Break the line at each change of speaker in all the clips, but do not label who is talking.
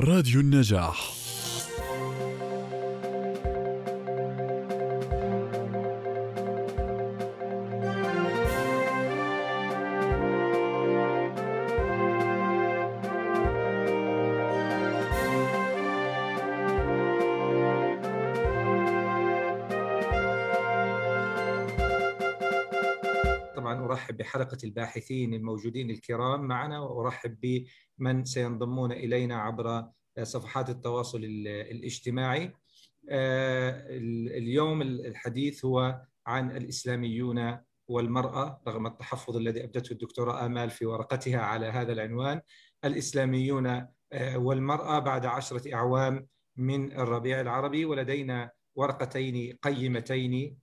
راديو النجاح.
بحلقه الباحثين الموجودين الكرام معنا وأرحب بمن سينضمون إلينا عبر صفحات التواصل الاجتماعي. اليوم الحديث هو عن الإسلاميون والمرأة رغم التحفظ الذي أبدته الدكتورة آمال في ورقتها على هذا العنوان الإسلاميون والمرأة بعد عشرة أعوام من الربيع العربي ولدينا ورقتين قيمتين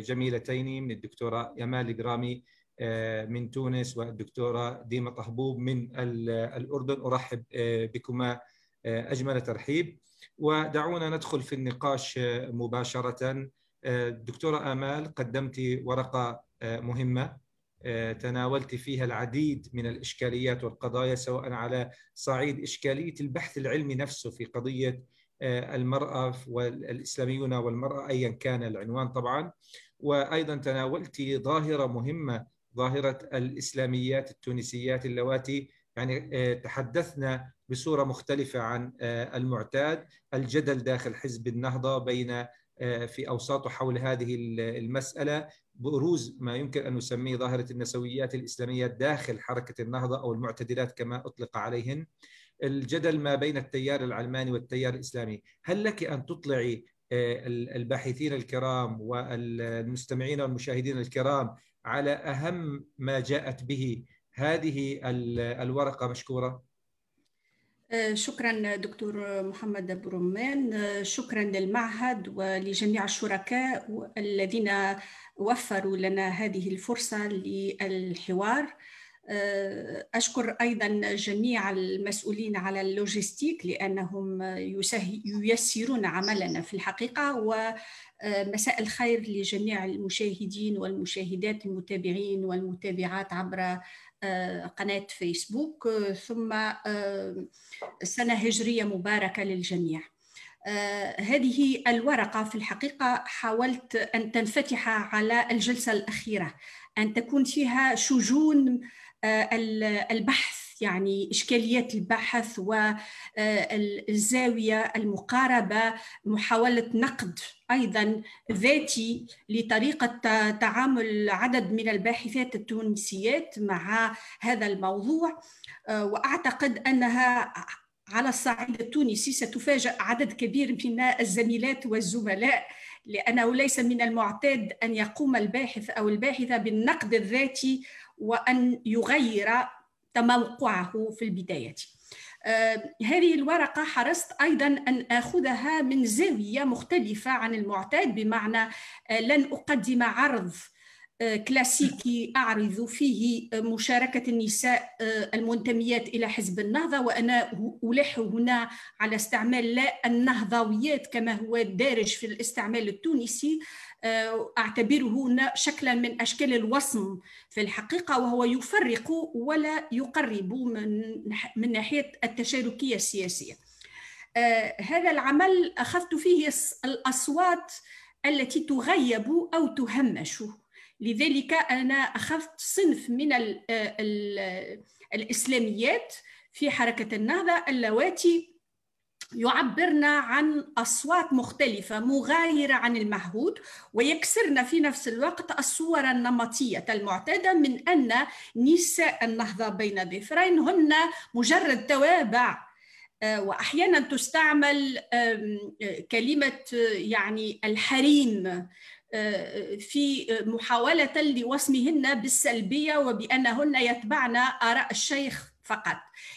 جميلتين من الدكتورة يمال الجرامي من تونس والدكتورة ديما طهبوب من الأردن. أرحب بكما أجمل ترحيب. ودعونا ندخل في النقاش مباشرة. دكتورة آمال قدمت ورقة مهمة تناولت فيها العديد من الإشكاليات والقضايا سواء على صعيد إشكالية البحث العلمي نفسه في قضية المرأة والإسلاميون والمرأة أيا كان العنوان طبعا. وأيضا تناولت ظاهرة مهمة ظاهرة الإسلاميات التونسيات اللواتي. يعني تحدثنا بصورة مختلفة عن المعتاد. الجدل داخل حزب النهضة بين في أوساطه حول هذه المسألة. بروز ما يمكن أن نسميه ظاهرة النسويات الإسلاميات داخل حركة النهضة أو المعتدلات كما أطلق عليهن. الجدل ما بين التيار العلماني والتيار الإسلامي، هل لك أن تطلعي الباحثين الكرام والمستمعين والمشاهدين الكرام على أهم ما جاءت به هذه الورقة مشكورة؟
شكرا دكتور محمد أبو رمان شكرا للمعهد ولجميع الشركاء الذين وفروا لنا هذه الفرصة للحوار أشكر أيضا جميع المسؤولين على اللوجستيك لأنهم ييسرون عملنا في الحقيقة ومساء الخير لجميع المشاهدين والمشاهدات المتابعين والمتابعات عبر قناة فيسبوك. ثم سنة هجرية مباركة للجميع. هذه الورقة في الحقيقة حاولت أن تنفتح على الجلسة الأخيرة أن تكون فيها شجون البحث يعني إشكاليات البحث والزاوية المقاربة محاولة نقد أيضا ذاتي لطريقة تعامل عدد من الباحثات التونسيات مع هذا الموضوع. وأعتقد أنها على الصعيد التونسي ستفاجأ عدد كبير من الزميلات والزملاء لأنه ليس من المعتاد أن يقوم الباحث أو الباحثة بالنقد الذاتي وأن يغير تموقعه في البداية. آه هذه الورقة حرصت أيضا أن أخذها من زاوية مختلفة عن المعتاد بمعنى آه لن أقدم عرض كلاسيكي أعرض فيه مشاركة النساء المنتميات إلى حزب النهضة وأنا ألح هنا على استعمال لا النهضويات كما هو دارج في الاستعمال التونسي. أعتبره شكلا من أشكال الوصم في الحقيقة وهو يفرق ولا يقرب من, ناحية التشاركية السياسية. هذا العمل أخذت فيه الأصوات التي تغيب أو تهمش. لذلك أنا أخذت صنف من ال ال الإسلاميات في حركة النهضة اللواتي يعبرن عن أصوات مختلفة مغايرة عن المعهود ويكسرن في نفس الوقت الصور النمطية المعتادة من أن نساء النهضة بين ظفرين هن مجرد توابع. وأحيانا تستعمل كلمة يعني الحريم. في محاولة لوصمهن بالسلبية وبأنهن يتبعن آراء الشيخ فقط.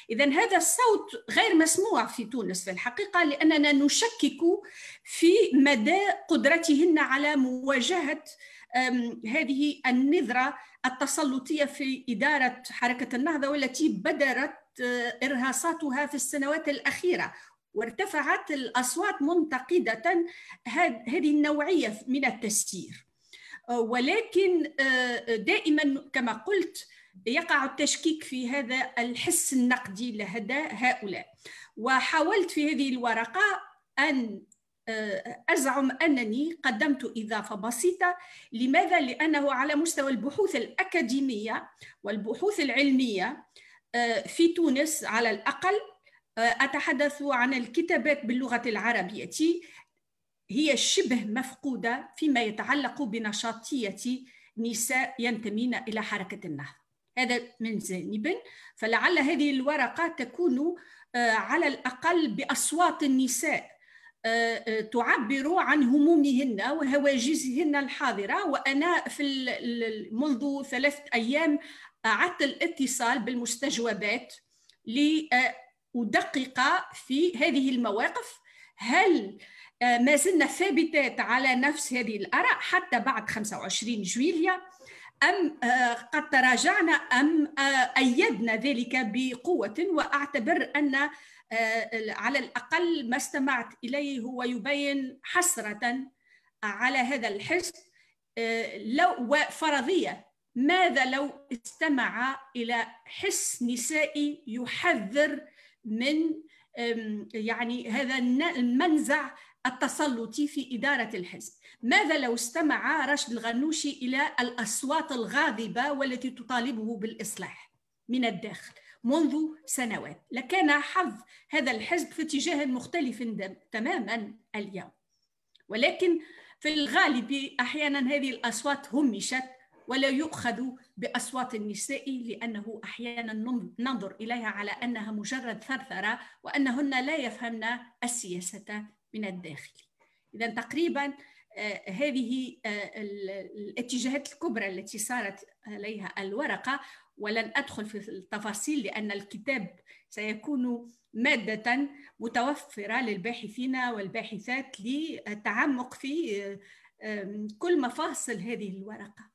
إذا هذا الصوت غير مسموع في تونس في الحقيقة لأننا نشكك في مدى قدرتهن على مواجهة هذه النذرة التسلطية في إدارة حركة النهضة والتي بدرت إرهاصاتها في السنوات الأخيرة. وارتفعت الأصوات منتقدة. هذه النوعية من التسيير. ولكن دائما كما قلت يقع التشكيك في هذا الحس النقدي لدى هؤلاء. وحاولت في هذه الورقة أن آه، أزعم أنني قدمت إضافة بسيطة. لماذا؟ لأنه على مستوى البحوث الأكاديمية والبحوث العلمية آه، في تونس على الأقل آه، أتحدث عن الكتابات باللغة العربية. هي شبه مفقودة فيما يتعلق بنشاطية نساء ينتمين إلى حركة النهضة هذا من جانب. فلعل هذه الورقة تكون على الأقل بأصوات النساء آه، آه، تعبر عن همومهن وهواجسهن الحاضرة. وأنا في منذ ثلاث أيام اعدت الاتصال بالمستجوبات لادقق في هذه المواقف. هل آه، ما زلنا ثابتات على نفس هذه الآراء حتى بعد 25 جويليا أم قد تراجعنا أم أيدنا ذلك بقوة؟ وأعتبر أن آه، على الأقل ما استمعت إليه هو يبين حسرة على هذا الحزب آه، لو وفرضية. ماذا لو استمع إلى حس نسائي يحذر من يعني هذا المنزع التسلطي في إدارة الحزب. ماذا لو استمع رشد الغنوشي إلى الأصوات الغاضبة والتي تطالبه بالإصلاح من الداخل منذ سنوات؟ لكان حظ هذا الحزب في اتجاه مختلف تماما اليوم. ولكن في الغالب أحيانا هذه الأصوات همشت ولا يؤخذ بأصوات النساء لأنه أحيانا ننظر إليها على أنها مجرد ثرثرة وأنهن لا يفهمن السياسة من الداخل. إذا تقريبا آه، هذه آه، الاتجاهات الكبرى التي صارت عليها الورقة ولن أدخل في التفاصيل لأن الكتاب سيكون مادة متوفرة للباحثين والباحثات للتعمق في كل مفاصل هذه الورقة.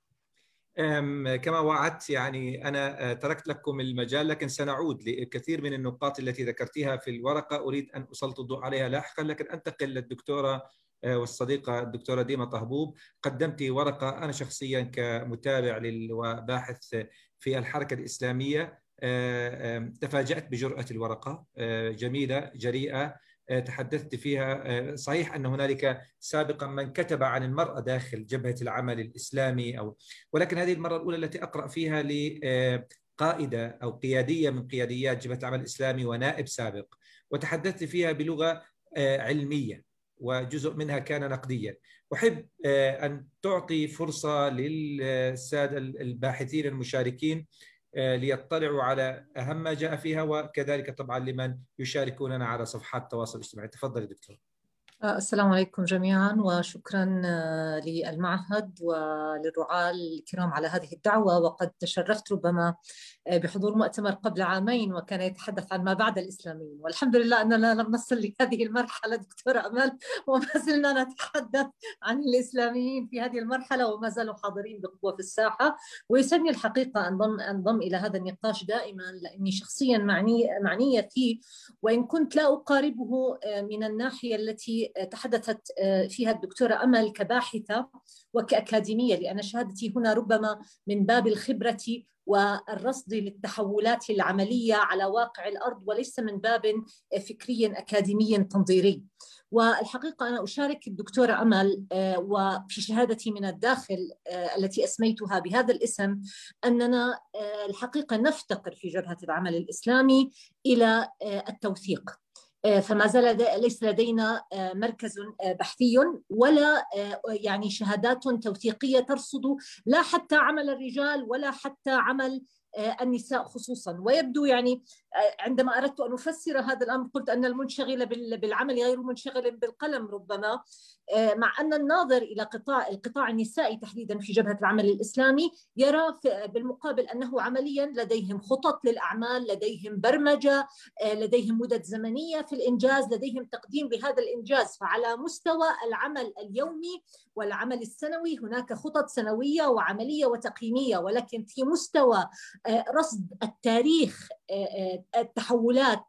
كما وعدت يعني أنا آه، تركت لكم المجال لكن سنعود لكثير من النقاط التي ذكرتها في الورقة. أريد أن أسلط الضوء عليها لاحقا لكن أنتقل للدكتورة آه، والصديقة الدكتورة ديما طهبوب. قدمت ورقة أنا شخصيا كمتابع وباحث في الحركة الإسلامية. آه، الورقة آه، جميلة جريئة. آه، تحدثت فيها. صحيح أن هنالك سابقا من كتب عن المرأة داخل جبهة العمل الإسلامي أو ولكن هذه المرة الأولى التي أقرأ فيها لقائدة أو قيادية من قياديات جبهة العمل الإسلامي ونائب سابق. وتحدثت فيها بلغة علمية وجزء منها كان نقديا. أحب آه، أن تعطي فرصة للسادة الباحثين المشاركين آه، ليطلعوا على أهم ما جاء فيها وكذلك طبعا لمن يشاركوننا على صفحات التواصل الاجتماعي. تفضلي دكتور.
السلام عليكم جميعا وشكرا آه، للمعهد وللرعاة الكرام على هذه الدعوة. وقد تشرفت ربما آه، بحضور مؤتمر قبل عامين وكان يتحدث عن ما بعد الإسلاميين. والحمد لله أننا لم نصل لهذه المرحلة دكتورة أمل وما زلنا نتحدث عن الإسلاميين في هذه المرحلة وما زالوا حاضرين بقوة في الساحة. ويسعدني الحقيقة أنضم أنضم إلى هذا النقاش دائما لأني شخصيا معني معنية فيه. وإن كنت لا أقاربه آه، من الناحية التي تحدثت آه، فيها الدكتورة أمل كباحثة وكأكاديمية لأن شهادتي هنا ربما من باب الخبرة والرصد للتحولات العملية على واقع الأرض وليس من باب فكري أكاديمي تنظيري. والحقيقة أنا أشارك الدكتورة أمل آه، وفي شهادتي من الداخل آه، التي أسميتها بهذا الاسم أننا الحقيقة نفتقر في جبهة العمل الإسلامي إلى التوثيق. آه، فما زال ليس لدينا آه، مركز آه، بحثي ولا يعني شهادات توثيقية ترصد لا حتى عمل الرجال ولا حتى عمل النساء خصوصا. ويبدو يعني عندما أردت أن أفسر هذا الأمر قلت أن المنشغل بالعمل غير منشغل بالقلم ربما. آه، مع أن الناظر إلى قطاع القطاع النسائي تحديدا في جبهة العمل الإسلامي يرى بالمقابل أنه عمليا لديهم خطط للأعمال، لديهم برمجة، آه، لديهم مدد زمنية في الإنجاز، لديهم تقديم لهذا الإنجاز، فعلى مستوى العمل اليومي والعمل السنوي هناك خطط سنوية وعملية وتقييمية ولكن في مستوى آه، رصد التاريخ التحولات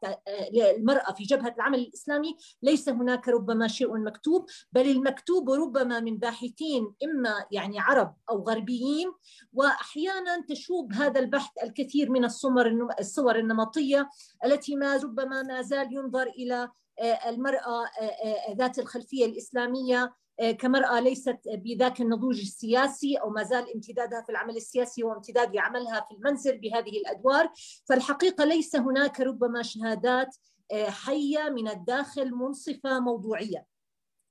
للمرأة في جبهة العمل الإسلامي ليس هناك ربما شيء مكتوب بل المكتوب ربما من باحثين إما يعني عرب أو غربيين وأحيانا تشوب هذا البحث الكثير من الصور النمطية التي ما ربما ما زال ينظر إلى المرأة ذات الخلفية الإسلامية كمرأة ليست بذاك النضوج السياسي أو ما زال امتدادها في العمل السياسي وامتداد لعملها في المنزل بهذه الأدوار. فالحقيقة ليس هناك ربما شهادات حية من الداخل منصفة موضوعية.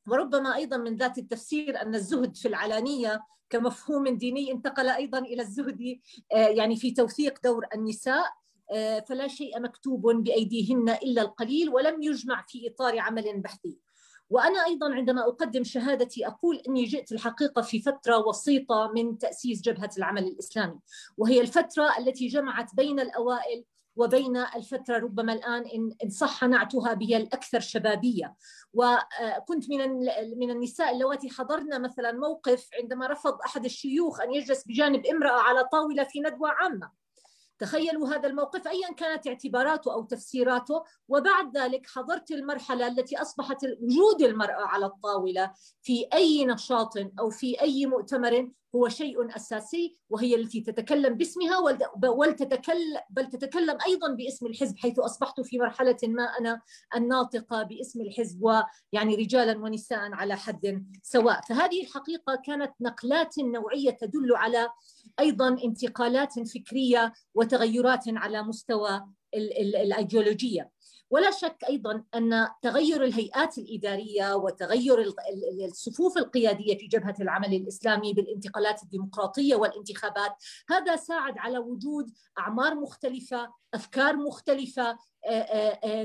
وربما أيضا من ذات التفسير أن الزهد في العلانية كمفهوم ديني انتقل أيضا إلى الزهد يعني في توثيق دور النساء فلا شيء مكتوب بأيديهن إلا القليل ولم يجمع في إطار عمل بحثي. وأنا أيضا عندما أقدم شهادتي أقول أني جئت الحقيقة في فترة وسيطة من تأسيس جبهة العمل الإسلامي وهي الفترة التي جمعت بين الأوائل وبين الفترة ربما الآن إن صح نعتها بها الأكثر شبابية. وكنت من من النساء اللواتي حضرنا مثلا موقف عندما رفض أحد الشيوخ أن يجلس بجانب امرأة على طاولة في ندوة عامة. تخيلوا هذا الموقف ايا كانت اعتباراته أو تفسيراته. وبعد ذلك حضرت المرحلة التي أصبحت وجود المرأة على الطاولة في أي نشاط أو في أي مؤتمر هو شيء أساسي وهي التي تتكلم باسمها ولتتكلم بل تتكلم أيضا باسم الحزب حيث أصبحت في مرحلة ما أنا الناطقة باسم الحزب ويعني رجالا ونساء على حد سواء. فهذه الحقيقة كانت نقلات نوعية تدل على أيضا انتقالات فكرية وتغيرات على مستوى الأيديولوجية. ولا شك أيضا أن تغير الهيئات الإدارية وتغير الصفوف القيادية في جبهة العمل الإسلامي بالانتقالات الديمقراطية والانتخابات هذا ساعد على وجود أعمار مختلفة أفكار مختلفة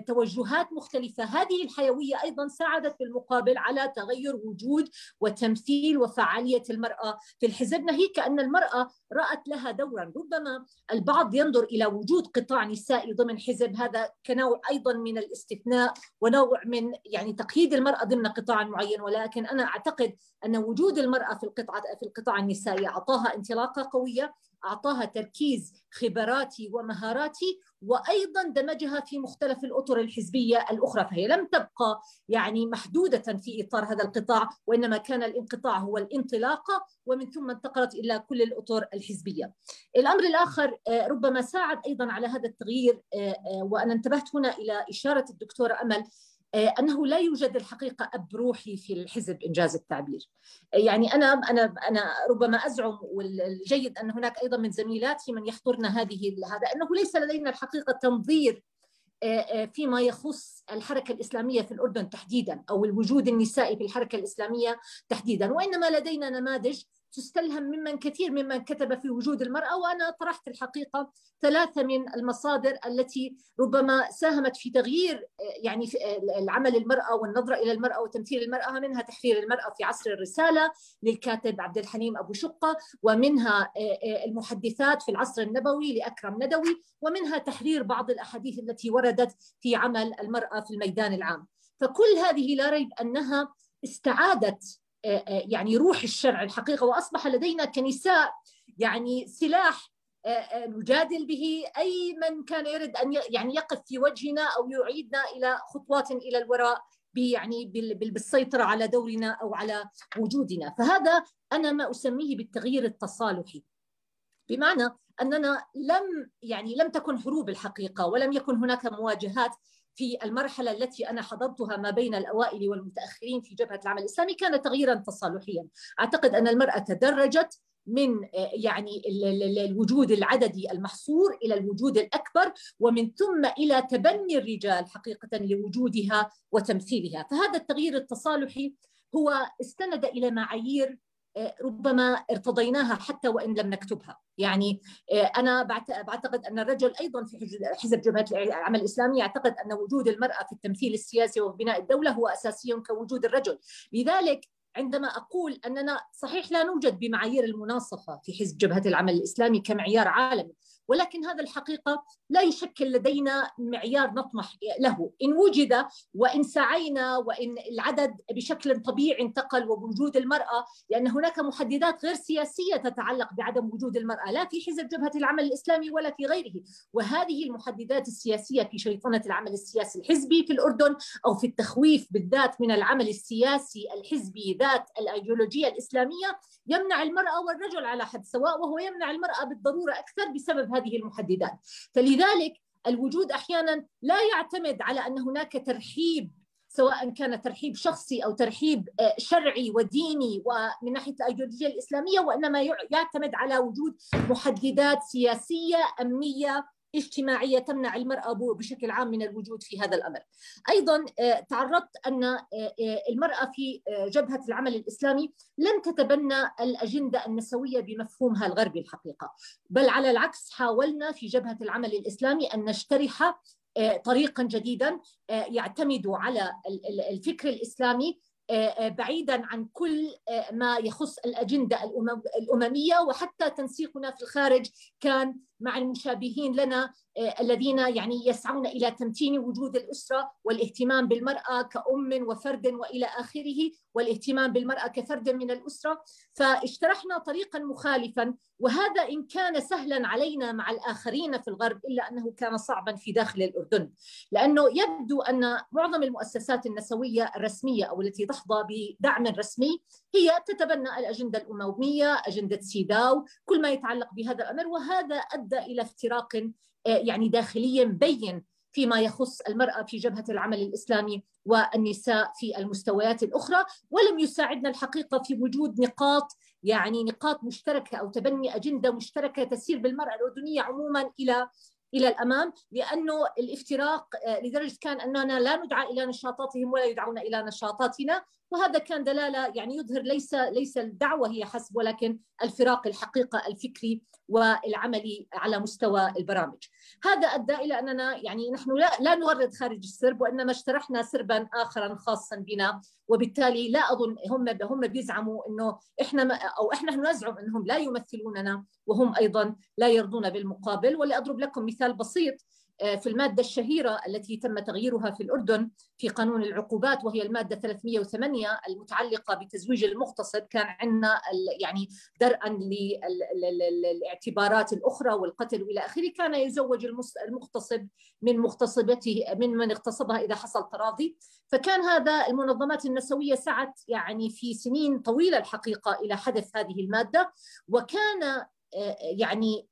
توجهات مختلفة. هذه الحيوية أيضا ساعدت بالمقابل على تغير وجود وتمثيل وفعالية المرأة في الحزب. ناهيك أن المرأة رأت لها دورا. ربما البعض ينظر إلى وجود قطاع نسائي ضمن حزب. هذا كنوع أيضا من الاستثناء ونوع من يعني تقييد المرأة ضمن قطاع معين. ولكن أنا أعتقد أن وجود المرأة في القطاع في القطاع النسائي أعطاها انطلاقة قوية. أعطاها تركيز خبراتي ومهاراتي وأيضا دمجها في مختلف الأطر الحزبية الأخرى فهي لم تبقى يعني محدودة في إطار هذا القطاع وإنما كان الانقطاع هو الانطلاقه ومن ثم انتقلت إلى كل الأطر الحزبية. الأمر الآخر ربما ساعد أيضا على هذا التغيير وأنا انتبهت هنا إلى إشارة الدكتوره أمل آه، أنه لا يوجد الحقيقة أب روحي في الحزب إنجاز التعبير. آه، يعني أنا أنا أنا ربما أزعم والجيد أن هناك أيضا من زميلاتي من يحضرنا هذه هذا أنه ليس لدينا الحقيقة تنظير آه، فيما يخص الحركة الإسلامية في الأردن تحديدا أو الوجود النسائي في الحركة الإسلامية تحديدا وإنما لدينا نماذج تستلهم ممن كثير ممن كتب في وجود المرأة وأنا طرحت الحقيقة ثلاثة من المصادر التي ربما ساهمت في تغيير يعني في العمل المرأة والنظرة إلى المرأة وتمثيل المرأة منها تحرير المرأة في عصر الرسالة للكاتب عبد الحليم أبو شقة ومنها المحدثات في العصر النبوي لأكرم ندوي ومنها تحرير بعض الأحاديث التي وردت في عمل المرأة في الميدان العام. فكل هذه لا ريب أنها استعادت يعني روح الشرع الحقيقة وأصبح لدينا كنساء يعني سلاح آه، نجادل به أي من كان يريد أن يعني يقف في وجهنا أو يعيدنا إلى خطوات إلى الوراء يعني بالسيطرة على دورنا أو على وجودنا. فهذا أنا ما أسميه بالتغيير التصالحي. بمعنى أننا لم يعني لم تكن حروب الحقيقة ولم يكن هناك مواجهات في المرحلة التي أنا حضرتها ما بين الأوائل والمتأخرين في جبهة العمل الإسلامي كان تغييرا تصالحيا. أعتقد أن المرأة تدرجت من يعني الوجود العددي المحصور إلى الوجود الأكبر ومن ثم إلى تبني الرجال حقيقة لوجودها وتمثيلها، فهذا التغيير التصالحي هو استند إلى معايير ربما ارتضيناها حتى وإن لم نكتبها. يعني أنا بعتقد أن الرجل أيضا في حزب جبهه العمل الإسلامي يعتقد أن وجود المرأة في التمثيل السياسي وبناء الدولة هو أساسي كوجود الرجل. لذلك عندما أقول أننا صحيح لا نوجد بمعايير المناصفة في حزب جبهة العمل الإسلامي كمعيار عالمي ولكن هذا الحقيقة لا يشكل لدينا معيار نطمح له. إن وجد وإن سعينا وإن العدد بشكل طبيعي انتقل وبوجود المرأة لأن هناك محددات غير سياسية تتعلق بعدم وجود المرأة لا في حزب جبهة العمل الإسلامي ولا في غيره. وهذه المحددات السياسية في شيطنة العمل السياسي الحزبي في الأردن أو في التخويف بالذات من العمل السياسي الحزبي ذات الأيديولوجية الإسلامية يمنع المرأة والرجل على حد سواء وهو يمنع المرأة بالضرورة أكثر بسبب هذه المحددات. فلذلك الوجود أحيانا لا يعتمد على أن هناك ترحيب سواء كان ترحيب شخصي أو ترحيب آه، شرعي وديني ومن ناحية الأيديولوجية الإسلامية وإنما يعتمد على وجود محددات سياسية أمنية اجتماعية تمنع المرأة بشكل عام من الوجود في هذا الأمر. أيضا آه، تعرضت أن آه، المرأة في جبهة العمل الإسلامي لم تتبنى الأجندة النسوية بمفهومها الغربي الحقيقة، بل على العكس حاولنا في جبهة العمل الإسلامي أن نجترح آه، طريقا جديدا آه، يعتمد على الفكر الإسلامي آه، بعيدا عن كل ما يخص الأجندة الأممية وحتى تنسيقنا في الخارج كان مع المشابهين لنا الذين يعني يسعون إلى تمتين وجود الأسرة والاهتمام بالمرأة كأم وفرد وإلى آخره والاهتمام بالمرأة كفرد من الأسرة. فاجترحنا طريقا مخالفا وهذا إن كان سهلا علينا مع الآخرين في الغرب إلا أنه كان صعبا في داخل الأردن. لأنه يبدو أن معظم المؤسسات النسوية الرسمية أو التي تحظى بدعم رسمي هي تتبنى الأجندة الامويه، أجندة سيداو، كل ما يتعلق بهذا الأمر وهذا أدى إلى افتراق آه، يعني داخليا بين فيما يخص المرأة في جبهة العمل الإسلامي والنساء في المستويات الأخرى ولم يساعدنا الحقيقة في وجود نقاط يعني نقاط مشتركة أو تبني أجندة مشتركة تسير بالمرأة الأردنية عموما إلى إلى الأمام لأنه الافتراق آه، لدرجة كان أننا لا ندعى إلى نشاطاتهم ولا يدعون إلى نشاطاتنا وهذا كان دلالة يعني يظهر ليس ليس الدعوة هي حسب ولكن الفراق الحقيقة الفكري والعملي على مستوى البرامج. هذا أدى إلى أننا يعني نحن لا لا نغرد خارج السرب وإنما اشترحنا سربا اخرا خاصا بنا وبالتالي لا أظن هم هم بيزعموا إنه إحنا أو إحنا نزعم إنهم لا يمثلوننا وهم أيضا لا يرضون بالمقابل. ولأضرب لكم مثال بسيط. في المادة الشهيرة التي تم تغييرها في الأردن في قانون العقوبات وهي المادة 308 المتعلقة بتزويج المغتصب كان عندنا يعني درءا للاعتبارات الأخرى والقتل وإلى آخره. كان يزوج المغتصب من مغتصبته من من اغتصبها إذا حصل تراضي. فكان هذا المنظمات النسوية سعت يعني في سنين طويلة الحقيقة إلى حدث هذه المادة. وكان يعني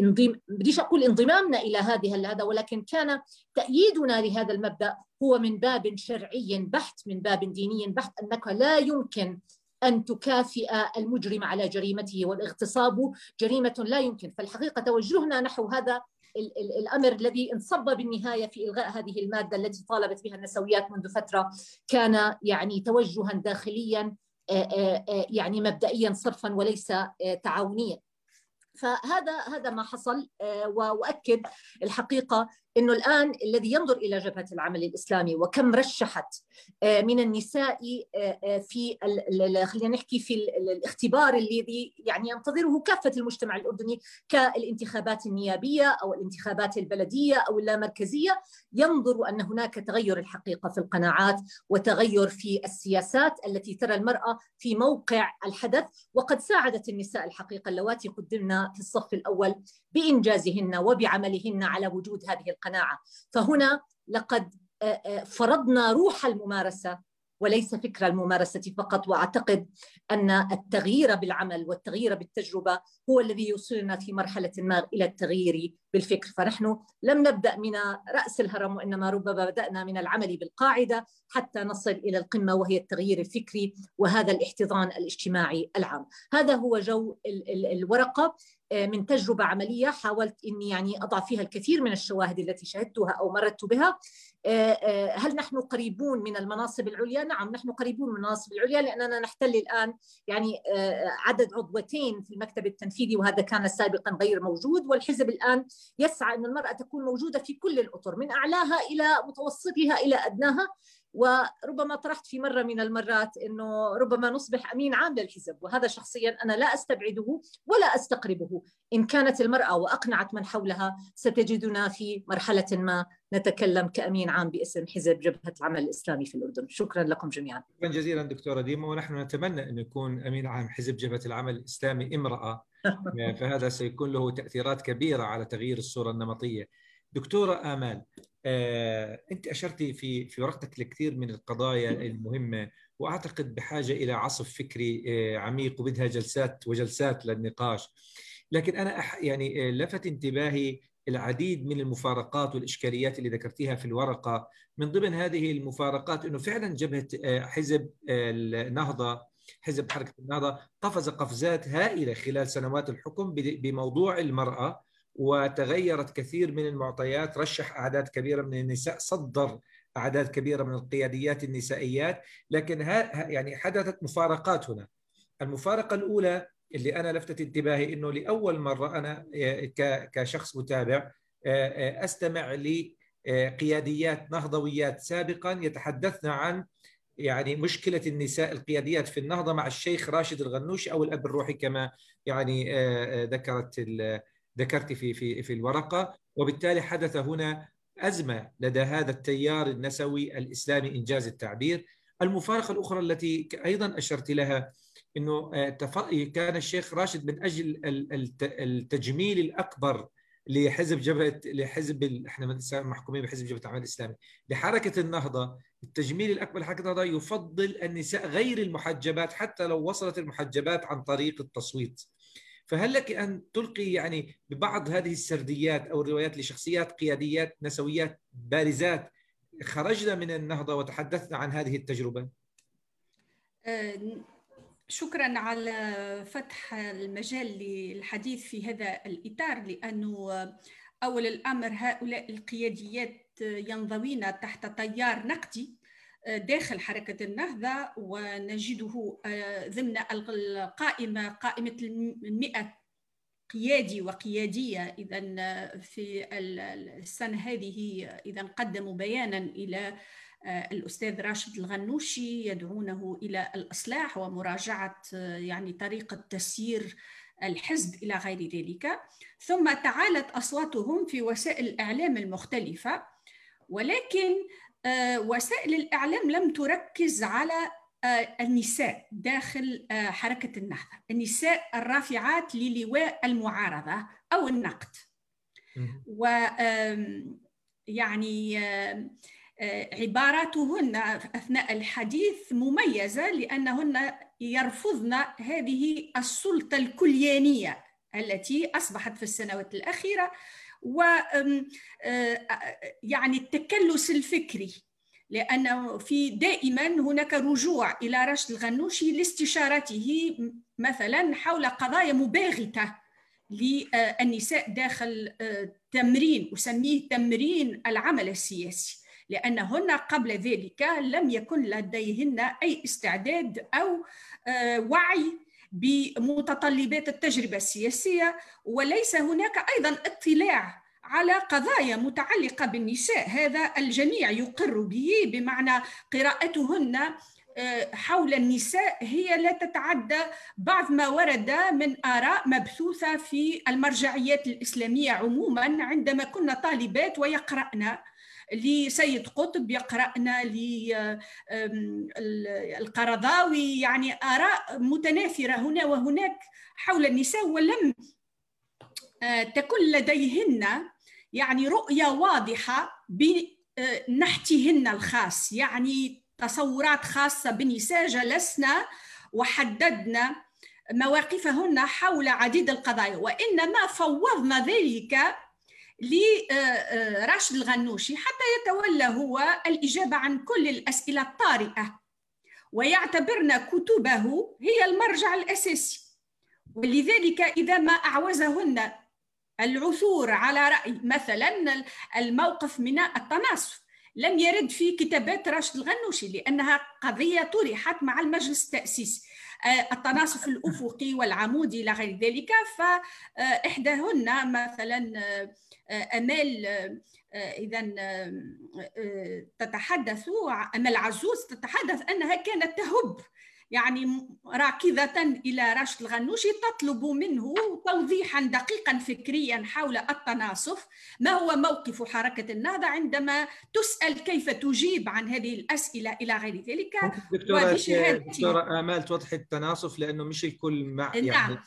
انضم بديش أقول انضمامنا إلى هذه هذا ولكن كان تأييدنا لهذا المبدأ هو من باب شرعي بحت من باب ديني بحت أنك لا يمكن أن تكافئ المجرم على جريمته والاغتصاب جريمة لا يمكن. فالحقيقة توجهنا نحو هذا الأمر الذي انصب بالنهاية في إلغاء هذه المادة التي طالبت بها النسويات منذ فترة كان يعني توجها داخليا يعني مبدئيا صرفا وليس تعاونيا. فهذا هذا ما حصل وأؤكد الحقيقة إنه الآن الذي ينظر إلى جبهة العمل الإسلامي وكم رشحت آه، من النساء آه، آه، في خلينا نحكي في الاختبار الذي يعني ينتظره كافة المجتمع الأردني كالانتخابات النيابية أو الانتخابات البلدية أو اللامركزية. ينظر أن هناك تغير الحقيقة في القناعات وتغير في السياسات التي ترى المرأة في موقع الحدث. وقد ساعدت النساء الحقيقة اللواتي قدمنا في الصف الأول بإنجازهن وبعملهن على وجود هذه القناعة. فهنا لقد فرضنا روح الممارسة وليس فكر الممارسة فقط. وأعتقد أن التغيير بالعمل والتغيير بالتجربة هو الذي يوصلنا في مرحلة ما إلى التغيير بالفكر. فنحن لم نبدأ من رأس الهرم وإنما ربما بدأنا من العمل بالقاعدة حتى نصل إلى القمة وهي التغيير الفكري وهذا الاحتضان الاجتماعي العام. هذا هو جو الورقة. من تجربة عملية حاولت أني يعني أضع فيها الكثير من الشواهد التي شهدتها أو مررت بها. آه، آه، هل نحن قريبون من المناصب العليا؟ نعم نحن قريبون من المناصب العليا لأننا نحتل الآن يعني عدد عضوتين في المكتب التنفيذي وهذا كان سابقا غير موجود. والحزب الآن يسعى أن المرأة تكون موجودة في كل الأطر من أعلاها إلى متوسطها إلى أدناها. وربما طرحت في مرة من المرات أنه ربما نصبح أمين عام للحزب وهذا شخصيا أنا لا أستبعده ولا أستقربه. إن كانت المرأة وأقنعت من حولها ستجدنا في مرحلة ما نتكلم كأمين عام باسم حزب جبهة العمل الإسلامي في الأردن. شكرا لكم جميعا.
شكرا جزيلا دكتورة ديما ونحن نتمنى أن يكون أمين عام حزب جبهة العمل الإسلامي امرأة. فهذا سيكون له تأثيرات كبيرة على تغيير الصورة النمطية. دكتورة آمال آه، أنت أشرتي في في ورقتك لكثير من القضايا المهمة وأعتقد بحاجة إلى عصف فكري آه، عميق وبدها جلسات وجلسات للنقاش. لكن أنا أح يعني آه، لفت انتباهي العديد من المفارقات والإشكاليات اللي ذكرتيها في الورقة. من ضمن هذه المفارقات أنه فعلا جبهة حزب النهضة حزب حركة النهضة قفز قفزات هائلة خلال سنوات الحكم بموضوع المرأة. وتغيرت كثير من المعطيات رشح أعداد كبيرة من النساء صدر أعداد كبيرة من القياديات النسائيات. لكن ها يعني حدثت مفارقات هنا. المفارقة الأولى اللي أنا لفتت انتباهي أنه لأول مرة أنا كشخص متابع أستمع لقياديات نهضويات سابقا يتحدثن عن يعني مشكلة النساء القياديات في النهضة مع الشيخ راشد الغنوشي أو الأب الروحي كما يعني ذكرت ذكرت في في في الورقة وبالتالي حدث هنا أزمة لدى هذا التيار النسوي الإسلامي إنجاز التعبير. المفارقة الأخرى التي أيضا أشرت لها إنه آه، كان الشيخ راشد من أجل التجميل الأكبر لحزب جبهة لحزب إحنا محكومين بحزب جبهة العمل الاسلامي لحركة النهضة التجميل الأكبر لحركة النهضة يفضل النساء غير المحجبات حتى لو وصلت المحجبات عن طريق التصويت. فهل لك أن تلقي يعني ببعض هذه السرديات أو الروايات لشخصيات قياديات نسويات بارزات خرجنا من النهضة وتحدثنا عن هذه التجربة؟
أه، شكرا على فتح المجال للحديث في هذا الإطار لأنه أول الأمر هؤلاء القياديات ينضوين تحت تيار نقدي داخل حركة النهضة ونجده آه، ضمن القائمة قائمة المئة قيادي وقيادية. إذا آه، في السنة هذه إذا قدموا بيانا إلى آه، الأستاذ راشد الغنوشي يدعونه إلى الإصلاح ومراجعة يعني طريقة تسيير الحزب إلى غير ذلك. ثم تعالت أصواتهم في وسائل الإعلام المختلفة. ولكن وسائل الإعلام لم تركز على آه، النساء داخل آه، حركة النهضة. النساء الرافعات للواء المعارضة أو النقد. و يعني عباراتهن أثناء الحديث مميزة لأنهن يرفضن هذه السلطة الكليانية التي أصبحت في السنوات الأخيرة و يعني التكلس الفكري لأنه في دائما هناك رجوع إلى رشد الغنوشي لاستشارته مثلا حول قضايا مباغتة للنساء داخل تمرين أسميه تمرين العمل السياسي لأنهن قبل ذلك لم يكن لديهن أي استعداد أو وعي بمتطلبات التجربة السياسية وليس هناك أيضا اطلاع على قضايا متعلقة بالنساء. هذا الجميع يقر به بمعنى قراءتهن آه، حول النساء هي لا تتعدى بعض ما ورد من آراء مبثوثة في المرجعيات الإسلامية عموما عندما كنا طالبات ويقرأنا لسيد قطب يقرأنا للقرضاوي يعني آراء متناثرة هنا وهناك حول النساء ولم آه، تكن لديهن يعني رؤية واضحة بنحتهن الخاص يعني تصورات خاصة بالنساء جلسنا وحددنا مواقفهن حول عديد القضايا. وإنما فوضنا ذلك لراشد الغنوشي حتى يتولى هو الإجابة عن كل الأسئلة الطارئة. ويعتبرنا كتبه هي المرجع الأساسي. ولذلك إذا ما أعوزهن العثور على رأي مثلا الموقف من التناصف لم يرد في كتابات راشد الغنوشي لأنها قضية طرحت مع المجلس التأسيسي آه، التناصف الأفقي والعمودي إلى غير ذلك فإحداهن مثلا أمال إذا تتحدث أمل عزوز تتحدث أنها كانت تهب. يعني راكضة إلى راشد الغنوشي تطلب منه توضيحا دقيقا فكريا حول التناصف. ما هو موقف حركة النهضة عندما تسأل كيف تجيب عن هذه الأسئلة إلى غير ذلك؟
دكتورة, دكتورة آمال توضح التناصف لأنه مش الكل مع
يعني. نعم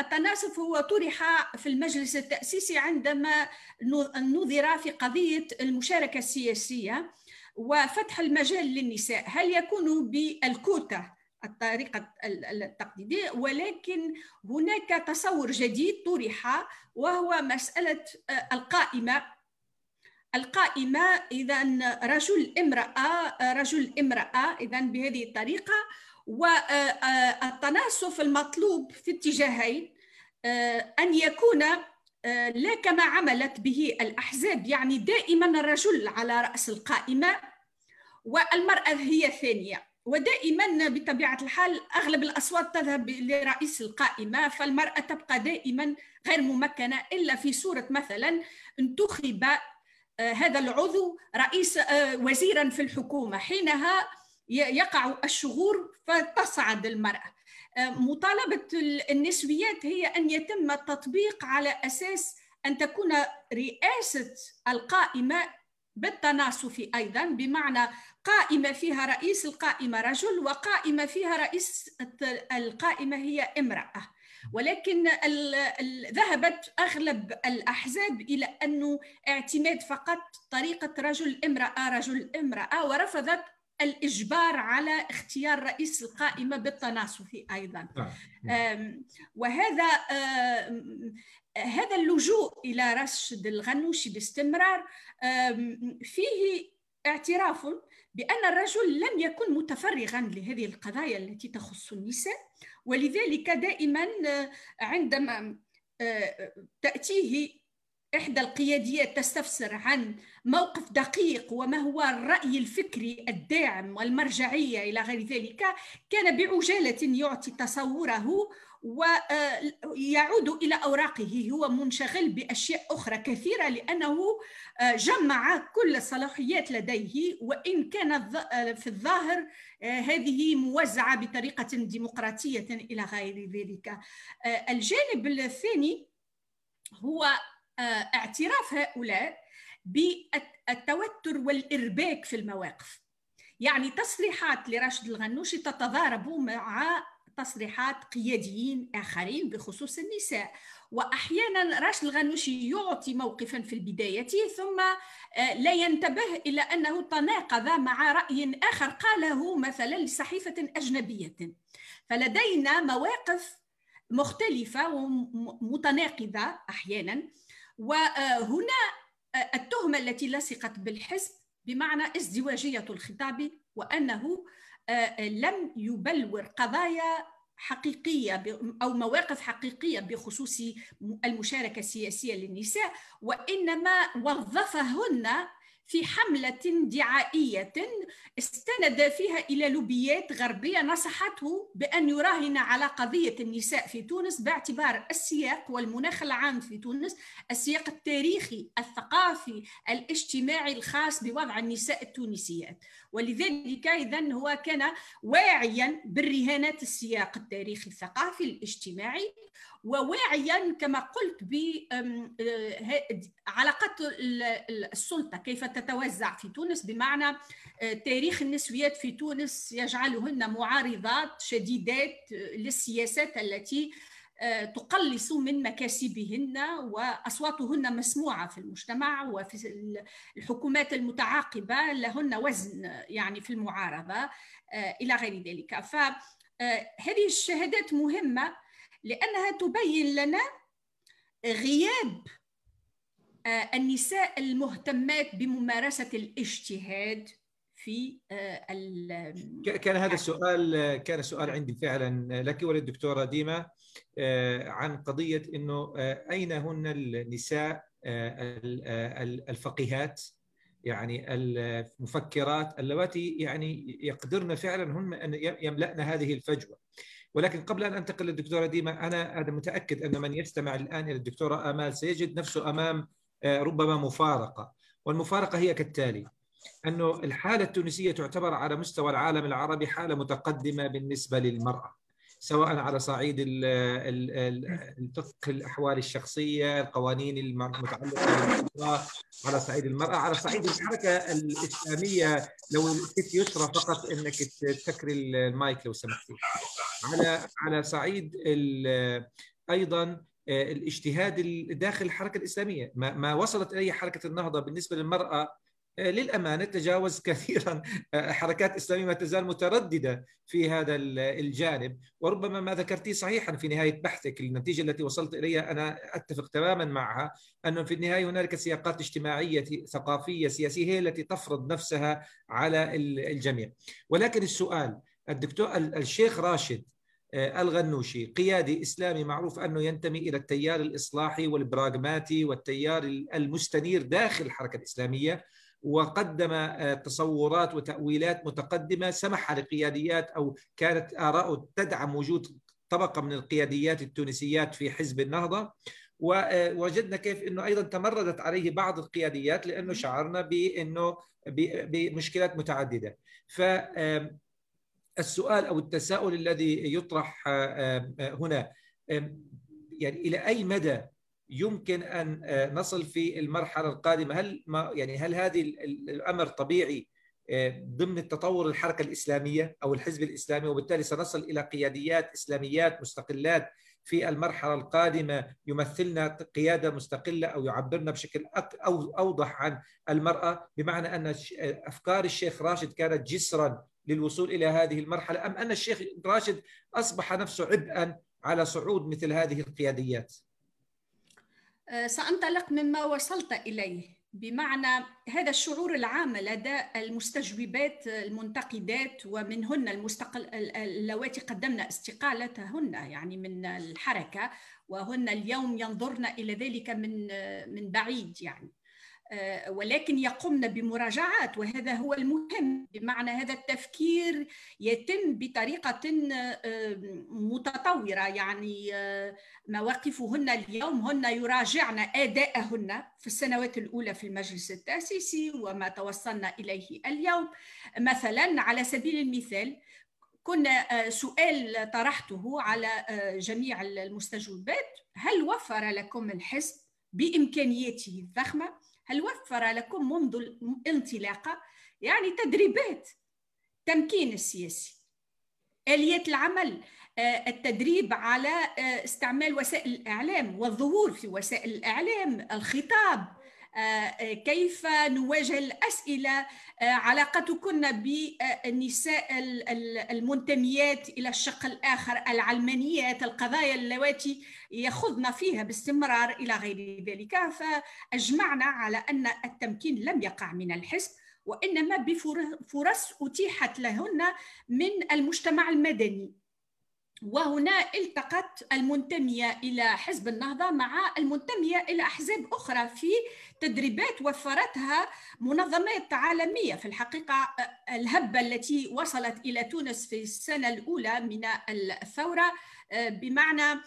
التناصف هو طرح في المجلس التأسيسي عندما نظر في قضية المشاركة السياسية وفتح المجال للنساء. هل يكون بالكوتا؟ الطريقة التقليدية ولكن هناك تصور جديد طرح وهو مسألة آه، القائمة. القائمة إذا رجل امرأة رجل امرأة إذا بهذه الطريقة والتناسف المطلوب في اتجاهين آه، أن يكون آه، لا كما عملت به الأحزاب يعني دائما الرجل على رأس القائمة والمرأة هي الثانية. ودائما بطبيعة الحال أغلب الأصوات تذهب لرئيس القائمة فالمرأة تبقى دائما غير ممكنة إلا في صورة مثلا انتخب آه، هذا العضو رئيس آه، وزيرا في الحكومة. حينها يقع الشغور فتصعد المرأة. آه، مطالبة النسويات هي أن يتم التطبيق على أساس أن تكون رئاسة القائمة بالتناصف أيضا بمعنى قائمة فيها رئيس القائمة رجل وقائمة فيها رئيس القائمة هي امرأة. ولكن ذهبت أغلب الأحزاب إلى أنه اعتماد فقط طريقة رجل امرأة رجل امرأة ورفضت الإجبار على اختيار رئيس القائمة بالتناصف أيضا. نعم. وهذا هذا اللجوء إلى رشد الغنوشي باستمرار. فيه اعتراف بأن الرجل لم يكن متفرغا لهذه القضايا التي تخص النساء ولذلك دائما عندما تأتيه إحدى القياديات تستفسر عن موقف دقيق وما هو الرأي الفكري الداعم والمرجعية إلى غير ذلك كان بعجالة يعطي تصوره ويعود إلى أوراقه. هو منشغل بأشياء أخرى كثيرة لأنه جمع كل الصلاحيات لديه وإن كان في الظاهر هذه موزعة بطريقة ديمقراطية إلى غير ذلك. الجانب الثاني هو اعتراف هؤلاء بالتوتر والإرباك في المواقف. يعني تصريحات لراشد الغنوشي تتضارب مع تصريحات قياديين آخرين بخصوص النساء. وأحيانا راشد الغنوشي يعطي موقفا في البداية ثم آه، لا ينتبه إلى أنه تناقض مع رأي آخر قاله مثلا لصحيفة أجنبية. فلدينا مواقف مختلفة ومتناقضة أحيانا. وهنا آه، التهمة التي لصقت بالحزب بمعنى ازدواجية الخطاب وأنه آه، لم يبلور قضايا حقيقية أو مواقف حقيقية بخصوص المشاركة السياسية للنساء وإنما وظفهن في حملة دعائية استند فيها إلى لوبيات غربية نصحته بأن يراهن على قضية النساء في تونس باعتبار السياق والمناخ العام في تونس السياق التاريخي الثقافي الاجتماعي الخاص بوضع النساء التونسيات. ولذلك إذا هو كان واعيا بالرهانات السياق التاريخي الثقافي الاجتماعي وواعيا كما قلت بعلاقات السلطة كيف تتوزع في تونس بمعنى آه، تاريخ النسويات في تونس يجعلهن معارضات شديدات للسياسات التي آه، تقلص من مكاسبهن وأصواتهن مسموعة في المجتمع وفي الحكومات المتعاقبة لهن وزن يعني في المعارضة آه، إلى غير ذلك. فهذه الشهادات مهمة لأنها تبين لنا غياب آه، النساء المهتمات بممارسة الاجتهاد في
آه، كان هذا السؤال كان سؤال عندي فعلا لك وللدكتورة ديما آه، عن قضية إنه أين هن النساء الفقيهات؟ يعني المفكرات اللواتي يعني يقدرن فعلا هن أن يملأن هذه الفجوة. ولكن قبل أن أنتقل للدكتورة ديما أنا أنا متأكد أن من يستمع الآن إلى الدكتورة آمال سيجد نفسه أمام آه، ربما مفارقة والمفارقة هي كالتالي أنه الحالة التونسية تعتبر على مستوى العالم العربي حالة متقدمة بالنسبة للمرأة سواء على صعيد الفقه الأحوال الشخصية، القوانين المتعلقة بالمرأة، على صعيد المرأة، على صعيد الحركة الإسلامية لو الست يسرى فقط إنك تسكري المايك لو سمحتي. على على صعيد أيضا الاجتهاد داخل الحركة الإسلامية، ما وصلت إليه حركة النهضة بالنسبة للمرأة للأمانة تجاوز كثيرا حركات إسلامية ما تزال مترددة في هذا الجانب. وربما ما ذكرتيه صحيحا في نهاية بحثك النتيجة التي وصلت إليها أنا أتفق تماما معها أنه في النهاية هنالك سياقات اجتماعية ثقافية سياسية هي التي تفرض نفسها على الجميع. ولكن السؤال الدكتور الشيخ راشد الغنوشي قيادي إسلامي معروف أنه ينتمي إلى التيار الإصلاحي والبراغماتي والتيار المستنير داخل الحركة الإسلامية وقدم آه، تصورات وتأويلات متقدمة سمح لقياديات أو كانت آراء تدعم وجود طبقة من القياديات التونسيات في حزب النهضة. ووجدنا آه، كيف إنه أيضا تمردت عليه بعض القياديات لأنه شعرنا بإنه بمشكلات متعددة. ف السؤال أو التساؤل الذي يطرح آه، هنا يعني إلى أي مدى يمكن أن آه، نصل في المرحلة القادمة. هل ما يعني هل هذه الأمر طبيعي آه، ضمن التطور الحركة الإسلامية أو الحزب الإسلامي؟ وبالتالي سنصل إلى قياديات إسلاميات مستقلات في المرحلة القادمة. يمثلنا قيادة مستقلة أو يعبرنا بشكل أو أوضح عن المرأة بمعنى أن أفكار الشيخ راشد كانت جسرا للوصول إلى هذه المرحلة. أم أن الشيخ راشد أصبح نفسه عبئا على صعود مثل هذه القياديات؟
آه، سأنطلق مما وصلت إليه. بمعنى هذا الشعور العام لدى المستجوبات المنتقدات ومنهن المستقل اللواتي قدمن استقالتهن يعني من الحركة وهن اليوم ينظرن إلى ذلك من من بعيد يعني. آه، ولكن يقمن بمراجعات وهذا هو المهم. بمعنى هذا التفكير يتم بطريقة آه، متطورة. يعني آه، مواقفهن اليوم هن يراجعن أداءهن في السنوات الأولى في المجلس التأسيسي وما توصلنا إليه اليوم. مثلا على سبيل المثال كنا سؤال طرحته على جميع المستجوبات. هل وفر لكم الحزب بإمكانياته الضخمة؟ هل وفر لكم منذ الانطلاقة يعني تدريبات تمكين السياسي؟ آليات العمل آه، التدريب على آه، استعمال وسائل الإعلام والظهور في وسائل الإعلام الخطاب كيف نواجه الأسئلة؟ علاقتكن بالنساء المنتميات إلى الشق الآخر العلمانيات القضايا اللواتي يخضن فيها باستمرار إلى غير ذلك. فأجمعنا على أن التمكين لم يقع من الحزب وإنما بفرص أتيحت لهن من المجتمع المدني. وهنا التقت المنتمية إلى حزب النهضة مع المنتمية إلى أحزاب أخرى في تدريبات وفرتها منظمات عالمية. في الحقيقة الهبة التي وصلت إلى تونس في السنة الأولى من الثورة بمعنى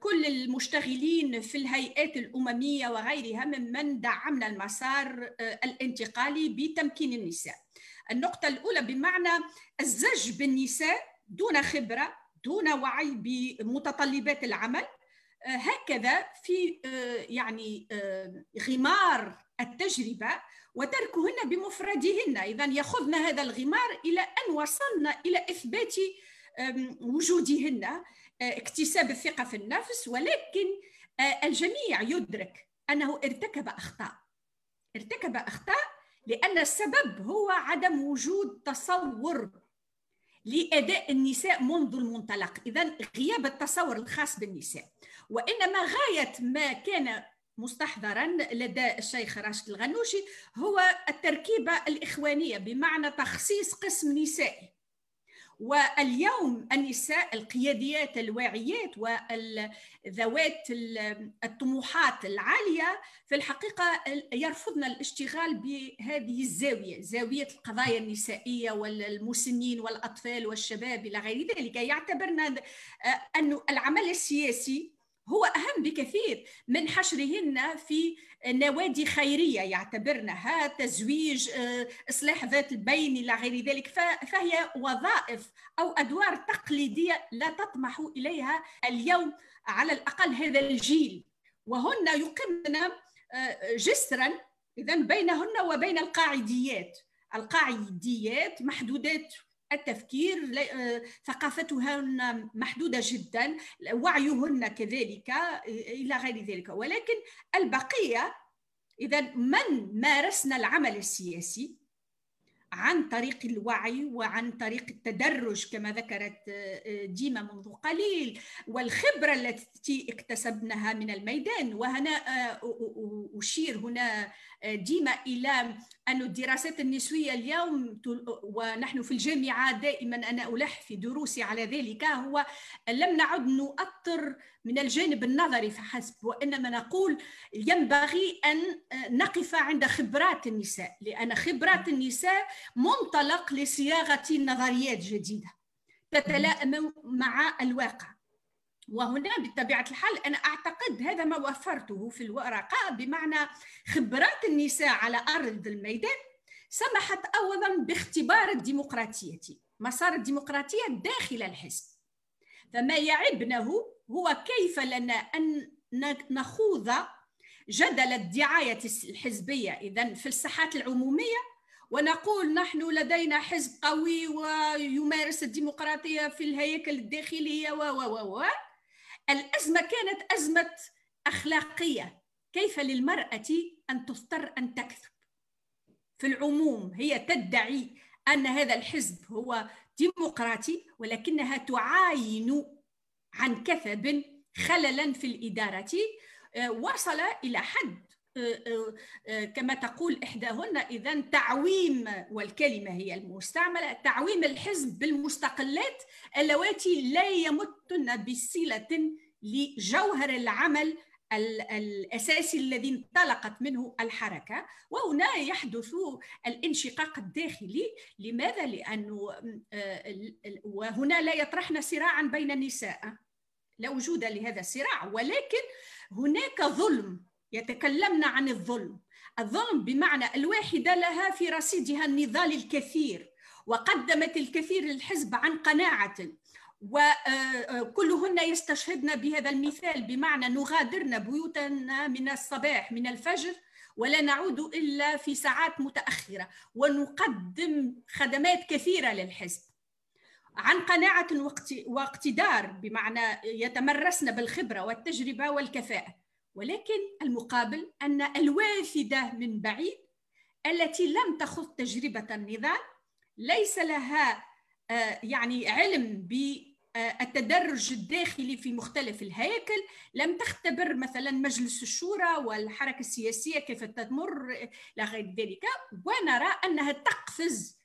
كل المشتغلين في الهيئات الأممية وغيرها ممن دعمنا المسار الانتقالي بتمكين النساء. النقطة الأولى بمعنى الزج بالنساء دون خبرة دون وعي بمتطلبات العمل. هكذا في يعني غمار التجربة وتركهن بمفردهن. إذا يأخذن هذا الغمار إلى أن وصلنا إلى إثبات وجودهن اكتساب الثقة في النفس. ولكن الجميع يدرك أنه ارتكب أخطاء. ارتكب أخطاء لأن السبب هو عدم وجود تصور لأداء النساء منذ المنطلق. إذا غياب التصور الخاص بالنساء. وإنما غاية ما كان مستحضرا لدى الشيخ راشد الغنوشي هو التركيبة الإخوانية بمعنى تخصيص قسم نسائي. واليوم النساء القياديات الواعيات وذوات الطموحات العالية في الحقيقة يرفضن الاشتغال بهذه الزاوية زاوية القضايا النسائية والمسنين والأطفال والشباب إلى غير ذلك. يعتبرن أن العمل السياسي هو أهم بكثير من حشرهن في نوادي خيرية يعتبرنها تزويج آه، إصلاح ذات البين إلى غير ذلك. فهي وظائف أو أدوار تقليدية لا تطمح إليها اليوم على الأقل هذا الجيل. وهن يقمن آه، جسرا إذا بينهن وبين القاعديات. القاعديات محدودات التفكير آه، ثقافتهن محدودة جدا وعيهن كذلك آه، إلى غير ذلك. ولكن البقية إذا من مارسنا العمل السياسي عن طريق الوعي وعن طريق التدرج كما ذكرت آه، ديما منذ قليل والخبرة التي اكتسبناها من الميدان. وهنا أشير هنا ديما إلى أن الدراسات النسوية اليوم ونحن في الجامعة دائما أنا ألح في دروسي على ذلك هو لم نعد نؤطر من الجانب النظري فحسب وإنما نقول ينبغي أن نقف عند خبرات النساء لأن خبرات النساء منطلق لصياغة نظريات جديدة تتلائم مع الواقع. وهنا بطبيعة الحال أنا أعتقد هذا ما وفرته في الورقة بمعنى خبرات النساء على أرض الميدان سمحت أولا باختبار الديمقراطية مسار الديمقراطية داخل الحزب. فما يعبنه هو كيف لنا أن نخوض جدل الدعاية الحزبية. إذا في الساحات العمومية ونقول نحن لدينا حزب قوي ويمارس الديمقراطية في الهياكل الداخلية و و و الأزمة كانت أزمة أخلاقية. كيف للمرأة أن تضطر أن تكذب؟ في العموم هي تدعي أن هذا الحزب هو ديمقراطي ولكنها تعاين عن كثب خللا في الإدارة آه، وصل إلى حد كما تقول إحداهن إذا تعويم والكلمة هي المستعملة تعويم الحزب بالمستقلات اللواتي لا يمتن بصلة لجوهر العمل الأساسي الذي انطلقت منه الحركة. وهنا يحدث الانشقاق الداخلي. لماذا؟ لأنه وهنا لا يطرحن صراعا بين النساء. لا وجود لهذا الصراع ولكن هناك ظلم يتكلمن عن الظلم. الظلم بمعنى الواحدة لها في رصيدها النضال الكثير وقدمت الكثير للحزب عن قناعة وكلهن يستشهدن بهذا المثال بمعنى نغادرن بيوتنا من الصباح من الفجر ولا نعود إلا في ساعات متأخرة ونقدم خدمات كثيرة للحزب. عن قناعة واقتدار بمعنى يتمرسن بالخبرة والتجربة والكفاءة. ولكن المقابل أن الوافدة من بعيد التي لم تخض تجربة النضال ليس لها آه، يعني علم بالتدرج الداخلي في مختلف الهياكل لم تختبر مثلا مجلس الشورى والحركة السياسية كيف تمر إلى غير ذلك. ونرى أنها تقفز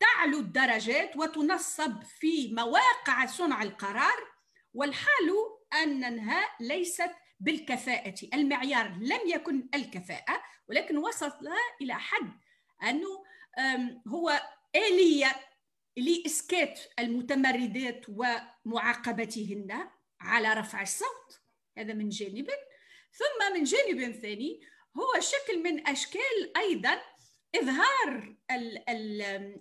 تعلو الدرجات وتنصب في مواقع صنع القرار والحال أنها ليست بالكفاءة. المعيار لم يكن الكفاءة ولكن وصل إلى حد أنه هو آلية لإسكات المتمردات ومعاقبتهن على رفع الصوت. هذا من جانب. ثم من جانب ثاني هو شكل من أشكال أيضا إظهار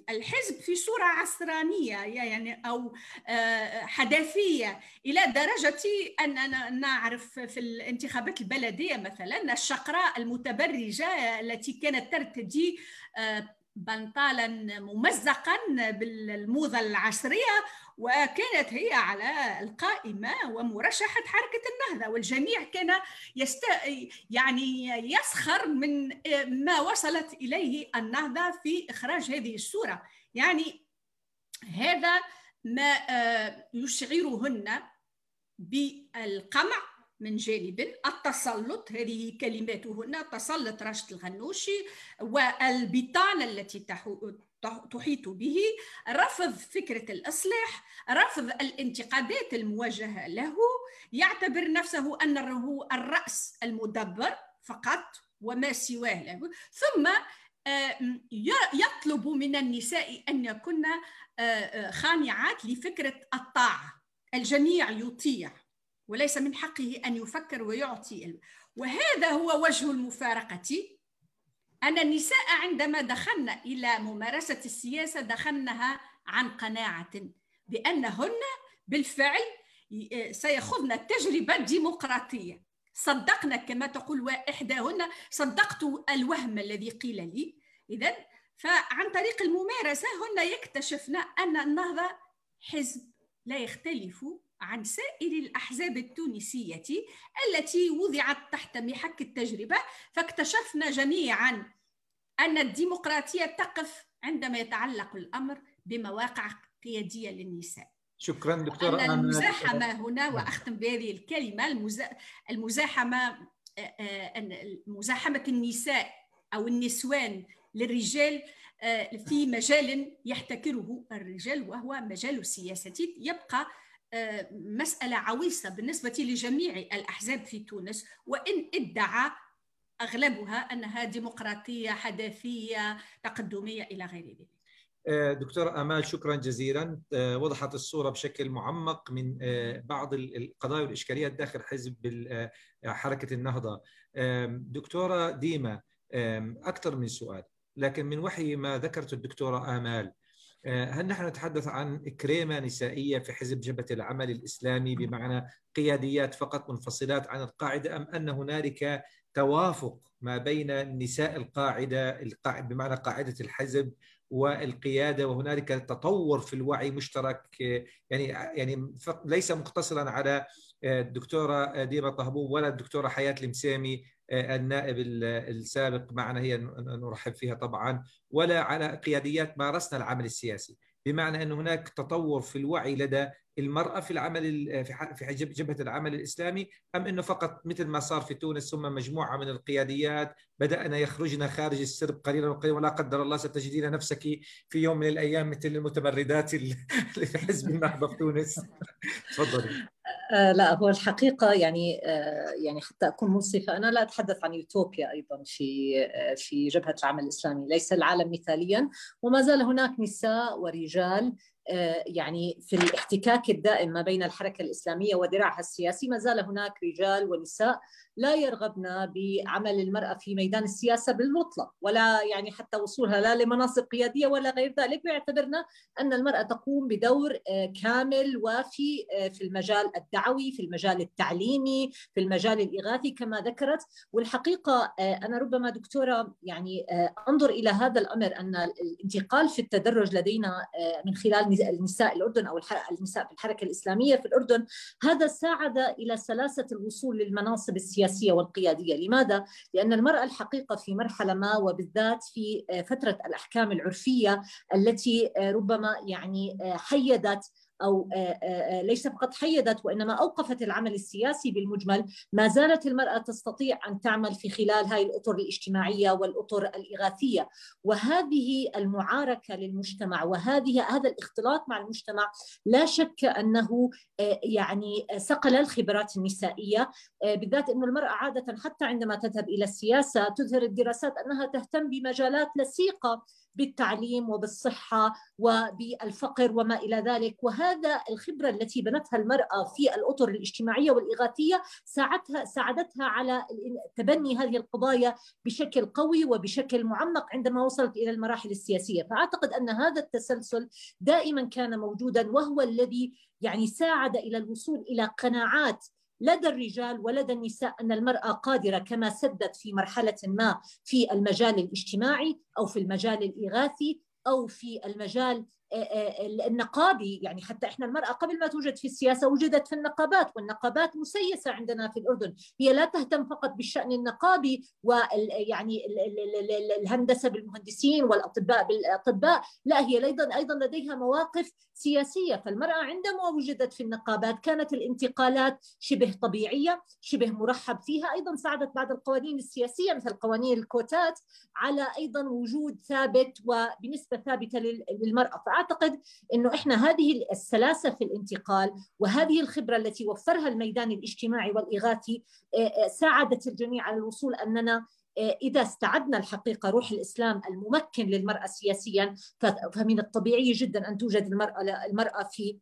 الحزب في صورة عصرانية يعني أو آه، حداثية إلى درجة أننا نعرف في الانتخابات البلدية مثلا الشقراء المتبرجة التي كانت ترتدي آه، بنطالا ممزقا بالموضة العصرية وكانت هي على القائمة ومرشحة حركة النهضة والجميع كان يست... يعني يسخر من ما وصلت إليه النهضة في إخراج هذه الصورة يعني هذا ما آه، يشعرهن بالقمع من جانب التسلط. هذه كلماته هنا تسلط راشد الغنوشي والبطانة التي تحيط به رفض فكرة الإصلاح رفض الانتقادات الموجهة له يعتبر نفسه أنه الرأس المدبر فقط وما سواه له. ثم آه، يطلب من النساء أن يكن آه، آه، خانعات لفكرة الطاعة. الجميع يطيع وليس من حقه أن يفكر ويعطي وهذا هو وجه المفارقة أن النساء عندما دخلن إلى ممارسة السياسة دخلنها عن قناعة بأنهن بالفعل سيخضن التجربة الديمقراطية صدقنا كما تقول إحداهن صدقت الوهم الذي قيل لي. إذا فعن طريق الممارسة هن يكتشفن أن النهضة حزب لا يختلف عن سائر الأحزاب التونسية التي وضعت تحت محك التجربة فاكتشفنا جميعا أن الديمقراطية تقف عندما يتعلق الأمر بمواقع قيادية للنساء.
شكرا دكتورة
أن المزاحمة هنا وأختم بهذه الكلمة المزاحمة مزاحمة النساء أو النسوان للرجال في مجال يحتكره الرجال وهو مجال السياسة يبقى مسألة عويصة بالنسبة لجميع الأحزاب في تونس وإن ادعى أغلبها أنها ديمقراطية حداثية تقدمية إلى غير ذلك.
آه، دكتور آمال شكرا جزيلا. آه، وضحت الصورة بشكل معمق من آه، بعض القضايا والإشكاليات داخل حزب حركة النهضة. دكتورة ديما أكثر من سؤال لكن من وحي ما ذكرت الدكتورة آمال هل نحن نتحدث عن كريمة نسائية في حزب جبهة العمل الإسلامي بمعنى قياديات فقط منفصلات عن القاعدة أم أن هنالك توافق ما بين نساء القاعدة بمعنى قاعدة الحزب والقيادة وهنالك تطور في الوعي مشترك؟ يعني يعني ليس مقتصرا على الدكتورة ديما طهبوب ولا الدكتورة حياة المسامي النائب السابق معنا هي نرحب فيها طبعا ولا على قياديات مارسنا العمل السياسي. بمعنى أن هناك تطور في الوعي لدى المرأة في العمل في جبهة العمل الإسلامي أم أنه فقط مثل ما صار في تونس ثم مجموعة من القياديات بدأنا يخرجن خارج السرب قليلا وقليلا ولا قدر الله ستجدين نفسك في يوم من الأيام مثل المتمردات اللي في حزب النهضة في تونس. تفضلي.
آه لا هو الحقيقة يعني آه يعني حتى أكون منصفة أنا لا أتحدث عن يوتوبيا أيضا في آه في جبهة العمل الإسلامي ليس العالم مثاليا وما زال هناك نساء ورجال يعني في الاحتكاك الدائم ما بين الحركة الإسلامية وذراعها السياسي ما زال هناك رجال ونساء لا يرغبن بعمل المرأة في ميدان السياسة بالمطلق ولا يعني حتى وصولها لا لمناصب قيادية ولا غير ذلك. ويعتبرنا أن المرأة تقوم بدور آه، كامل وفي آه، في المجال الدعوي في المجال التعليمي في المجال الإغاثي كما ذكرت. والحقيقة آه، أنا ربما دكتورة يعني أنظر إلى هذا الأمر أن الانتقال في التدرج لدينا من خلال النساء الأردن أو النساء في الحركة الإسلامية في الأردن هذا ساعد إلى سلاسة الوصول للمناصب السياسية السياسية والقيادية، لماذا؟ لأن المرأة الحقيقة في مرحلة ما وبالذات في فترة الأحكام العرفية التي ربما يعني حيدت أو ليس فقط حيدت وإنما أوقفت العمل السياسي بالمجمل ما زالت المرأة تستطيع أن تعمل في خلال هذه الأطر الاجتماعية والأطر الإغاثية. وهذه المعاركة للمجتمع وهذه هذا الاختلاط مع المجتمع لا شك أنه يعني صقل الخبرات النسائية. بالذات إنه المرأة عادة حتى عندما تذهب إلى السياسة تظهر الدراسات أنها تهتم بمجالات لصيقة بالتعليم وبالصحة وبالفقر وما إلى ذلك. وهذا الخبرة التي بنتها المرأة في الأطر الاجتماعية والإغاثية ساعدتها ساعدتها على تبني هذه القضايا بشكل قوي وبشكل معمق عندما وصلت إلى المراحل السياسية. فأعتقد أن هذا التسلسل دائما كان موجودا وهو الذي يعني ساعد إلى الوصول إلى قناعات لدى الرجال ولدى النساء أن المرأة قادرة كما سدت في مرحلة ما في المجال الاجتماعي أو في المجال الإغاثي أو في المجال النقابي يعني حتى إحنا المرأة قبل ما توجد في السياسة وجدت في النقابات والنقابات مسيسة عندنا في الأردن. هي لا تهتم فقط بالشأن النقابي ويعني الهندسة بالمهندسين والأطباء بالأطباء لا هي أيضا أيضا لديها مواقف سياسية. فالمرأة عندما وجدت في النقابات كانت الانتقالات شبه طبيعية شبه مرحب فيها. أيضا ساعدت بعض القوانين السياسية مثل قوانين الكوتات على أيضا وجود ثابت وبنسبة ثابتة للمرأة. فاعتقد إنه إحنا هذه السلاسة في الانتقال وهذه الخبرة التي وفرها الميدان الاجتماعي والإغاثي ساعدت الجميع على الوصول أننا إذا استعدنا الحقيقة روح الإسلام الممكن للمرأة سياسيا فمن الطبيعي جدا أن توجد المرأة المرأة في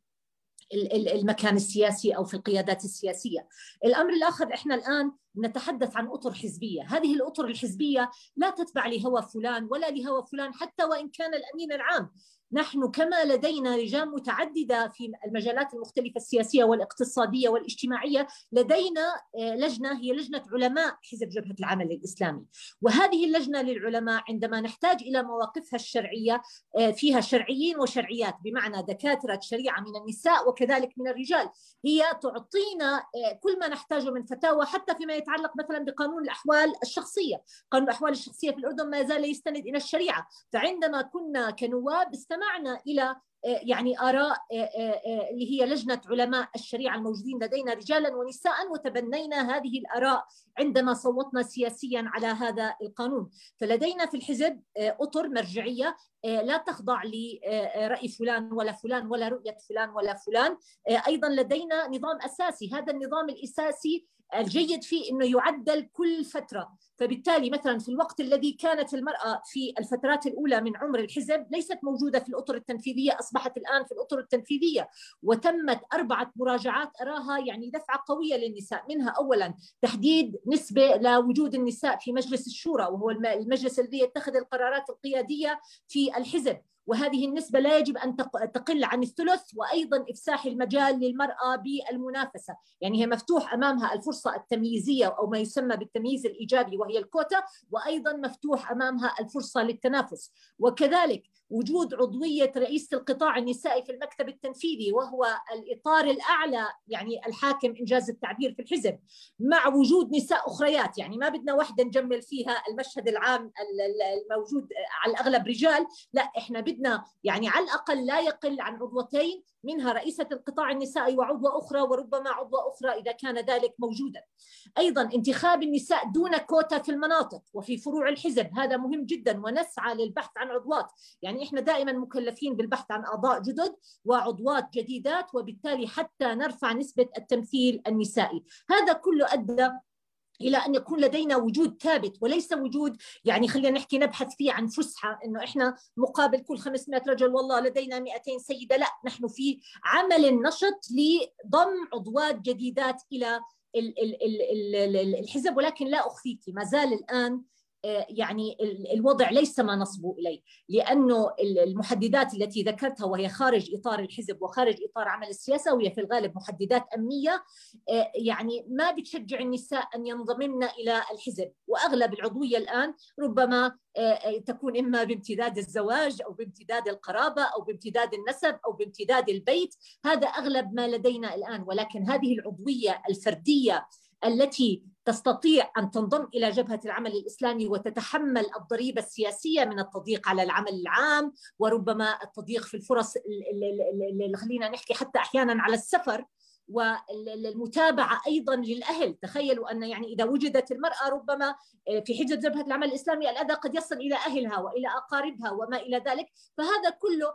المكان السياسي أو في القيادات السياسية. الأمر الآخر إحنا الآن نتحدث عن أطر حزبية، هذه الأطر الحزبية لا تتبع لهوى فلان ولا لهوى فلان حتى وإن كان الأمين العام نحن كما لدينا لجان متعددة في المجالات المختلفة السياسية والاقتصادية والاجتماعية لدينا آه، لجنة هي لجنة علماء حزب جبهة العمل الإسلامي. وهذه اللجنة للعلماء عندما نحتاج إلى مواقفها الشرعية آه، فيها شرعيين وشرعيات بمعنى دكاترة شريعة من النساء وكذلك من الرجال هي تعطينا آه، كل ما نحتاجه من فتاوى حتى فيما يتعلق مثلا بقانون الأحوال الشخصية. قانون الأحوال الشخصية في الأردن ما زال يستند إلى الشريعة. فعندما كنا كنواب استمع استمعنا إلى آه، يعني آراء آه، آه، اللي هي لجنة علماء الشريعة الموجودين لدينا رجالا ونساء وتبنينا هذه الآراء عندما صوتنا سياسيا على هذا القانون. فلدينا في الحزب أطر مرجعية لا تخضع لراي فلان ولا فلان ولا رؤية فلان ولا فلان. أيضا لدينا نظام أساسي. هذا النظام الأساسي الجيد فيه إنه يعدل كل فترة. فبالتالي مثلا في الوقت الذي كانت المرأة في الفترات الأولى من عمر الحزب ليست موجودة في الأطر التنفيذية أصبحت الآن في الأطر التنفيذية وتمت أربعة مراجعات أراها يعني دفعة قوية للنساء منها اولا تحديد نسبة لوجود النساء في مجلس الشورى وهو المجلس الذي يتخذ القرارات القيادية في الحزب. وهذه النسبة لا يجب أن تقل عن الثلث وأيضا إفساح المجال للمرأة بالمنافسة. يعني هي مفتوح أمامها الفرصة التمييزية أو ما يسمى بالتمييز الإيجابي وهي الكوتا وأيضا مفتوح أمامها الفرصة للتنافس. وكذلك وجود عضوية رئيسة القطاع النسائي في المكتب التنفيذي وهو الإطار الأعلى يعني الحاكم إنجاز التعبير في الحزب مع وجود نساء أخريات يعني ما بدنا واحدة نجمل فيها المشهد العام الموجود على الأغلب رجال لا إحنا بدنا يعني على الأقل لا يقل عن عضوتين منها رئيسة القطاع النسائي وعضوة أخرى وربما عضوة أخرى إذا كان ذلك موجودا. أيضا انتخاب النساء دون كوتا في المناطق وفي فروع الحزب هذا مهم جدا ونسعى للبحث عن عضوات يعني إحنا دائما مكلفين بالبحث عن أعضاء جدد وعضوات جديدات وبالتالي حتى نرفع نسبة التمثيل النسائي. هذا كله أدى إلى أن يكون لدينا وجود ثابت وليس وجود يعني خلينا نحكي نبحث فيه عن فسحة إنه إحنا مقابل كل 500 رجل والله لدينا 200 سيدة. لا نحن في عمل نشط لضم عضوات جديدات إلى الحزب ولكن لا أخفيك ما زال الآن يعني الوضع ليس ما نصبو إليه لأنه المحددات التي ذكرتها وهي خارج إطار الحزب وخارج إطار عمل السياسة وهي في الغالب محددات أمنية آه، يعني ما بتشجع النساء أن ينضممن إلى الحزب. وأغلب العضوية الآن ربما آه، تكون إما بامتداد الزواج أو بامتداد القرابة أو بامتداد النسب أو بامتداد البيت. هذا أغلب ما لدينا الآن ولكن هذه العضوية الفردية التي تستطيع أن تنضم إلى جبهة العمل الإسلامي وتتحمل الضريبة السياسية من التضييق على العمل العام وربما التضييق في الفرص خلينا نحكي حتى أحيانا على السفر. والمتابعة أيضا للأهل. تخيلوا أن يعني إذا وجدت المرأة ربما آه، في حجة جبهة العمل الإسلامي الأذى قد يصل إلى أهلها وإلى أقاربها وما إلى ذلك. فهذا كله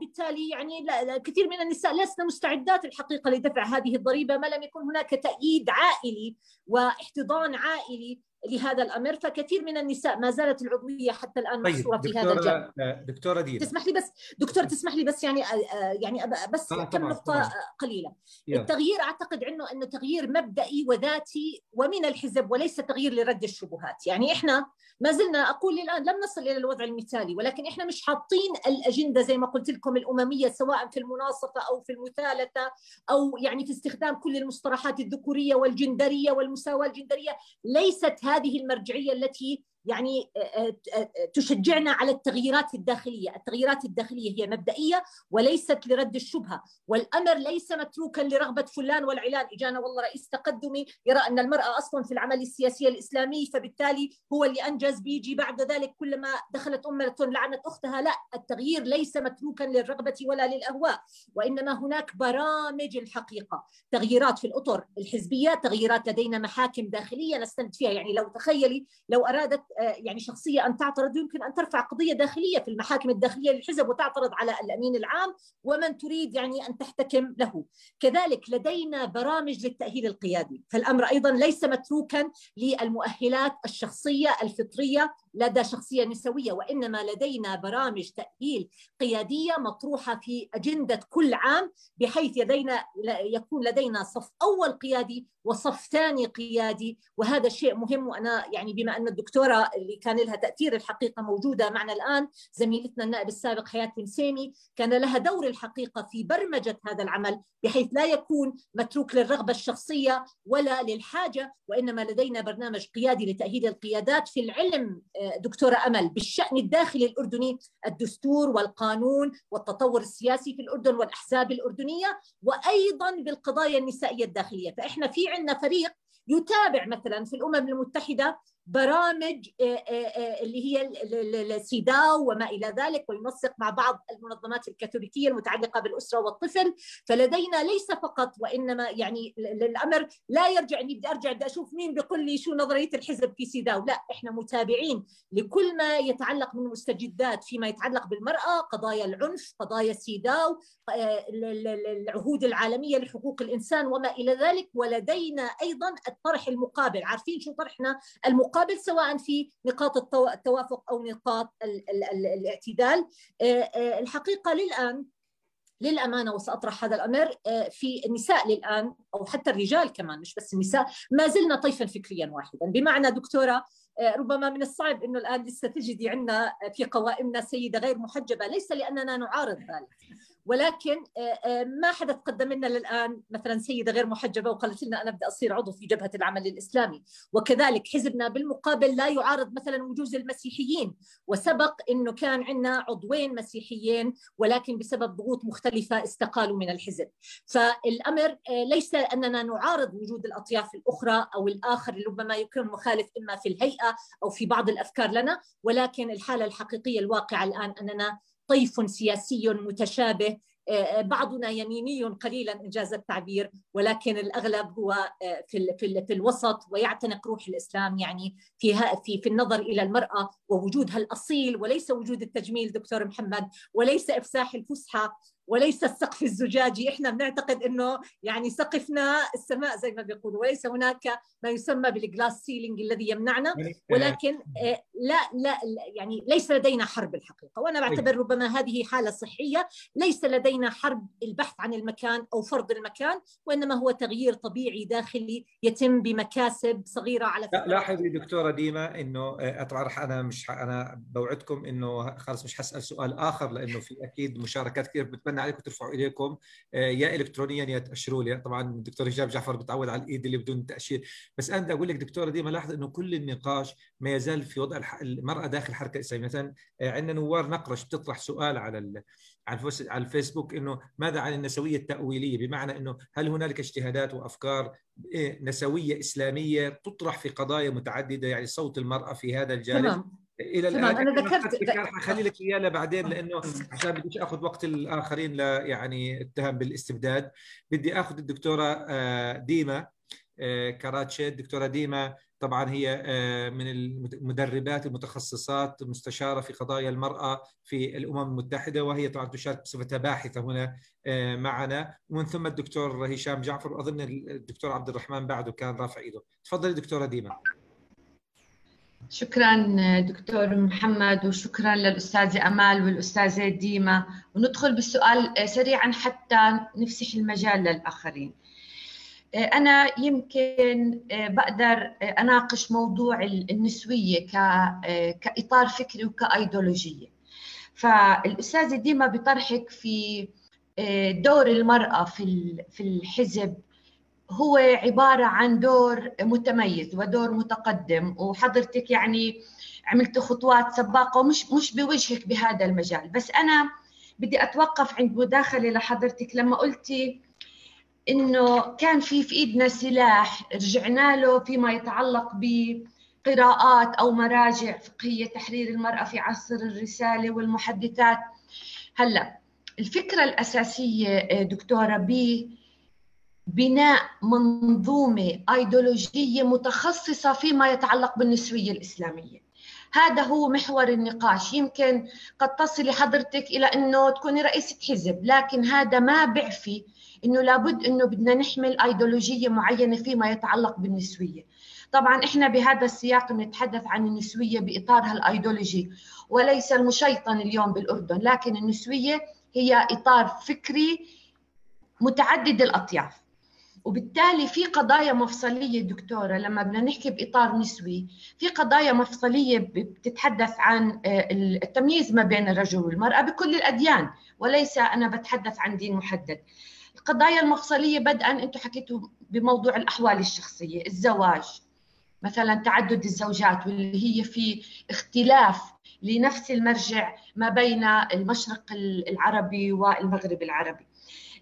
بالتالي يعني كثير من النساء لسنا مستعدات الحقيقة لدفع هذه الضريبة. ما لم يكن هناك تأييد عائلي واحتضان عائلي لهذا الأمر فكثير من النساء ما زالت العضوية حتى الآن طيب محصورة في هذا الجانب.
دكتورة دينا.
تسمح لي بس دكتور تسمح لي بس يعني آه، يعني بس كم نقطة قليلة. يلا. التغيير أعتقد إنه إنه تغيير مبدئي وذاتي ومن الحزب وليس تغيير لرد الشبهات. يعني إحنا ما زلنا أقول الآن لم نصل إلى الوضع المثالي ولكن إحنا مش حاطين الأجندة زي ما قلت لكم الأممية سواء في المناصفة أو في المثالثة أو يعني في استخدام كل المصطلحات الذكورية والجندرية والمساواة الجندرية. ليست هذه المرجعية التي يعني آه، آه، آه، تشجعنا على التغييرات الداخلية، التغييرات الداخلية هي مبدئية وليست لرد الشبهة، والأمر ليس متروكا لرغبة فلان والعلان، إجانا والله رئيس تقدمي يرى أن المرأة أصلا في العمل السياسي الإسلامي فبالتالي هو اللي أنجز بيجي بعد ذلك كلما دخلت أمة لعنت أختها، لا، التغيير ليس متروكا للرغبة ولا للأهواء، وإنما هناك برامج الحقيقة، تغييرات في الأطر الحزبية، تغييرات لدينا محاكم داخلية نستند فيها، يعني لو تخيلي لو أرادت يعني شخصية أن تعترض يمكن أن ترفع قضية داخلية في المحاكم الداخلية للحزب وتعترض على الأمين العام ومن تريد يعني أن تحتكم له. كذلك لدينا برامج للتأهيل القيادي. فالأمر أيضا ليس متروكا للمؤهلات الشخصية الفطرية لدى شخصية نسوية وإنما لدينا برامج تأهيل قيادية مطروحة في أجندة كل عام بحيث لدينا يكون لدينا صف أول قيادي وصف ثاني قيادي وهذا شيء مهم. وأنا يعني بما أن الدكتورة اللي كان لها تأثير الحقيقة موجودة معنا الآن زميلتنا النائب السابق حياة سيمي كان لها دور الحقيقة في برمجة هذا العمل بحيث لا يكون متروك للرغبة الشخصية ولا للحاجة وإنما لدينا برنامج قيادي لتأهيل القيادات في العلم آه، دكتورة أمل بالشأن الداخلي الأردني الدستور والقانون والتطور السياسي في الأردن والأحزاب الأردنية وأيضا بالقضايا النسائية الداخلية. فإحنا في عندنا فريق يتابع مثلا في الأمم المتحدة برامج آه، آه، آه، اللي هي السيداو وما إلى ذلك وينسق مع بعض المنظمات الكاثوليكية المتعلقة بالأسرة والطفل. فلدينا ليس فقط وإنما يعني الامر لا يرجع إني بدي أرجع بدي أشوف مين بيقول لي شو نظرية الحزب في سيداو. لا إحنا متابعين لكل ما يتعلق من مستجدات فيما يتعلق بالمرأة قضايا العنف قضايا سيداو العهود العالمية لحقوق الإنسان وما إلى ذلك. ولدينا أيضا الطرح المقابل. عارفين شو طرحنا؟ المقابل المقابل سواء في نقاط التوافق أو نقاط الاعتدال. آه، آه، الحقيقة للآن للأمانة وسأطرح هذا الأمر آه، في النساء للآن أو حتى الرجال كمان مش بس النساء ما زلنا طيفا فكريا واحدا. بمعنى دكتورة ربما من الصعب إنه الآن لسه تجدي عندنا في قوائمنا سيدة غير محجبة. ليس لأننا نعارض ذلك. ولكن آه، آه، ما حدا تقدم لنا للآن مثلا سيدة غير محجبة وقالت لنا أنا بدي أصير عضو في جبهة العمل الإسلامي. وكذلك حزبنا بالمقابل لا يعارض مثلا وجوز المسيحيين. وسبق إنه كان عندنا عضوين مسيحيين ولكن بسبب ضغوط مختلفة استقالوا من الحزب. فالأمر آه، ليس أننا نعارض وجود الأطياف الأخرى أو الآخر ربما يكون مخالف إما في الهيئة أو في بعض الأفكار لنا ولكن الحالة الحقيقية الواقعة الآن أننا طيف سياسي متشابه آه، بعضنا يميني قليلا إن جاز التعبير ولكن الأغلب هو آه، في في في الوسط ويعتنق روح الإسلام يعني في في في النظر إلى المرأة ووجودها الأصيل وليس وجود التجميل دكتور محمد وليس إفساح الفسحة. وليس السقف الزجاجي. إحنا بنعتقد إنه يعني سقفنا السماء زي ما بيقولوا. وليس هناك ما يسمى بال glass ceiling الذي يمنعنا. ولكن آه، لا لا يعني ليس لدينا حرب الحقيقة. وأنا بعتبر ربما هذه حالة صحية. ليس لدينا حرب البحث عن المكان أو فرض المكان وإنما هو تغيير طبيعي داخلي يتم بمكاسب صغيرة على
فكرة. لاحظي دكتورة ديما إنه آه، طبعا أنا مش أنا بوعدكم إنه خلص مش حسأل سؤال آخر لأنه في أكيد مشاركات كثير بتمنى أتمنى عليكم ترفعوا إيديكم. آه، يا الكترونيا يا تاشروا لي طبعا الدكتور هشام جعفر بتعود على الإيد اللي بدون تأشير. بس أنا بدي أقول لك دكتورة ديما لاحظ إنه كل النقاش ما يزال في وضع المرأة داخل الحركه الاسلاميه مثلا آه، عندنا نوار نقرش بتطرح سؤال على على الفيسبوك إنه ماذا عن النسوية التأويلية؟ بمعنى إنه هل هنالك اجتهادات وأفكار إيه، نسوية إسلامية تطرح في قضايا متعددة؟ يعني صوت المرأة في هذا الجانب. تمام. إلى الآن أنا ذكرت حخلي لك اياه لبعدين لأنه عشان بديش آخذ وقت الآخرين ل يعني اتهم بالاستبداد بدي آخذ الدكتورة آه، ديما آه، كراتشي الدكتورة ديما طبعا هي آه، من المدربات المتخصصات مستشارة في قضايا المرأة في الأمم المتحدة وهي طبعا تشارك بصفتها باحثة هنا معنا. ومن ثم الدكتور هشام جعفر وأظن الدكتور عبد الرحمن بعده كان رافع إيده. تفضلي دكتورة ديما.
شكرا دكتور محمد وشكرا للأستاذة أمال والأستاذة ديما. وندخل بالسؤال سريعا حتى نفسح المجال للآخرين. أنا يمكن بقدر أناقش موضوع النسوية كإطار فكري وكأيديولوجية فالأستاذة ديما بطرحك في دور المرأة في الحزب هو عبارة عن دور متميز ودور متقدم وحضرتك يعني عملت خطوات سباقة ومش مش بوجهك بهذا المجال. بس أنا بدي أتوقف عند مداخلة لحضرتك لما قلتي إنه كان في في إيدنا سلاح رجعنا له فيما يتعلق بقراءات أو مراجع فقهية تحرير المرأة في عصر الرسالة والمحدثات. هلأ الفكرة الأساسية دكتورة بي بناء منظومة ايديولوجيه متخصصة فيما يتعلق بالنسوية الإسلامية. هذا هو محور النقاش. يمكن قد تصلي حضرتك إلى أنه تكوني رئيسة حزب لكن هذا ما بيعفي أنه لابد أنه بدنا نحمل أيديولوجية معينة فيما يتعلق بالنسوية. طبعا إحنا بهذا السياق نتحدث عن النسوية بإطارها الأيديولوجي وليس المشيطن اليوم بالأردن لكن النسوية هي إطار فكري متعدد الأطياف. وبالتالي في قضايا مفصلية دكتورة لما بدنا نحكي بإطار نسوي في قضايا مفصلية بتتحدث عن آه، التمييز ما بين الرجل والمرأة بكل الأديان وليس أنا بتحدث عن دين محدد. القضايا المفصلية بدءا أنتم حكيتوا بموضوع الأحوال الشخصية الزواج مثلا تعدد الزوجات واللي هي في اختلاف لنفس المرجع ما بين المشرق العربي والمغرب العربي.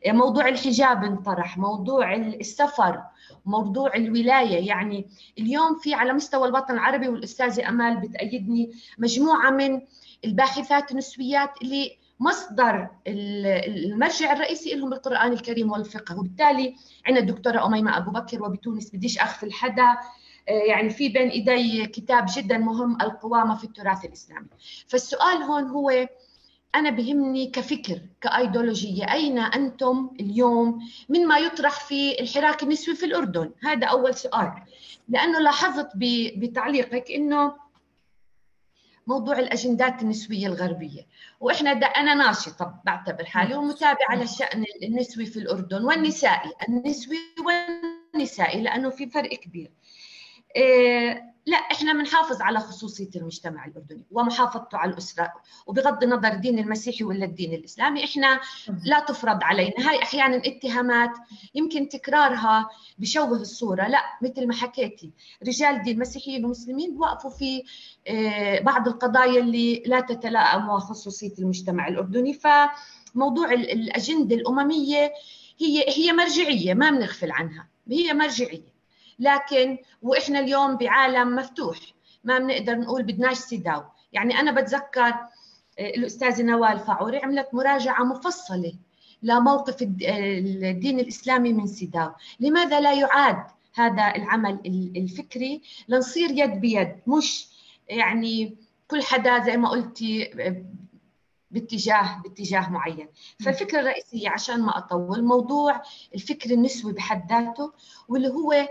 موضوع الحجاب انطرح موضوع السفر موضوع الولاية. يعني اليوم في على مستوى الوطن العربي والأستاذة أمال بتأيدني مجموعة من الباحثات النسويات اللي مصدر المرجع الرئيسي لهم القرآن الكريم والفقه. وبالتالي عندنا الدكتورة أميمة أبو بكر وبتونس بديش أغفل حدا يعني في بين إيدي كتاب جدا مهم القوامة في التراث الإسلامي. فالسؤال هون هو أنا بهمني كفكر كايديولوجيه أين أنتم اليوم من ما يطرح في الحراك النسوي في الأردن؟ هذا أول سؤال. لأنه لاحظت بتعليقك إنه موضوع الأجندات النسوية الغربية. وإحنا أنا ناشطة بعتبر حالي ومتابعة للشأن النسوي في الأردن والنسائي النسوي والنسائي لأنه في فرق كبير. إيه لا إحنا بنحافظ على خصوصية المجتمع الأردني ومحافظته على الأسرة وبغض النظر الدين المسيحي ولا الدين الإسلامي. إحنا لا تفرض علينا. هاي أحيانا اتهامات يمكن تكرارها بشوه الصورة. لا مثل ما حكيتي رجال الدين المسيحيين والمسلمين بوقفوا في إيه، بعض القضايا اللي لا تتلائم مع خصوصيه المجتمع الأردني. فموضوع الأجندة الأممية هي هي مرجعية ما بنغفل عنها هي مرجعية. لكن وإحنا اليوم بعالم مفتوح ما بنقدر نقول بدناش سيداو يعني أنا بتذكر آه، الأستاذة نوال فاعوري عملت مراجعة مفصلة لموقف الدين الإسلامي من سيداو لماذا لا يعاد هذا العمل الفكري؟ لنصير يد بيد مش يعني كل حدا زي ما قلتي آه، باتجاه باتجاه معين. فالفكرة الرئيسية عشان ما أطول موضوع الفكر النسوي بحد ذاته واللي هو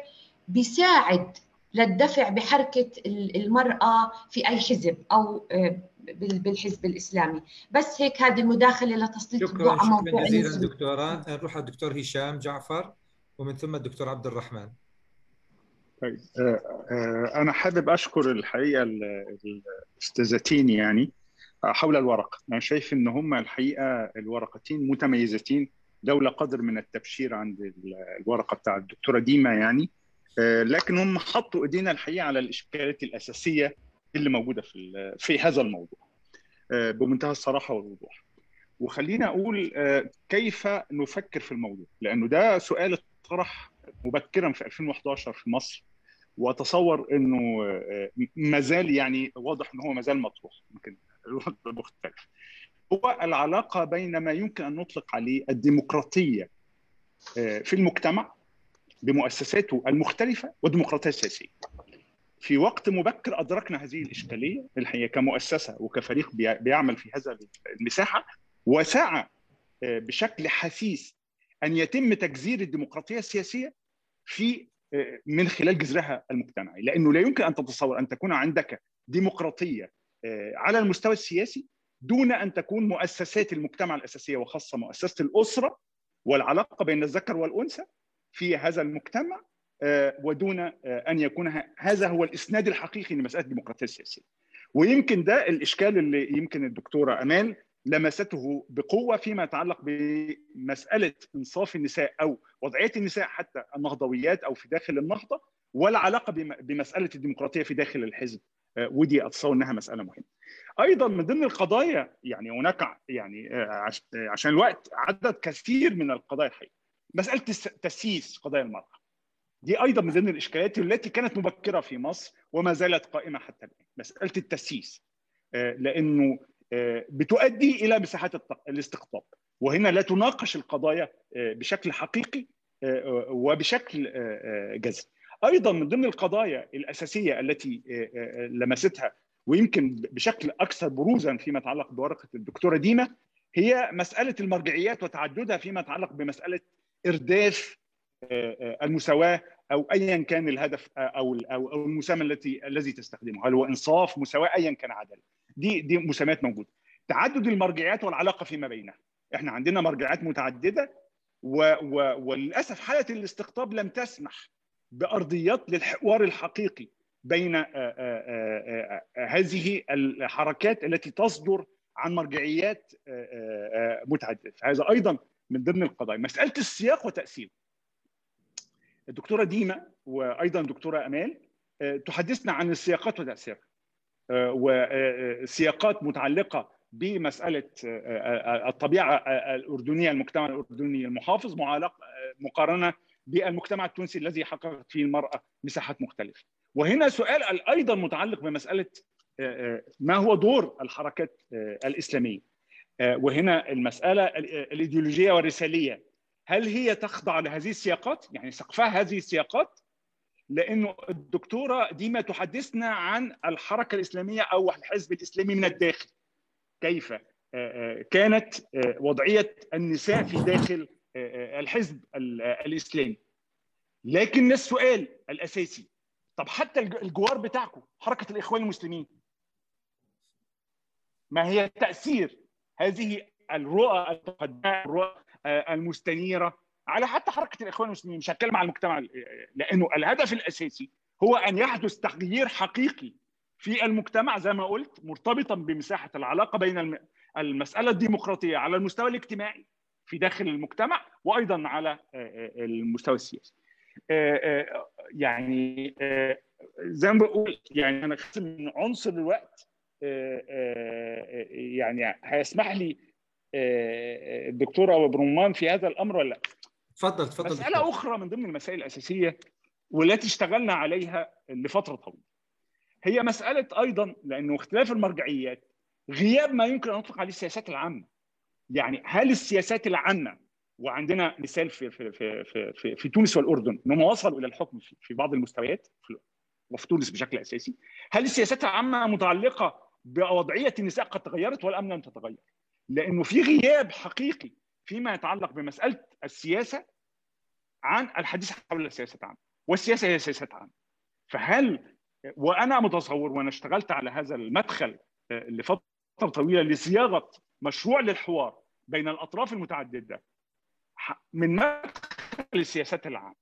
بيساعد للدفع بحركة المرأة في أي حزب أو آه، بالحزب الإسلامي. بس هيك هذه المداخلة لتسليط
الضوء على موضوع شكرا جزيلا دكتورة. نروح على الدكتور هشام جعفر ومن ثم الدكتور عبد الرحمن.
طيب آه، آه، أنا حابب أشكر الحقيقة الأستاذتين يعني حول الورقة أنا شايف إن هم الحقيقة الورقتين متميزتين دولة قدر من التبشير عند الورقة بتاع الدكتورة ديما يعني. آه، لكن هم حطوا إيدينا الحقيقة على الإشكالات الأساسية اللي موجودة في في هذا الموضوع آه، بمنتهى الصراحة والوضوح. وخلينا أقول آه، كيف نفكر في الموضوع؟ لأنه ده سؤال اتطرح مبكرا في 2011 في مصر وأتصور إنه ما زال يعني واضح ان هو ما زال مطروح يمكن مختلف. هو العلاقة بين ما يمكن أن نطلق عليه الديمقراطية في المجتمع بمؤسساته المختلفة والديمقراطيه السياسيه. في وقت مبكر أدركنا هذه الإشكالية الحقيقة كمؤسسة وكفريق بيعمل في هذا المساحة وسعى آه، بشكل حثيث أن يتم تجذير الديمقراطية السياسية في آه، من خلال جذرها المجتمعي لأنه لا يمكن أن تتصور أن تكون عندك ديمقراطية آه، على المستوى السياسي دون أن تكون مؤسسات المجتمع الأساسية وخاصة مؤسسة الأسرة والعلاقة بين الذكر والأنثى في هذا المجتمع آه، ودون آه، أن يكون هذا هو الإسناد الحقيقي لمسألة الديمقراطية السياسية. ويمكن ده الإشكال اللي يمكن الدكتورة امال لمسته بقوة فيما يتعلق بمسألة إنصاف النساء أو وضعية النساء حتى النهضويات أو في داخل النهضة ولا علاقة بمسألة الديمقراطية في داخل الحزب آه، ودي أتصور إنها مسألة مهمة. أيضا من ضمن القضايا يعني هناك يعني عشان الوقت عدد كثير من القضايا الحقيقة مسألة تسييس قضايا المرأة. دي أيضا من ضمن الاشكاليات التي كانت مبكرة في مصر وما زالت قائمة حتى الآن. مسألة التسييس آه، لأنه آه، بتؤدي إلى مساحات الاستقطاب. وهنا لا تناقش القضايا آه، بشكل حقيقي وبشكل جذري. أيضا من ضمن القضايا الأساسية التي لمستها ويمكن بشكل أكثر بروزا فيما يتعلق بورقة الدكتورة ديما هي مسألة المرجعيات وتعددها فيما يتعلق بمسألة إرداف المساواة أو ايا كان الهدف أو أو المسمى التي الذي تستخدمه هل هو إنصاف مساواة ايا كان عدل. دي دي مسميات موجودة. تعدد المرجعيات والعلاقة فيما بينها. إحنا عندنا مرجعيات متعددة و و وللأسف حالة الاستقطاب لم تسمح بأرضيات للحوار الحقيقي بين هذه الحركات التي تصدر عن مرجعيات متعددة. هذا أيضا من ضمن القضايا مسألة السياق وتأثيره الدكتورة ديما وأيضا الدكتوره أمال تحدثنا عن السياقات وتاثيرها وسياقات متعلقة بمسألة الطبيعة الأردنية المجتمع الأردني المحافظ مقارنة بالمجتمع التونسي الذي حققت فيه المرأة مساحات مختلفة. وهنا سؤال أيضا متعلق بمسألة ما هو دور الحركات الإسلامية؟ وهنا المسألة الإيديولوجية والرسالية هل هي تخضع لهذه السياقات؟ يعني سقفها هذه السياقات؟ لأنه الدكتورة ديما تحدثنا عن الحركة الإسلامية أو الحزب الإسلامي من الداخل. كيف كانت وضعية النساء في داخل الحزب الإسلامي. لكن السؤال الأساسي طب حتى الجوار بتاعكم حركة الإخوان المسلمين ما هي تأثير هذه الرؤى الرؤى المستنيرة على حتى حركة الإخوان المسلمين مش هتكلم على المجتمع لأنه الهدف الأساسي هو أن يحدث تغيير حقيقي في المجتمع زي ما قلت مرتبطا بمساحة العلاقة بين المسألة الديمقراطية على المستوى الاجتماعي في داخل المجتمع وأيضا على المستوى السياسي. يعني زي ما بقول يعني أنا من عنصر الوقت يعني هيسمح لي الدكتوره أبو برمان في هذا الأمر ولا لأ؟
تفضل تفضل
مسألة. أخرى من ضمن المسائل الأساسية والتي اشتغلنا عليها لفترة طويلة هي مسألة أيضا لأنه اختلاف المرجعيات غياب ما يمكن أن نطلق عليه السياسات العامة يعني هل السياسات العامة وعندنا مثال في في في في, في, في تونس والأردن إنهم وصلوا إلى الحكم في, في بعض المستويات وفي تونس بشكل أساسي هل السياسات العامة متعلقة بوضعية النساء قد تغيرت ولا ام لم تتغير؟ لأنه في غياب حقيقي فيما يتعلق بمسألة السياسة عن الحديث حول السياسة العامة. والسياسة هي سياسات عامة. فهل وأنا متصور وأنا اشتغلت على هذا المدخل لفترة طويلة لصياغة مشروع للحوار بين الأطراف المتعددة من مدخل السياسات العامة.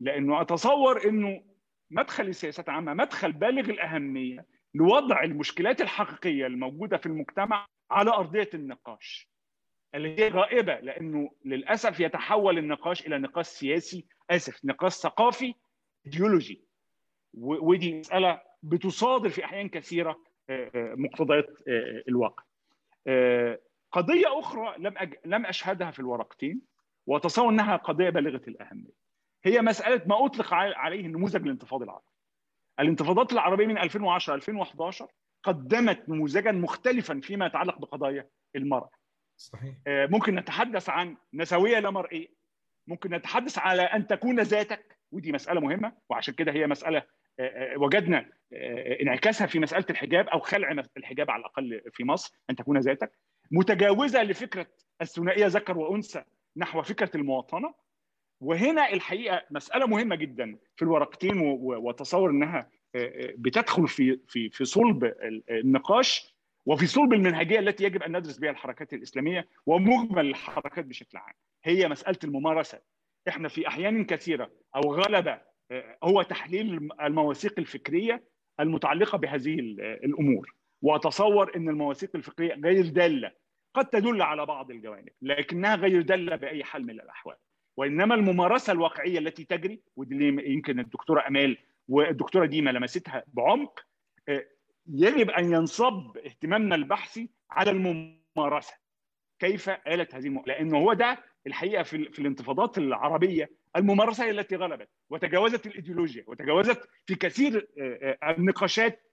لأنه أتصور إنه مدخل السياسات العامة مدخل بالغ الأهمية لوضع المشكلات الحقيقية الموجودة في المجتمع على أرضية النقاش اللي هي غائبة لأنه للأسف يتحول النقاش إلى نقاش سياسي آسف نقاش ثقافي إيديولوجي ودي مسألة بتصادر في أحيان كثيرة مقتضيات الواقع. قضية أخرى لم أج... لم أشهدها في الورقتين وأتصور أنها قضية بالغة الأهمية. هي مسألة ما أطلق عليه نموذج الانتفاضه العربي. الانتفاضات العربية من 2010 2011 قدمت نموذجا مختلفا فيما يتعلق بقضايا المرأة.
صحيح.
ممكن نتحدث عن نسوية لا مرئية. ممكن نتحدث على أن تكون ذاتك ودي مسألة مهمة وعشان كده هي مسألة وجدنا انعكاسها في مسألة الحجاب أو خلع الحجاب على الأقل في مصر أن تكون ذاتك متجاوزة لفكرة الثنائية ذكر وأنثى نحو فكرة المواطنة وهنا الحقيقة مسألة مهمة جدا في الورقتين وتصور إنها بتدخل في في في صلب النقاش وفي صلب المنهجية التي يجب أن ندرس بها الحركات الإسلامية ومجمل الحركات بشكل عام. هي مسألة الممارسة. إحنا في أحيان كثيرة أو غلب هو تحليل المواثيق الفكرية المتعلقة بهذه الأمور. وأتصور إن المواثيق الفكرية غير دالة قد تدل على بعض الجوانب لكنها غير دالة بأي حال من الأحوال. وإنما الممارسة الواقعية التي تجري ودي يمكن الدكتورة أمال والدكتورة ديما لمستها بعمق يجب أن ينصب اهتمامنا البحثي على الممارسة كيف آلت هذه. لأنه هو ده الحقيقة في, في الانتفاضات العربية الممارسة هي التي غلبت وتجاوزت الإيديولوجيا وتجاوزت في كثير النقاشات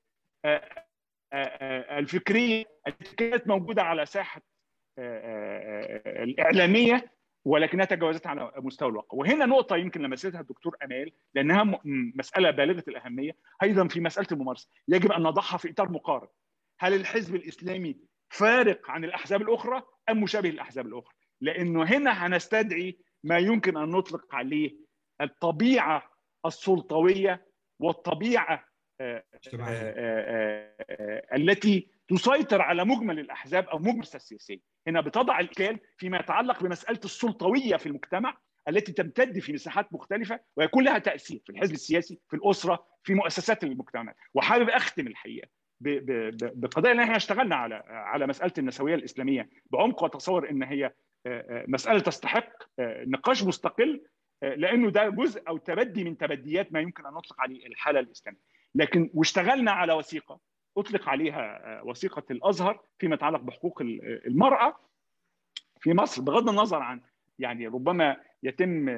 الفكرية التي كانت موجودة على ساحة الإعلامية ولكنها تجاوزت على مستوى الواقع. وهنا نقطة يمكن لمستها الدكتور أمال لأنها مسألة بالغة الأهمية. أيضا في مسألة الممارسة يجب أن نضعها في إطار مقارن. هل الحزب الإسلامي فارق عن الأحزاب الأخرى أم مشابه للأحزاب الأخرى؟ لأنه هنا هنستدعي ما يمكن أن نطلق عليه الطبيعة السلطوية والطبيعة آه، آه، آه، التي تسيطر على مجمل الأحزاب أو مجمل السياسية. هنا بتضع الكال فيما يتعلق بمسألة السلطوية في المجتمع التي تمتد في مساحات مختلفة ويكون لها تأثير في الحزب السياسي في الأسرة في مؤسسات المجتمع. وحابب أختم الحقيقة بقضايا ان إحنا اشتغلنا على على مسألة النسوية الإسلامية بعمق وأتصور إن هي مسألة تستحق نقاش مستقل لأنه ده جزء أو تبدي من تبديات ما يمكن أن نطلق عليه الحالة الإسلامية. لكن واشتغلنا على وثيقة أطلق عليها وثيقة الأزهر فيما يتعلق بحقوق المرأة في مصر بغض النظر عن يعني ربما يتم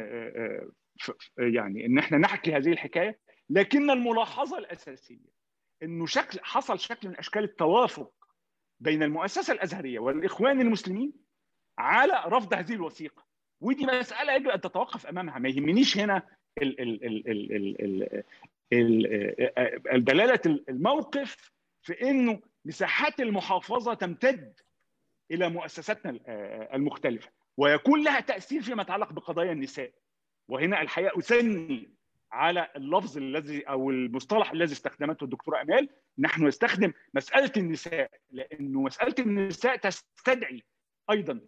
يعني إن إحنا نحكي هذه الحكاية لكن الملاحظة الأساسية إنه شكل حصل شكل من أشكال التوافق بين المؤسسة الأزهرية والإخوان المسلمين على رفض هذه الوثيقة. ودي مسألة يجب أن تتوقف أمامها. ما يهمنيش هنا ال دلالة الموقف في إنه مساحات المحافظة تمتد إلى مؤسساتنا المختلفة ويكون لها تأثير فيما يتعلق بقضايا النساء. وهنا الحقيقة اثني على اللفظ الذي أو المصطلح الذي استخدمته الدكتورة آمال نحن نستخدم مسألة النساء لأنه مسألة النساء تستدعي أيضا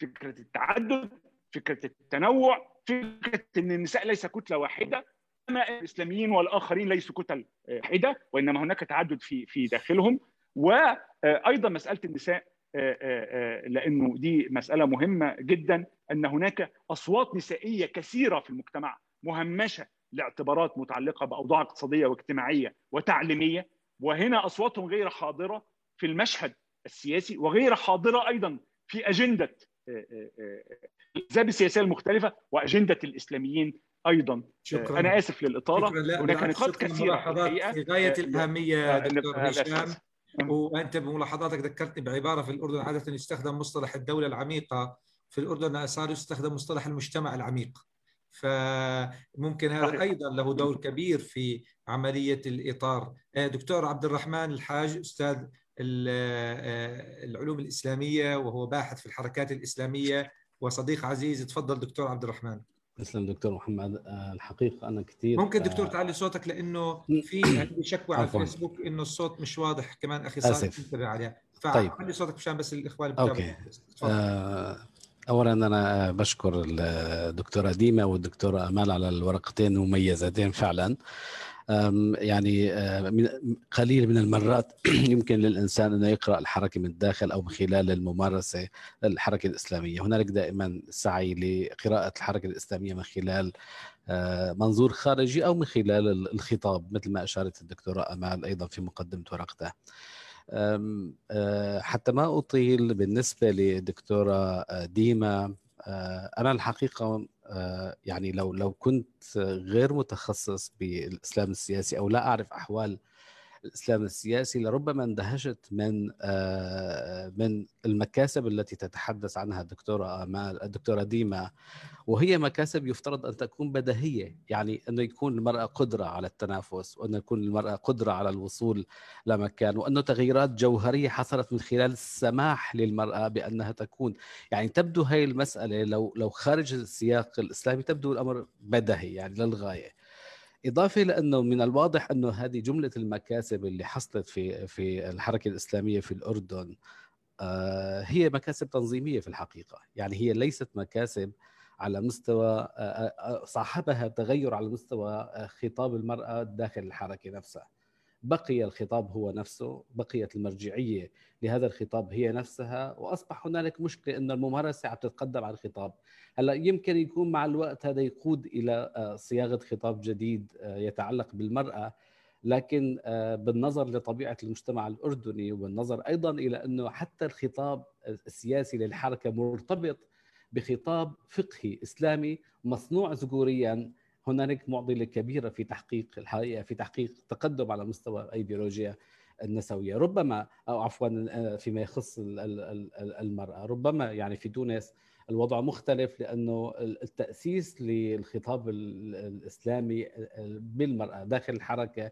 فكرة التعدد فكرة التنوع فكرة إن النساء ليس كتلة واحدة الإسلاميين والآخرين ليسوا كتل واحدة وإنما هناك تعدد في في داخلهم. وأيضا مسألة النساء لأنه دي مسألة مهمة جدا أن هناك أصوات نسائية كثيرة في المجتمع مهمشة لاعتبارات متعلقة بأوضاع اقتصادية واجتماعية وتعليمية. وهنا أصواتهم غير حاضرة في المشهد السياسي وغير حاضرة أيضا في أجندة الاحزاب السياسية المختلفة وأجندة الإسلاميين أيضا. شكرا. أنا آسف للإطالة
هناك نقاط كثيره في غاية الأهمية دكتور هشام. وأنت بملاحظاتك ذكرتني بعبارة في الأردن عادة يستخدم مصطلح الدولة العميقة. في الأردن صار يستخدم مصطلح المجتمع العميق. فممكن هذا أيضا له دور كبير في عملية الإطار. دكتور عبد الرحمن الحاج أستاذ العلوم الإسلامية وهو باحث في الحركات الإسلامية. وصديق عزيز تفضل دكتور عبد الرحمن.
تسلم دكتور محمد. الحقيقة أنا كثير
ممكن دكتور تعلي صوتك لأنه في عندي شكوى على الفيسبوك إنه الصوت مش واضح كمان أخي صالح أنتبه عليها طيب. علي صوتك مشان بس الإخوان
أوكي. آه اولا أنا بشكر الدكتوره ديما والدكتورة أمال على الورقتين المميزتين فعلا. يعني قليل من المرات يمكن للإنسان انه يقرأ الحركة من الداخل أو من خلال الممارسة الحركة الإسلامية، هنالك دائما سعي لقراءة الحركة الإسلامية من خلال منظور خارجي أو من خلال الخطاب مثل ما أشارت الدكتورة أمال أيضا في مقدمة ورقتها. حتى ما أطيل بالنسبة للدكتوره ديما أنا الحقيقة يعني لو لو كنت غير متخصص بالإسلام السياسي أو لا أعرف أحوال الإسلام السياسي لربما اندهشت من من المكاسب التي تتحدث عنها الدكتوره آمال الدكتوره ديما وهي مكاسب يفترض أن تكون بديهية يعني انه يكون المرأة قدرة على التنافس وأن يكون المرأة قدرة على الوصول لمكان وانه تغييرات جوهرية حصلت من خلال السماح للمرأة بأنها تكون. يعني تبدو هي المسألة لو لو خارج السياق الإسلامي تبدو الأمر بديهي يعني للغايه إضافة لأنه من الواضح إنه هذه جملة المكاسب اللي حصلت في في الحركة الإسلامية في الأردن هي مكاسب تنظيمية في الحقيقة، يعني هي ليست مكاسب على مستوى صاحبها تغير على مستوى خطاب المرأة داخل الحركة نفسها. بقي الخطاب هو نفسه، بقيت المرجعية لهذا الخطاب هي نفسها وأصبح هنالك مشكلة إن الممارسة عم تتقدم على الخطاب. هلأ يمكن يكون مع الوقت هذا يقود إلى صياغة خطاب جديد يتعلق بالمرأة لكن بالنظر لطبيعة المجتمع الأردني وبالنظر أيضا إلى إنه حتى الخطاب السياسي للحركة مرتبط بخطاب فقهي إسلامي مصنوع ذكوريا هنالك معضلة كبيرة في تحقيق الحقيقة في تحقيق تقدم على مستوى الايديولوجيا النسوية. ربما أو عفوا فيما يخص المرأة. ربما يعني في تونس الوضع مختلف لأنه التأسيس للخطاب الإسلامي بالمرأة داخل الحركة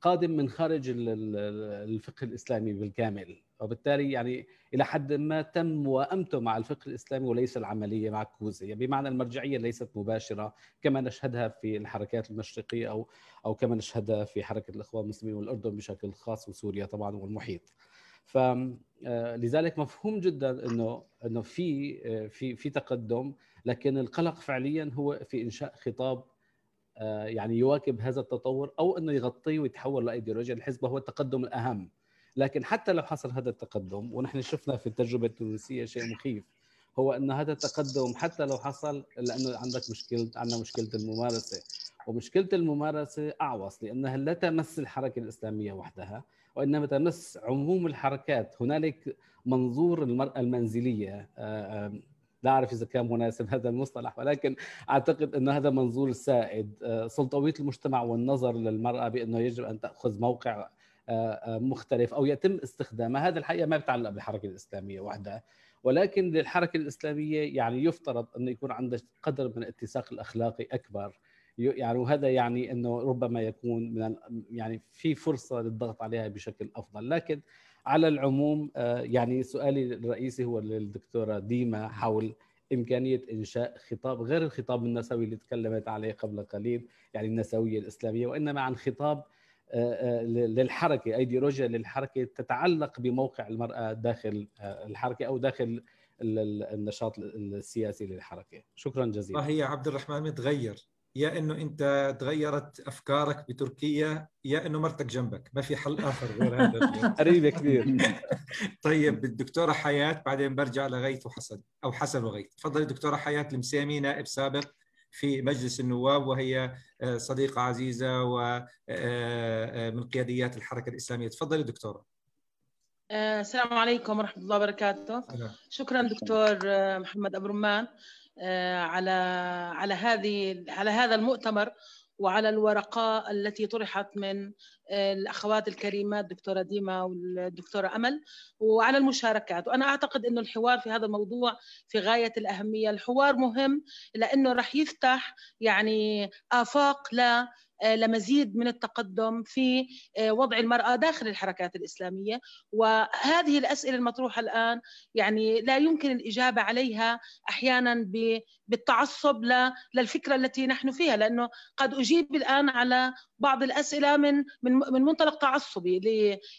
قادم من خارج الفقه الإسلامي بالكامل. وبالتالي يعني إلى حد ما تم موائمته مع الفقه الإسلامي وليس العملية معكوسه يعني بمعنى المرجعية ليست مباشرة كما نشهدها في الحركات المشرقية أو أو كما نشهدها في حركة الإخوان المسلمين والأردن بشكل خاص وسوريا طبعا والمحيط. فلذلك مفهوم جدا انه إنه في في في تقدم لكن القلق فعليا هو في إنشاء خطاب يعني يواكب هذا التطور أو إنه يغطيه ويتحول لايديولوجيا الحزب وهو التقدم الأهم. لكن حتى لو حصل هذا التقدم ونحن شفنا في التجربة التونسية شيء مخيف هو إن هذا التقدم حتى لو حصل لأنه عندك مشكلة عندنا مشكلة الممارسة. ومشكلة الممارسة أعوص لأنها لا تمس الحركة الإسلامية وحدها وإنما تمس عموم الحركات. هنالك منظور المرأة المنزلية آه، لا أعرف إذا كان مناسب هذا المصطلح ولكن أعتقد إنه هذا منظور سائد. آه، سلطوية المجتمع والنظر للمرأة بإنه يجب أن تأخذ موقع آه، مختلف أو يتم استخدامها هذا الحقيقة ما بيتعلق بالحركه الإسلامية وحدها ولكن للحركة الإسلامية يعني يفترض إنه يكون عندها قدر من الاتساق الأخلاقي أكبر. يعني وهذا يعني إنه ربما يكون من يعني في فرصة للضغط عليها بشكل أفضل. لكن على العموم آه، يعني سؤالي الرئيسي هو للدكتورة ديما حول إمكانية إنشاء خطاب غير الخطاب النسوي اللي تكلمت عليه قبل قليل يعني النسوية الإسلامية وإنما عن خطاب آه، آه، للحركة أيديولوجيا للحركة تتعلق بموقع المرأة داخل الحركة أو داخل النشاط السياسي للحركة. شكرا جزيلا.
هي عبد الرحمن متغير. يا إنه أنت تغيرت أفكارك بتركيا يا إنه مرتك جنبك. ما في حل آخر غير هذا.
قريبة كثير.
طيب الدكتورة حياة بعدين برجع لغيث وحسن أو حسن وغيث. تفضلي دكتورة حياة المسامي نائب سابق في مجلس النواب وهي آه، صديقة عزيزة ومن آه، آه، قياديات الحركة الإسلامية. تفضلي دكتورة.
السلام عليكم ورحمة الله وبركاته. شكرا دكتور محمد أبو رمان. على على هذه على هذا المؤتمر وعلى الورقة التي طرحت من آه، الأخوات الكريمات الدكتورة ديما والدكتورة أمل وعلى المشاركات. وأنا أعتقد أنه الحوار في هذا الموضوع في غاية الأهمية. الحوار مهم لأنه رح يفتح يعني آفاق لا آه، لمزيد من التقدم في آه، وضع المرأة داخل الحركات الإسلامية. وهذه الأسئلة المطروحة الآن يعني لا يمكن الإجابة عليها أحيانا بالتعصب للفكرة التي نحن فيها لأنه قد أجيب الآن على بعض الأسئلة من من من منطلق تعصبي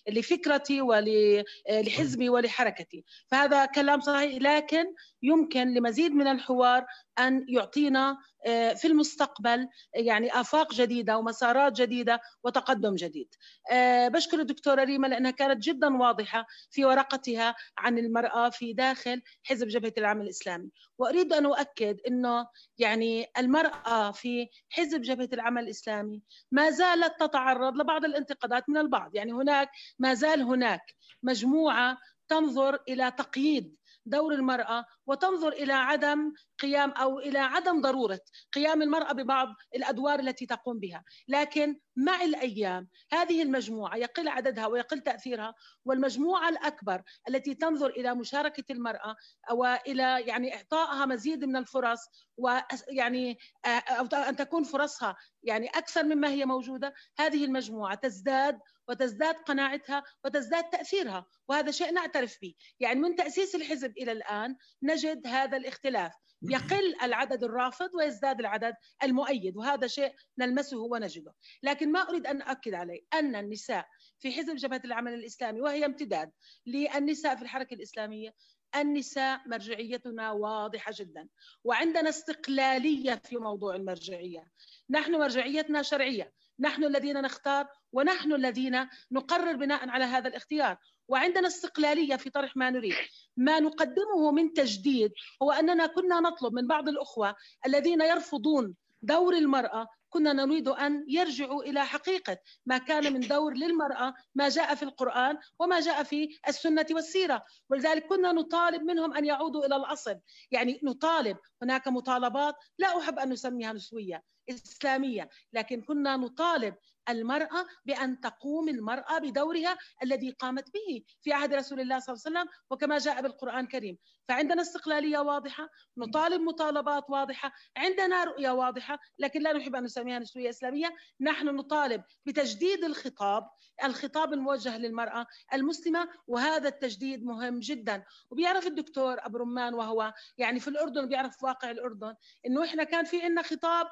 لفكرتي ولحزبي ولحركتي. فهذا كلام صحيح لكن يمكن لمزيد من الحوار أن يعطينا آه، في المستقبل يعني آفاق جديدة ومسارات جديدة وتقدم جديد. آه، بشكر الدكتورة ريما لأنها كانت جدا واضحة في ورقتها عن المرأة في داخل حزب جبهة العمل الإسلامي. وأريد أن أؤكد أنه يعني المرأة في حزب جبهة العمل الإسلامي ما زالت تتعرض لبعض الانتقادات من البعض. يعني هناك ما زال هناك مجموعة تنظر إلى تقييد دور المرأة وتنظر إلى عدم قيام أو إلى عدم ضرورة قيام المرأة ببعض الأدوار التي تقوم بها. لكن مع الأيام هذه المجموعة يقل عددها ويقل تأثيرها والمجموعة الأكبر التي تنظر إلى مشاركة المرأة وإلى يعني إعطائها مزيد من الفرص ويعني أو أن تكون فرصها يعني أكثر مما هي موجودة هذه المجموعة تزداد وتزداد قناعتها وتزداد تأثيرها وهذا شيء نعترف به. يعني من تأسيس الحزب إلى الآن نجد هذا الاختلاف. يقل العدد الرافض ويزداد العدد المؤيد وهذا شيء نلمسه ونجده. لكن ما أريد أن أؤكد عليه أن النساء في حزب جبهة العمل الإسلامي وهي امتداد للنساء في الحركة الإسلامية النساء مرجعيتنا واضحة جدا. وعندنا استقلالية في موضوع المرجعية. نحن مرجعيتنا شرعية. نحن الذين نختار ونحن الذين نقرر بناء على هذا الاختيار. وعندنا استقلالية في طرح ما نريد. ما نقدمه من تجديد هو أننا كنا نطلب من بعض الأخوة الذين يرفضون دور المرأة كنا نريد أن يرجعوا إلى حقيقة ما كان من دور للمرأة ما جاء في القرآن وما جاء في السنة والسيرة. ولذلك كنا نطالب منهم أن يعودوا إلى الأصل. يعني نطالب هناك مطالبات لا أحب أن نسميها نسوية. إسلامية. لكن كنا نطالب المرأة بأن تقوم المرأة بدورها الذي قامت به في عهد رسول الله صلى الله عليه وسلم وكما جاء بالقرآن الكريم. فعندنا استقلالية واضحة نطالب مطالبات واضحة عندنا رؤية واضحة لكن لا نحب أن نسميها نسوية إسلامية. نحن نطالب بتجديد الخطاب الخطاب الموجه للمرأة المسلمة وهذا التجديد مهم جدا. وبيعرف الدكتور أبو رمان وهو يعني في الأردن بيعرف واقع الأردن إنه إحنا كان في عندنا خطاب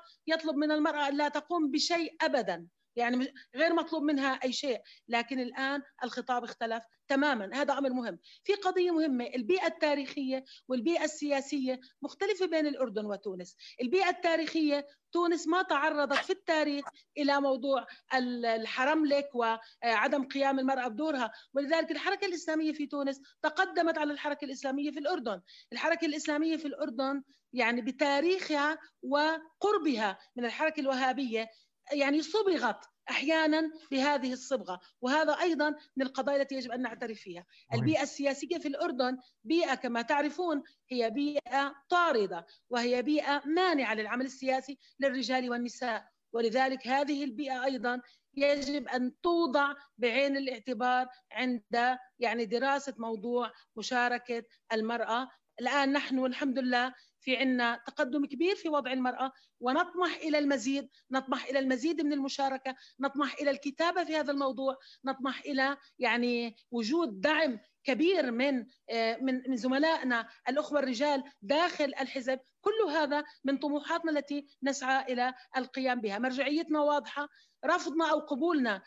يطلب من المرأة لا تقوم بشيء أبدا. يعني غير مطلوب منها أي شيء. لكن الآن الخطاب اختلف تماما. هذا أمر مهم. في قضية مهمة. البيئة التاريخية والبيئة السياسية مختلفة بين الأردن وتونس. البيئة التاريخية تونس ما تعرضت في التاريخ إلى موضوع الحرملك وعدم قيام المرأة بدورها. ولذلك الحركة الإسلامية في تونس تقدمت على الحركة الإسلامية في الأردن. الحركة الإسلامية في الأردن يعني بتاريخها وقربها من الحركة الوهابية. يعني صبغت أحيانا بهذه الصبغة وهذا أيضا من القضايا التي يجب أن نعترف فيها. البيئة السياسية في الأردن بيئة كما تعرفون هي بيئة طاردة وهي بيئة مانعة للعمل السياسي للرجال والنساء. ولذلك هذه البيئة أيضا يجب أن توضع بعين الاعتبار عند يعني دراسة موضوع مشاركة المرأة. الآن نحن الحمد لله في عنا تقدم كبير في وضع المرأة ونطمح إلى المزيد نطمح إلى المزيد من المشاركة نطمح إلى الكتابة في هذا الموضوع نطمح إلى يعني وجود دعم كبير من آه، من من زملائنا الأخوة الرجال داخل الحزب. كل هذا من طموحاتنا التي نسعى إلى القيام بها. مرجعيتنا واضحة رفضنا أو قبولنا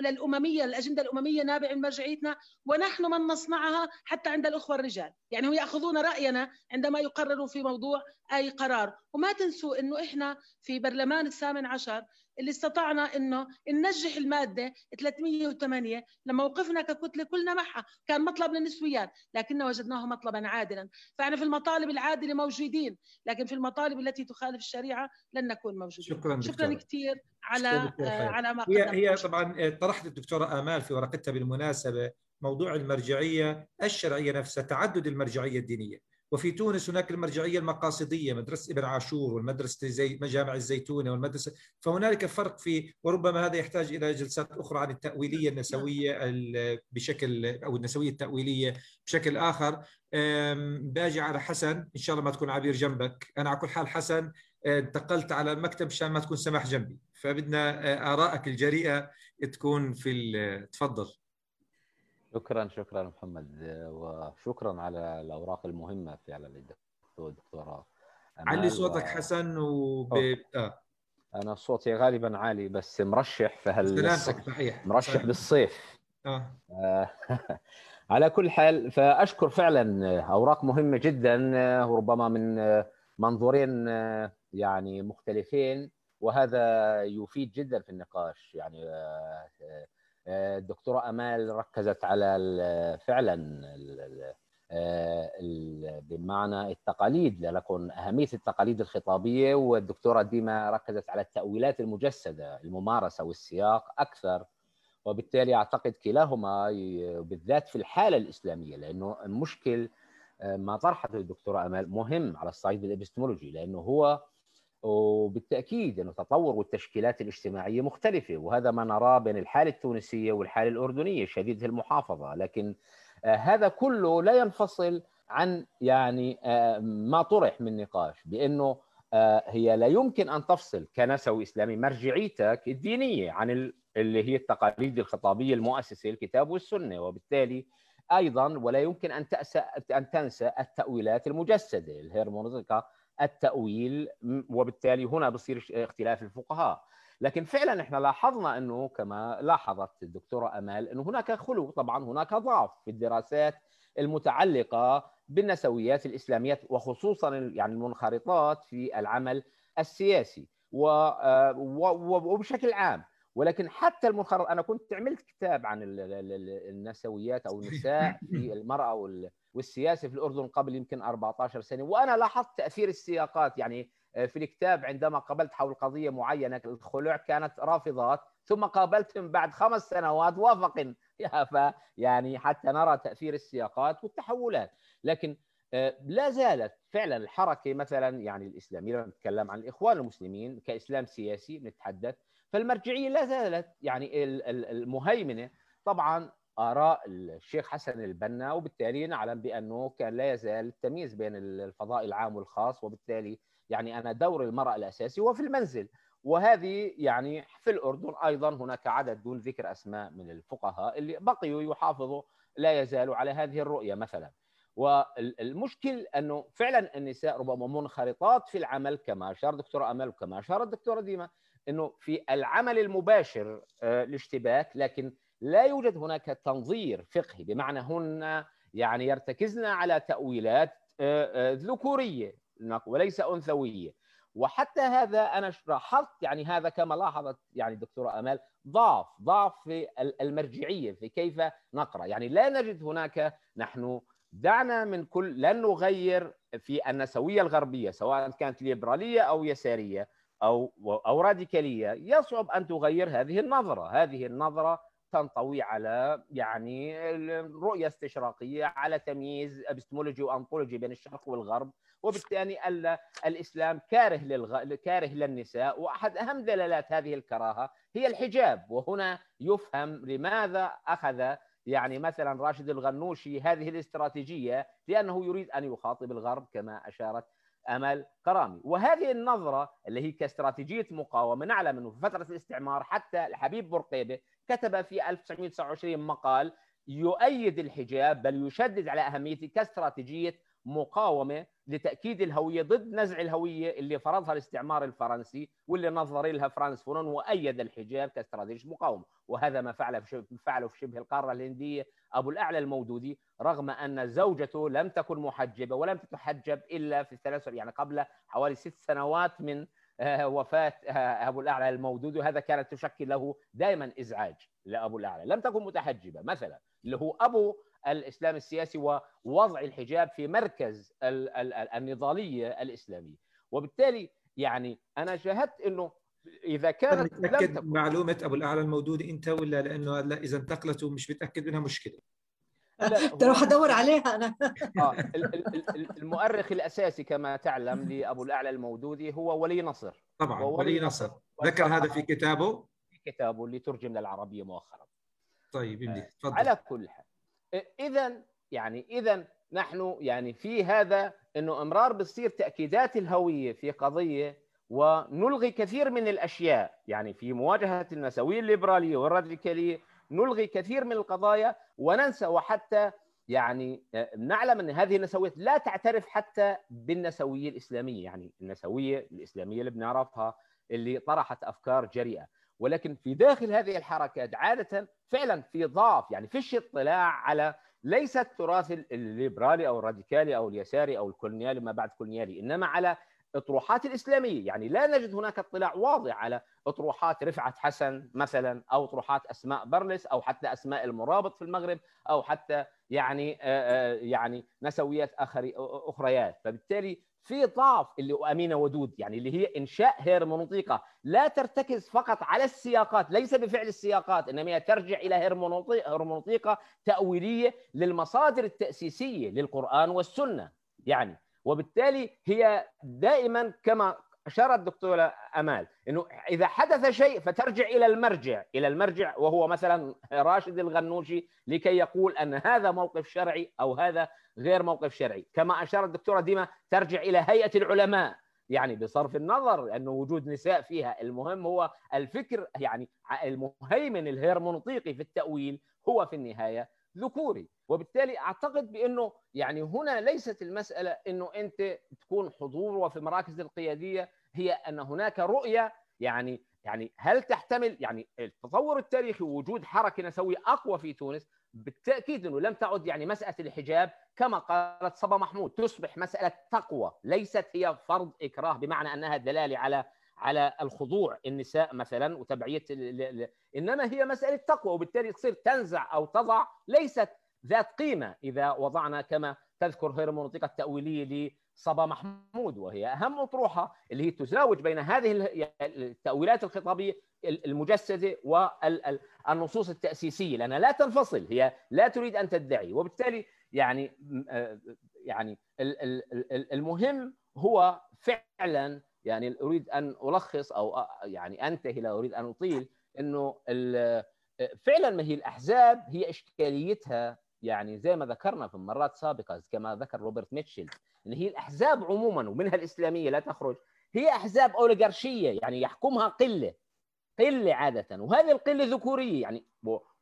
للأممية الأجندة الأممية نابع من مرجعيتنا ونحن من نصنعها حتى عند الأخوة الرجال. يعني هم يأخذون رأينا عندما يقرروا في موضوع أي قرار. وما تنسوا إنه إحنا في برلمان الثامن عشر اللي استطعنا إنه ننجح المادة 308 لما وقفنا ككتلة كلنا معها. كان مطلب للنسويات لكن وجدناه مطلبا عادلا. فإحنا في المطالب العادلة موجودين لكن في المطالب التي تخالف الشريعة لن نكون موجودين.
شكرا
شكرا كثير على آه على ما
هي هي طبعا آه، طرحت الدكتورة آمال في ورقتها بالمناسبة موضوع المرجعية الشرعية نفسها تعدد المرجعية الدينية. وفي تونس هناك المرجعية المقاصدية مدرسة ابن عاشور والمدرسة زي مجامع الزيتونة والمدرسة. فهنالك فرق في وربما هذا يحتاج إلى جلسات أخرى عن التأويلية النسوية بشكل أو النسوية التأويلية بشكل آخر. باجي على حسن إن شاء الله ما تكون عبير جنبك. أنا على كل حال حسن آه، انتقلت على المكتب مشان ما تكون سماح جنبي. فبدنا آه، ارائك الجريئة تكون في تفضل.
شكرا شكرا محمد. وشكرا على الأوراق المهمة فعلا للدكتوره
علي صوتك و... حسن وب...
آه. أنا صوتي غالبا عالي بس مرشح في هال
سلامتك صحيح.
مرشح صحيح. بالصيف.
آه,
آه. على كل حال فأشكر فعلا أوراق مهمة جدا وربما من منظورين يعني مختلفين وهذا يفيد جدا في النقاش يعني آه، الدكتورة أمال ركزت على فعلا بمعنى التقاليد لنكن أهمية التقاليد الخطابية والدكتورة ديما ركزت على التأويلات المجسدة الممارسة والسياق أكثر. وبالتالي أعتقد كلاهما بالذات في الحالة الإسلامية لأنه المشكل ما طرحته الدكتورة أمال مهم على الصعيد الابستمولوجي لأنه هو وبالتأكيد انه التطور والتشكيلات الاجتماعية مختلفة وهذا ما نراه بين الحاله التونسية والحاله الأردنية شديده المحافظة. لكن آه، هذا كله لا ينفصل عن يعني آه، ما طرح من نقاش بأنه آه، هي لا يمكن أن تفصل كنسوي إسلامي مرجعيتك الدينية عن اللي هي التقاليد الخطابية المؤسسة الكتاب والسنة. وبالتالي أيضا ولا يمكن أن تأسى أن تنسى التأويلات المجسدة. الهرمونيكا التأويل وبالتالي هنا بصير اختلاف الفقهاء. لكن فعلا إحنا لاحظنا إنه كما لاحظت الدكتورة أمال إنه هناك خلو طبعا هناك ضعف في الدراسات المتعلقة بالنسويات الاسلاميات وخصوصا يعني المنخرطات في العمل السياسي. آه، وبشكل عام ولكن حتى المنخرط أنا كنت عملت كتاب عن النسويات أو النساء في المرأة والسياسة في الأردن قبل يمكن 14 سنة وأنا لاحظت تأثير السياقات. يعني آه، في الكتاب عندما قابلت حول قضية معينة الخلع كانت رافضات ثم قابلتهم بعد خمس سنوات وافقن ف يعني حتى نرى تأثير السياقات والتحولات. لكن لا زالت فعلا الحركة مثلا يعني الاسلاميه لما نتكلم عن الإخوان المسلمين كإسلام سياسي نتحدث فالمرجعية لا زالت يعني المهيمنة. طبعا آراء الشيخ حسن البنا وبالتالي نعلم بأنه كان لا يزال التمييز بين الفضاء العام والخاص وبالتالي يعني أنا دور المرأة الأساسي هو في المنزل. وهذه يعني في الأردن أيضا هناك عدد دون ذكر أسماء من الفقهاء اللي بقيوا يحافظوا لا يزالوا على هذه الرؤية مثلا. والمشكل أنه فعلا النساء ربما منخرطات في العمل كما أشار دكتور أمل وكما اشارت الدكتورة ديما إنه في العمل المباشر آه، الاشتباك لكن لا يوجد هناك تنظير فقهي بمعنى هن يعني يرتكزن على تأويلات آه، آه، ذكورية وليس أنثوية. وحتى هذا أنا لاحظت يعني هذا كما لاحظت يعني الدكتوره آمال ضعف ضعف في المرجعية في كيف نقرأ. يعني لا نجد هناك نحن دعنا من كل لن نغير في النسوية الغربية سواء كانت ليبرالية أو يسارية. أو أو راديكالية. يصعب أن تغير هذه النظرة. هذه النظرة تنطوي على يعني رؤية استشراقية على تمييز ابستمولوجي وانطولوجي بين الشرق والغرب وبالتالي الإسلام كاره للغ... كاره للنساء. وأحد أهم دلالات هذه الكراهة هي الحجاب. وهنا يفهم لماذا أخذ يعني مثلا راشد الغنوشي هذه الاستراتيجية لأنه يريد أن يخاطب الغرب كما أشارت أمل كرامي. وهذه النظرة اللي هي كاستراتيجية مقاومة نعلم أنه في فترة الاستعمار حتى الحبيب بورقيبة كتب في 1929 مقال يؤيد الحجاب بل يشدد على اهميته كاستراتيجية مقاومة لتأكيد الهوية ضد نزع الهوية اللي فرضها الاستعمار الفرنسي واللي نظر لها فرانز فانون وأيد الحجاب كاستراتيجية مقاومة. وهذا ما فعله في فعله في شبه القارة الهندية أبو الأعلى المودودي رغم أن زوجته لم تكن محجبة ولم تتحجب إلا في الثلاث يعني قبل حوالي ست سنوات من آه، وفاة آه، أبو الأعلى المودودي. وهذا كانت تشكل له دائما إزعاج لأبو الأعلى. لم تكن متحجبة مثلا اللي هو أبو الإسلام السياسي ووضع الحجاب في مركز النضالية الإسلامية. وبالتالي يعني أنا شاهدت إنه إذا كانت
متاكد معلومة أبو الأعلى المودودي أنت ولا لأنه لا إذا انتقلت ومش متاكد منها مشكلة؟
ترى أدور عليها أنا.
آه المؤرخ الأساسي كما تعلم لأبو الأعلى المودودي هو ولي نصر.
طبعا ولي نصر. ذكر هذا في كتابه.
في كتابه اللي ترجم للعربية مؤخرا.
طيب
آه، تفضل. على كل حال. اذا يعني اذا نحن يعني في هذا إنه إمرار بتصير تأكيدات الهوية في قضية ونلغي كثير من الأشياء يعني في مواجهة النسوية الليبرالية والراديكالية نلغي كثير من القضايا وننسى وحتى يعني نعلم إن هذه النسويات لا تعترف حتى بالنسوية الإسلامية يعني النسوية الإسلامية اللي بنعرفها اللي طرحت أفكار جريئة. ولكن في داخل هذه الحركات عادة فعلا في ضعف يعني فيش اطلاع على ليس التراث الليبرالي أو الراديكالي أو اليساري أو الكولونيالي ما بعد كولونيالي إنما على اطروحات الإسلامية. يعني لا نجد هناك اطلاع واضح على اطروحات رفعت حسن مثلا أو اطروحات أسماء برلس أو حتى أسماء المرابط في المغرب أو حتى يعني يعني نسويات أخريات. فبالتالي في ضعف اللي أمينة ودود يعني اللي هي إنشاء هرمونوطيقه لا ترتكز فقط على السياقات ليس بفعل السياقات إنما هي ترجع إلى هرمونوطيقه تأويلية للمصادر التأسيسية للقرآن والسنة يعني. وبالتالي هي دائما كما أشارت الدكتورة أمال إنه إذا حدث شيء فترجع إلى المرجع إلى المرجع وهو مثلا راشد الغنوشي لكي يقول أن هذا موقف شرعي أو هذا غير موقف شرعي. كما أشارت الدكتورة ديما ترجع إلى هيئة العلماء يعني بصرف النظر انه وجود نساء فيها المهم هو الفكر يعني المهيمن الهرمونطيقي في التأويل هو في النهاية ذكوري. وبالتالي أعتقد بأنه يعني هنا ليست المسألة إنه أنت تكون حضور وفي المراكز القيادية هي أن هناك رؤية يعني يعني هل تحتمل يعني التطور التاريخي ووجود حركة نسوية أقوى في تونس بالتأكيد إنه لم تعد يعني مسألة الحجاب كما قالت صبا محمود تصبح مسألة تقوى ليست هي فرض إكراه بمعنى أنها دلالة على على الخضوع النساء مثلا وتبعية إنما هي مسألة تقوى وبالتالي تصير تنزع أو تضع ليست ذات قيمة إذا وضعنا كما تذكر هرمونوطيقه التأويلية لصبا محمود وهي أهم أطروحة اللي هي تزاوج بين هذه التأويلات الخطابية المجسدة والنصوص التأسيسية لأنها لا تنفصل هي لا تريد أن تدعي. وبالتالي يعني يعني المهم هو فعلا يعني أريد أن ألخص أو يعني أنتهي لا أريد أن أطيل إنه فعلا ما هي الأحزاب هي إشكاليتها يعني زي ما ذكرنا في مرات سابقة كما ذكر روبرت ميتشل إن هي الأحزاب عموما ومنها الإسلامية لا تخرج هي أحزاب أوليغارشية يعني يحكمها قلة قلة عادة. وهذه القلة ذكورية يعني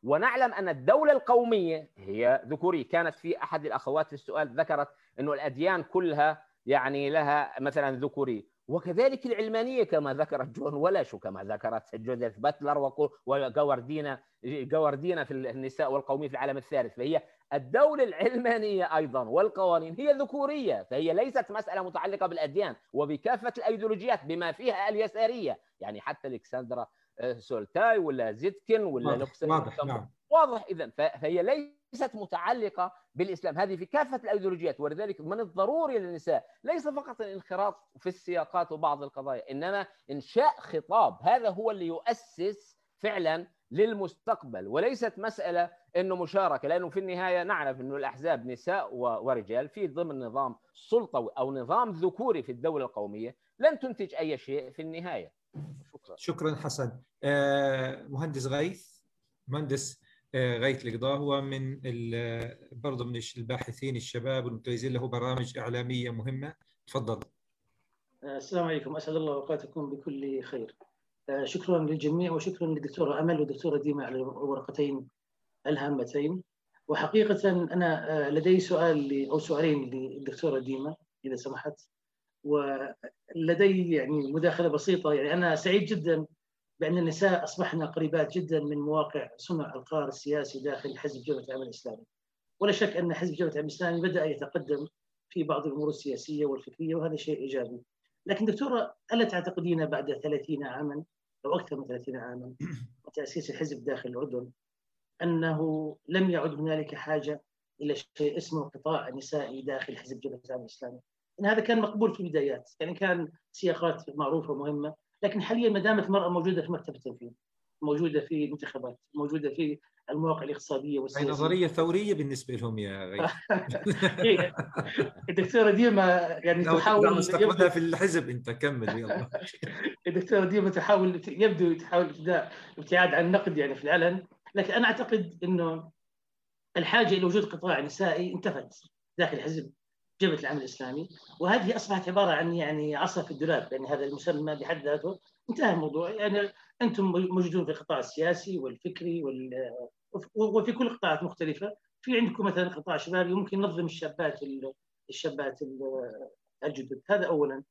ونعلم أن الدولة القومية هي ذكورية. كانت في أحد الأخوات في السؤال ذكرت إنه الأديان كلها يعني لها مثلا ذكورية. وكذلك العلمانية كما ذكرت جون ولش وكما ذكرت جوديث باتلر وجواردينا جواردينا في النساء والقومية في العالم الثالث. فهي الدولة العلمانية أيضا والقوانين هي ذكورية فهي ليست مسألة متعلقة بالأديان وبكافة الأيديولوجيات بما فيها اليسارية. يعني حتى ألكسندرا آه، سولتاي ولا زيتكن ولا
واضح واضح, نعم.
واضح اذا فهي ليست متعلقة بالإسلام. هذه في كافة الأيديولوجيات ولذلك من الضروري للنساء ليس فقط الانخراط في السياقات وبعض القضايا إنما إنشاء خطاب. هذا هو اللي يؤسس فعلا للمستقبل. وليست مسألة إنه مشاركة لأنه في النهاية نعرف إنه الأحزاب نساء ورجال في ضمن نظام سلطوي أو نظام ذكوري في الدولة القومية لن تنتج أي شيء في النهاية.
شكرا. شكرا حسن. آه، مهندس غيث مهندس آه، غيث القضاء هو من برضه من الباحثين الشباب المتميزين له برامج إعلامية مهمة. تفضل.
آه، السلام عليكم. أسعد الله اوقاتكم بكل خير. شكرا للجميع وشكرا للدكتوره أمل والدكتوره ديما على الورقتين الهامتين. وحقيقة أنا لدي سؤال أو سؤالين للدكتورة ديما إذا سمحت. ولدي يعني مداخلة بسيطة. يعني أنا سعيد جدا بأن النساء أصبحن قريبات جدا من مواقع صنع القرار السياسي داخل حزب جبهه العمل الإسلامي. ولا شك أن حزب جبهه العمل الإسلامي بدأ يتقدم في بعض الأمور السياسية والفكرية وهذا شيء إيجابي. لكن دكتورة ألا تعتقدين بعد 30 عاما أو أكثر من 30 عاما وتاسيس الحزب داخل الأردن أنه لم يعد هنالك حاجة إلى شيء اسمه قطاع نسائي داخل حزب جبهه العمل الإسلامي. إن هذا كان مقبول في البدايات يعني كان سياقات معروفة ومهمة لكن حاليا ما دامت المرأة موجودة في مكتب التنفيذ موجودة في المنتخبات موجودة في المواقع الاقتصادية
والسياسية. نظرية ثورية بالنسبة لهم يا غيث.
الدكتورة ديما يعني تحاول
مستقبلها في الحزب. انت كمل يلا.
الدكتورة ديما تحاول يبدو تحاول ابتعاد عن النقد يعني في العلن. لكن أنا أعتقد إنه الحاجة إلى وجود قطاع نسائي انتفت داخل الحزب. جبهة العمل الإسلامي وهذه أصبحت عبارة عن يعني عصا في الدولاب يعني هذا المسمى بحد ذاته. انتهى الموضوع. يعني أنتم موجودون في القطاع السياسي والفكري وال وفي كل القطاعات مختلفة. في عندكم مثلا قطاع شبابي ممكن ينظم الشابات الشابات الجدد. هذا اولا.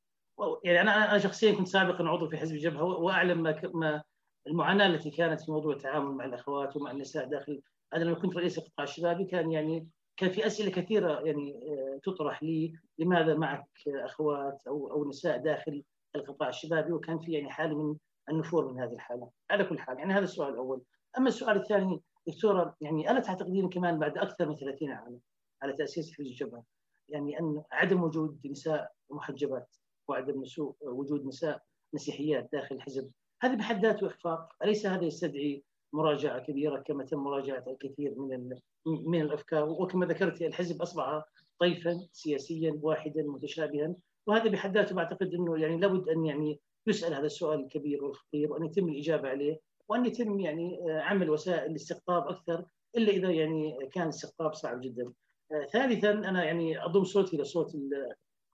يعني أنا أنا شخصيا كنت سابقا عضو في حزب الجبهة وأعلم ما ما المعاناة التي كانت في موضوع التعامل مع الأخوات ومع النساء داخل. أنا لما كنت رئيس القطاع الشبابي كان يعني كان في أسئلة كثيرة يعني آه، تطرح لي لماذا معك أخوات أو أو نساء داخل القطاع الشبابي؟ وكان في يعني حالة من النفور من هذه الحالة. على كل حال يعني هذا السؤال الأول. أما السؤال الثاني دكتورة يعني ألا تعتقدين كمان بعد أكثر من 30 عام على تأسيس حزب الجبهة يعني أن عدم وجود نساء محجبات وعدم وجود نساء مسيحيات داخل الحزب هذا بحد ذاته إخفاق؟ أليس هذا يستدعي مراجعة كبيرة كما تم مراجعة الكثير من من الأفكار وكما ذكرت الحزب أصبح طيفا سياسيا واحدا متشابها وهذا بحد ذاته بعتقد إنه يعني لابد أن يعني يسأل هذا السؤال الكبير والخطير وأن يتم الإجابة عليه وأن يتم يعني عمل وسائل الاستقطاب أكثر إلا إذا يعني كان الاستقطاب صعب جدا. ثالثا أنا يعني أضم صوتي لصوت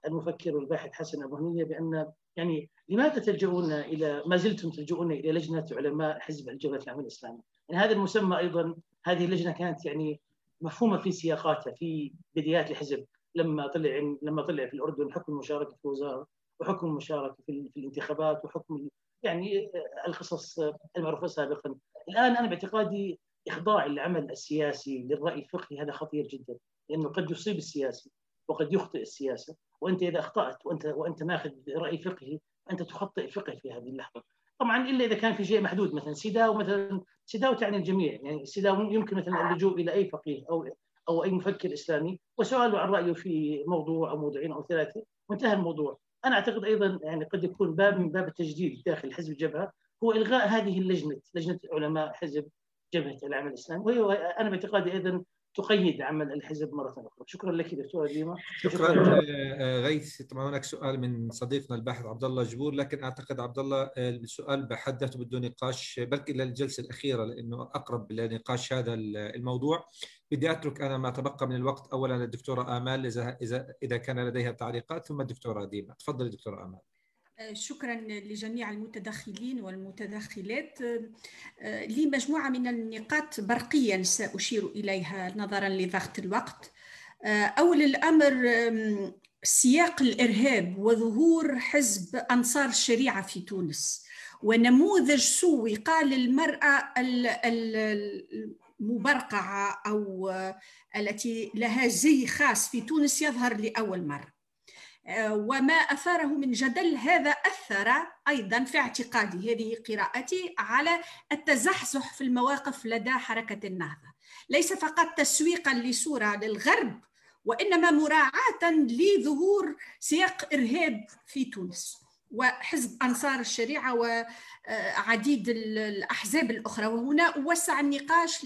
المفكر والباحث حسن أبو هنيه بأن يعني لماذا تلجؤون إلى ما زلتم تلجؤون إلى لجنة علماء حزب الجبهة العمل الاسلامي؟ يعني هذا المسمى أيضا هذه اللجنة كانت يعني مفهومة في سياقاتها في بدايات الحزب لما طلع لما طلع في الأردن حكم المشاركه في الوزارة وحكم المشاركة في, الانتخابات وحكم يعني القصص المعروفة سابقا. الآن أنا باعتقادي إخضاع العمل السياسي للرأي الفقهي هذا خطير جدا لأنه قد يصيب السياسي وقد يخطئ السياسة. وأنت إذا أخطأت وانت وأنت ماخذ رأي فقهي أنت تخطئ الفقه في هذه اللحظة. طبعا إلا إذا كان في شيء محدود مثلا سيداو مثلا سيداو تعني الجميع يعني سيداو يمكن مثلا اللجوء إلى أي فقيه أو أو أي مفكر إسلامي وسؤاله عن رأيه في موضوع أو موضوعين أو ثلاثة. وانتهى الموضوع. أنا أعتقد أيضا يعني قد يكون باب من باب التجديد داخل حزب الجبهة هو إلغاء هذه اللجنة لجنة علماء حزب جبهة العمل الإسلامي. وهي أنا باعتقادي أيضا تقيد عمل الحزب مرة أخرى. شكرا لك دكتورة ديما.
شكرا. غيث طبعا هناك سؤال من صديقنا الباحث عبد الله جبور لكن أعتقد عبد الله السؤال بحد ذاته بده نقاش بلكي للجلسه الأخيرة لأنه أقرب لنقاش هذا الموضوع. بدي أترك أنا ما تبقى من الوقت. اولا للدكتوره آمال اذا اذا إذا كان لديها تعليقات ثم الدكتورة ديما. تفضلي دكتورة آمال.
شكرا لجميع المتدخلين والمتدخلات لي مجموعة من النقاط برقيا سأشير إليها نظرا لضغط الوقت. أول الأمر سياق الإرهاب وظهور حزب أنصار الشريعة في تونس. ونموذج سوق للمرأة المبرقعة أو التي لها زي خاص في تونس يظهر لأول مرة. وما أثاره من جدل هذا أثر أيضا في اعتقادي. هذه قراءتي على التزحزح في المواقف لدى حركة النهضة. ليس فقط تسويقا لصورة للغرب وإنما مراعاة لظهور سياق إرهاب في تونس وحزب أنصار الشريعة وعديد الأحزاب الأخرى. وهنا أوسع النقاش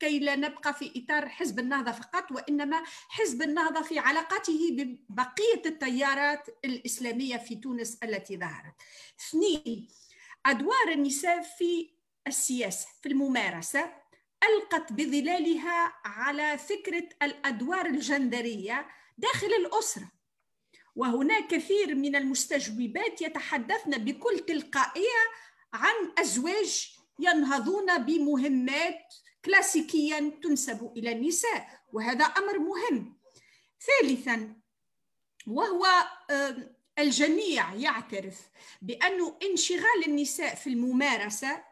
كي لا نبقى في إطار حزب النهضة فقط وإنما حزب النهضة في علاقته ببقية التيارات الإسلامية في تونس التي ظهرت. اثنين أدوار النساء في السياسة في الممارسة ألقت بظلالها على فكرة الأدوار الجندرية داخل الأسرة. وهناك كثير من المستجوبات يتحدثن بكل تلقائية عن أزواج ينهضون بمهمات كلاسيكيا تنسب إلى النساء وهذا أمر مهم. ثالثا وهو الجميع يعترف بأن انشغال النساء في الممارسة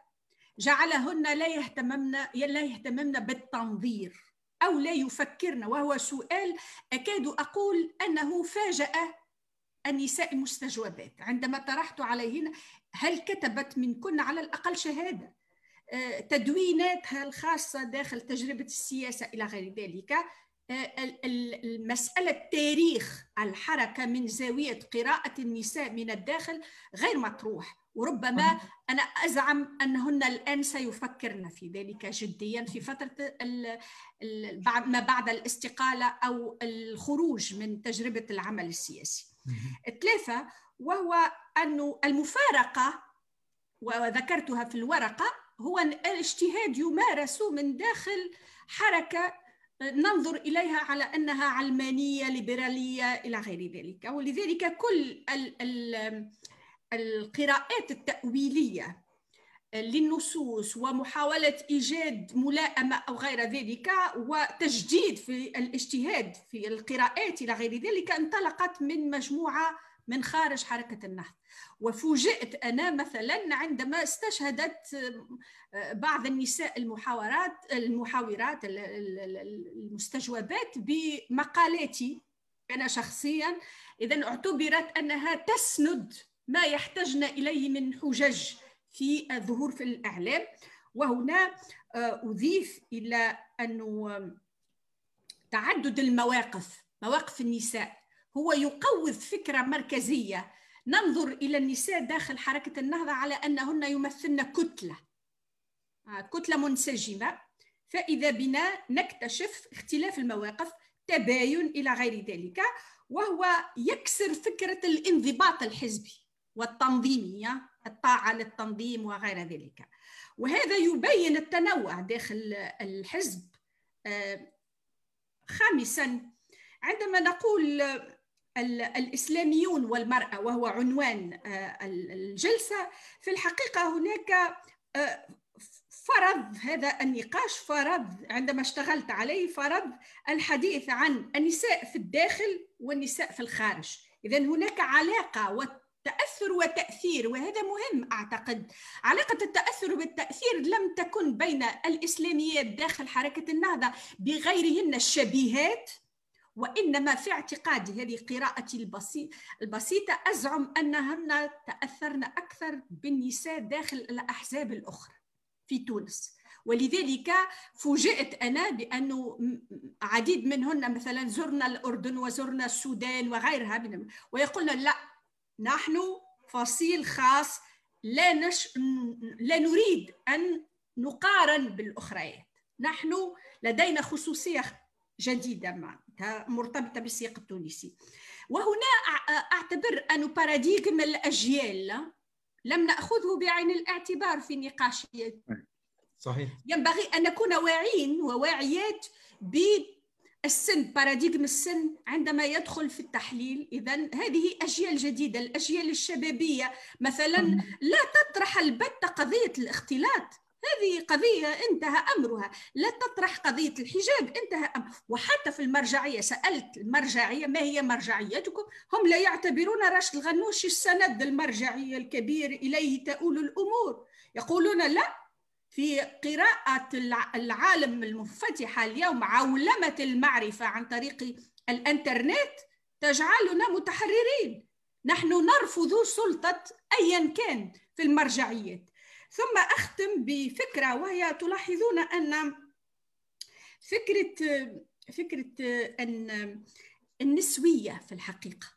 جعلهن لا يهتممن لا يهتممن بالتنظير أو لا يفكرن. وهو سؤال أكاد أقول أنه فاجأ النساء المستجوبات عندما طرحت عليهن هل كتبت منكن على الأقل شهادة؟ تدويناتها الخاصة داخل تجربة السياسة إلى غير ذلك. المسألة تاريخ الحركة من زاوية قراءة النساء من الداخل غير مطروح. وربما أنا أزعم أنهن الآن سيفكرن في ذلك جديا في فترة ما بعد الاستقالة أو الخروج من تجربة العمل السياسي. ثلاثة وهو أن المفارقة وذكرتها في الورقة هو الاجتهاد يمارس من داخل حركة ننظر إليها على أنها علمانية ليبرالية إلى غير ذلك. ولذلك كل القراءات التأويلية للنصوص ومحاولة إيجاد ملائمة أو غير ذلك وتجديد في الاجتهاد في القراءات إلى غير ذلك انطلقت من مجموعة من خارج حركة النهض. وفوجئت أنا مثلا عندما استشهدت آه، بعض النساء المحاورات المحاورات المستجوبات بمقالاتي. أنا شخصيا إذا اعتبرت أنها تسند ما يحتجن إليه من حجج في الظهور في الإعلام. وهنا آه، أضيف إلى أنه تعدد المواقف مواقف النساء. هو يقوض فكرة مركزية. ننظر إلى النساء داخل حركة النهضة على أنهن يمثلن كتلة. آه، كتلة منسجمة. فإذا بنا نكتشف اختلاف المواقف تباين إلى غير ذلك وهو يكسر فكرة الانضباط الحزبي والتنظيمية الطاعة للتنظيم وغير ذلك. وهذا يبين التنوع داخل الحزب. آه، خامسا عندما نقول الإسلاميون والمرأة وهو عنوان آه، الجلسة. في الحقيقة هناك آه، فرض هذا النقاش فرض عندما اشتغلت عليه فرض الحديث عن النساء في الداخل والنساء في الخارج. إذا هناك علاقة وتأثر وتأثير وهذا مهم أعتقد. علاقة التأثر والتأثير لم تكن بين الإسلاميات داخل حركة النهضة بغيرهن الشبيهات وإنما في اعتقادي هذه قراءتي البسيطة أزعم أنهن تأثرن أكثر بالنساء داخل الأحزاب الأخرى في تونس. ولذلك فوجئت أنا بأنه عديد منهن مثلا زرنا الأردن وزرنا السودان وغيرها ويقولن لا نحن فصيل خاص لا, نش... لا نريد أن نقارن بالأخريات. نحن لدينا خصوصية جديدة مرتبطة بالسياق التونسي. وهنا أعتبر أن باراديغم الأجيال لم نأخذه بعين الاعتبار في النقاش.
صحيح.
ينبغي أن نكون واعين وواعيات بالسن باراديغم السن عندما يدخل في التحليل. إذا هذه أجيال جديدة الأجيال الشبابية مثلا لا تطرح البتة قضية الاختلاط. هذه قضية انتهى أمرها. لا تطرح قضية الحجاب انتهى أمر. وحتى في المرجعية سألت المرجعية ما هي مرجعيتكم؟ هم لا يعتبرون رشد الغنوشي السند المرجعية الكبير إليه تؤول الأمور. يقولون لا في قراءة العالم المنفتحة اليوم عولمة المعرفة عن طريق الإنترنت تجعلنا متحررين. نحن نرفض سلطة أيا كان في المرجعيات ثم أختم بفكرة وهي تلاحظون أن فكرة فكرة أن النسوية في الحقيقة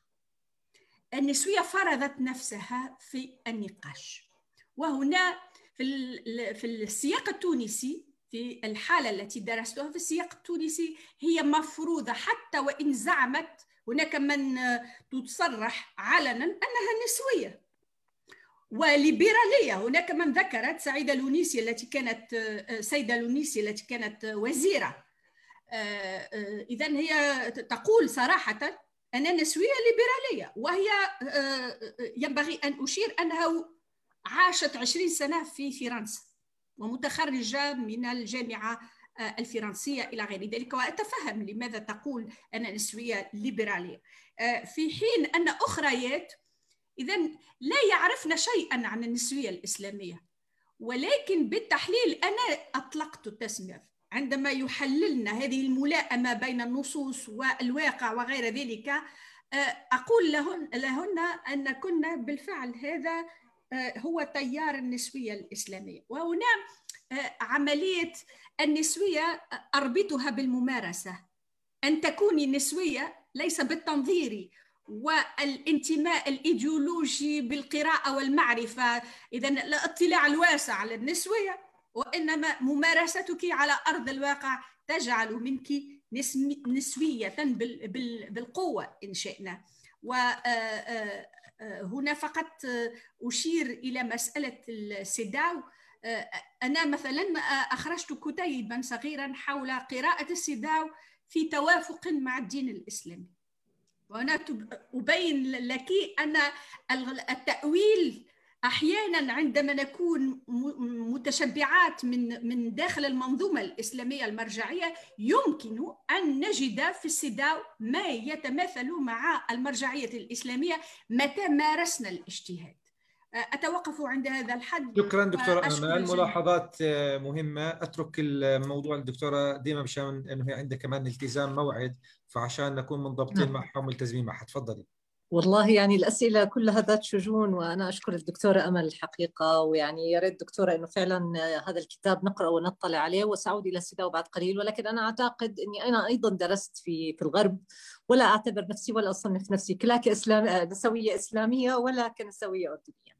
النسوية فرضت نفسها في النقاش. وهنا في في السياق التونسي في الحالة التي درستها في السياق التونسي هي مفروضة حتى وإن زعمت هناك من تصرح علنا أنها نسوية. وليبرالية. هناك من ذكرت سعيدة لونيسي التي كانت سيدة لونيسي التي كانت وزيرة. إذا هي تقول صراحة أن النسوية ليبرالية وهي ينبغي أن أشير أنها عاشت عشرين سنة في فرنسا ومتخرجة من الجامعة الفرنسية إلى غير ذلك. وأتفهم لماذا تقول أن النسوية ليبرالية. في حين أن أخريات إذا لا يعرفن شيئا عن النسوية الإسلامية. ولكن بالتحليل أنا أطلقت التسمية. عندما يحللنا هذه الملائمة بين النصوص والواقع وغير ذلك آه، أقول لهن, لهن أن كنا بالفعل هذا آه، هو تيار النسوية الإسلامية. وهنا آه، عملية النسوية أربطها بالممارسة. أن تكوني نسوية ليس بالتنظير. والانتماء الإيديولوجي بالقراءة والمعرفة. اذا الاطلاع الواسع على النسوية وإنما ممارستك على أرض الواقع تجعل منك نسوية بالقوة إن شئنا. وهنا آه، آه، فقط أشير إلى مسألة السداو. آه، أنا مثلا أخرجت كتيبا صغيرا حول قراءة السداو في توافق مع الدين الإسلامي. وهنا أبين لك أن التأويل أحيانا عندما نكون متشبعات من من داخل المنظومة الإسلامية المرجعية يمكن أن نجد في السداو ما يتماثل مع المرجعية الإسلامية متى مارسنا الاجتهاد. أتوقف عند هذا الحد.
شكرا دكتوره آمال. ملاحظات مهمة. أترك الموضوع للدكتورة ديما مشان إنه هي عندها كمان التزام موعد فعشان نكون منضبطين نعم. معها وملتزمين معها. تفضلي.
والله يعني الأسئلة كلها ذات شجون وأنا أشكر الدكتورة أمل الحقيقة ويعني يا ريت دكتورة أنه فعلا هذا الكتاب نقرأ ونطلع عليه. وسأعود إلى السيداو بعد قليل. ولكن أنا أعتقد أني أنا أيضا درست في في الغرب ولا أعتبر نفسي ولا أصنف نفسي لا كإسلام نسوية إسلامية ولا كنسوية أردنية.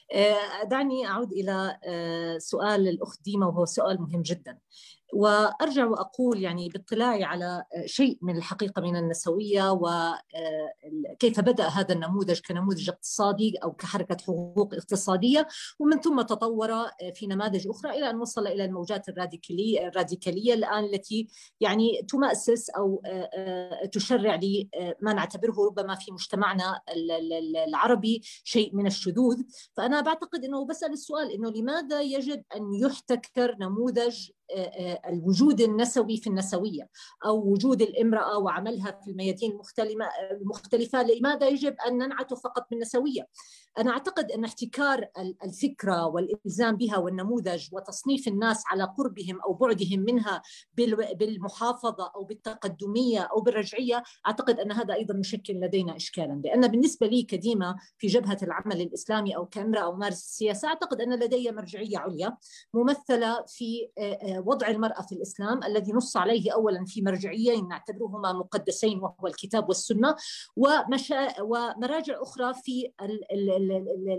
دعني أعود إلى آه، سؤال الأخت ديما وهو سؤال مهم جدا. وأرجع وأقول يعني باطلاعي على شيء من الحقيقة من النسوية وكيف بدأ هذا النموذج كنموذج اقتصادي أو كحركة حقوق اقتصادية. ومن ثم تطور في نماذج أخرى إلى أن وصل إلى الموجات الراديكاليه الراديكالية الآن التي يعني تمأسس أو تشرع لما نعتبره ربما في مجتمعنا العربي شيء من الشذوذ. فأنا بعتقد إنه بسأل السؤال إنه لماذا يجب أن يحتكر نموذج الوجود النسوي في النسوية أو وجود الامرأة وعملها في الميادين المختلفة لماذا يجب أن ننعت فقط بالنسوية أنا أعتقد أن احتكار الفكرة والإلزام بها والنموذج وتصنيف الناس على قربهم أو بعدهم منها بالمحافظة أو بالتقدمية أو بالرجعية أعتقد أن هذا أيضا يشكل لدينا إشكالا. لأن بالنسبة لي كديمة في جبهة العمل الإسلامي أو كامرأة أو مارس السياسة أعتقد أن لدي مرجعية عليا ممثلة في وضع المرأة في الإسلام الذي نص عليه أولا في مرجعيين نعتبرهما مقدسين وهو الكتاب والسنة ومشا ومراجع أخرى في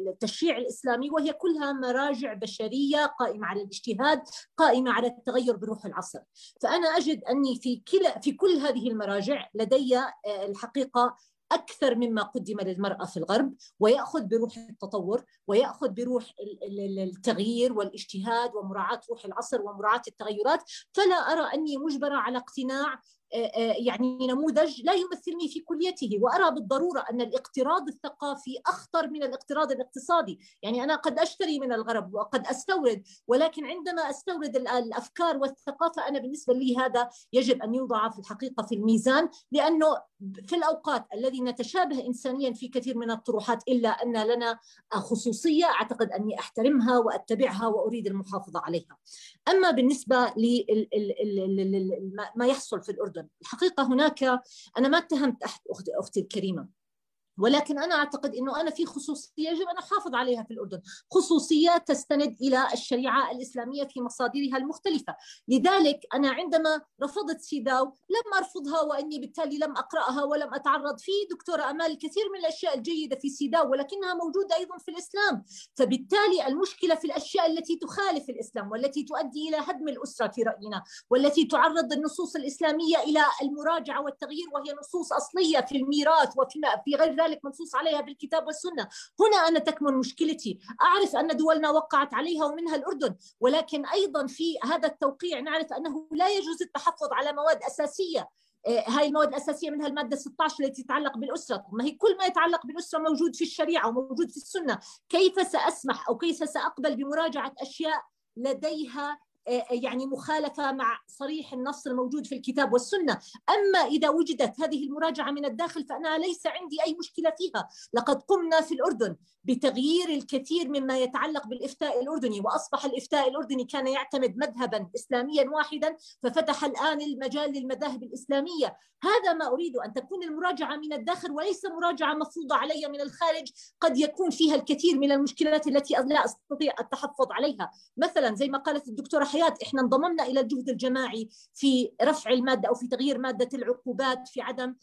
التشريع الإسلامي وهي كلها مراجع بشرية قائمة على الاجتهاد قائمة على التغير بروح العصر. فأنا أجد أني في كلا في كل هذه المراجع لدي الحقيقة أكثر مما قدم للمرأة في الغرب ويأخذ بروح التطور ويأخذ بروح التغيير والاجتهاد ومراعاة روح العصر ومراعاة التغيرات. فلا أرى أني مجبرة على اقتناع يعني نموذج لا يمثلني في كليته وأرى بالضرورة أن الاقتراض الثقافي أخطر من الاقتراض الاقتصادي، يعني أنا قد أشتري من الغرب وقد أستورد ولكن عندما أستورد الأفكار والثقافة أنا بالنسبة لي هذا يجب أن يوضع في الحقيقة في الميزان لأنه في الأوقات الذي نتشابه انسانيا في كثير من الطروحات إلا أن لنا خصوصية أعتقد أني أحترمها وأتبعها وأريد المحافظة عليها. أما بالنسبة لما يحصل في الأردن الحقيقة هناك أنا ما اتهمت أحد أختي الكريمة. ولكن أنا أعتقد إنه أنا في خصوصية يجب أن أحافظ عليها في الأردن، خصوصيه تستند إلى الشريعة الإسلامية في مصادرها المختلفة، لذلك أنا عندما رفضت سيداو لم أرفضها وإني بالتالي لم أقرأها ولم أتعرض. في دكتورة أمال الكثير من الأشياء الجيدة في سيداو ولكنها موجودة أيضا في الإسلام، فبالتالي المشكلة في الأشياء التي تخالف الإسلام والتي تؤدي إلى هدم الأسرة في رأينا، والتي تعرض النصوص الإسلامية إلى المراجعة والتغيير وهي نصوص أصلية في الميراث وفي في غير ذلك منصوص عليها بالكتاب والسنة. هنا أنا تكمن مشكلتي. أعرف أن دولنا وقعت عليها ومنها الأردن ولكن أيضا في هذا التوقيع نعرف أنه لا يجوز التحفظ على مواد أساسية. آه، هاي المواد الأساسية منها المادة 16 التي تتعلق بالأسرة. ما هي كل ما يتعلق بالأسرة موجود في الشريعة وموجود في السنة. كيف سأسمح أو كيف سأقبل بمراجعة أشياء لديها يعني مخالفة مع صريح النص الموجود في الكتاب والسنة. أما إذا وجدت هذه المراجعة من الداخل فأنا ليس عندي أي مشكلة فيها. لقد قمنا في الأردن بتغيير الكثير مما يتعلق بالإفتاء الأردني وأصبح الإفتاء الأردني كان يعتمد مذهبا إسلاميا واحدا ففتح الآن المجال للمذاهب الإسلامية. هذا ما أريد أن تكون المراجعة من الداخل وليس مراجعة مفروضة علي من الخارج. قد يكون فيها الكثير من المشكلات التي لا أستطيع التحفظ عليها. مثلا زي ما قالت الدكتورة حياة إحنا انضممنا إلى الجهد الجماعي في رفع المادة أو في تغيير مادة العقوبات في عدم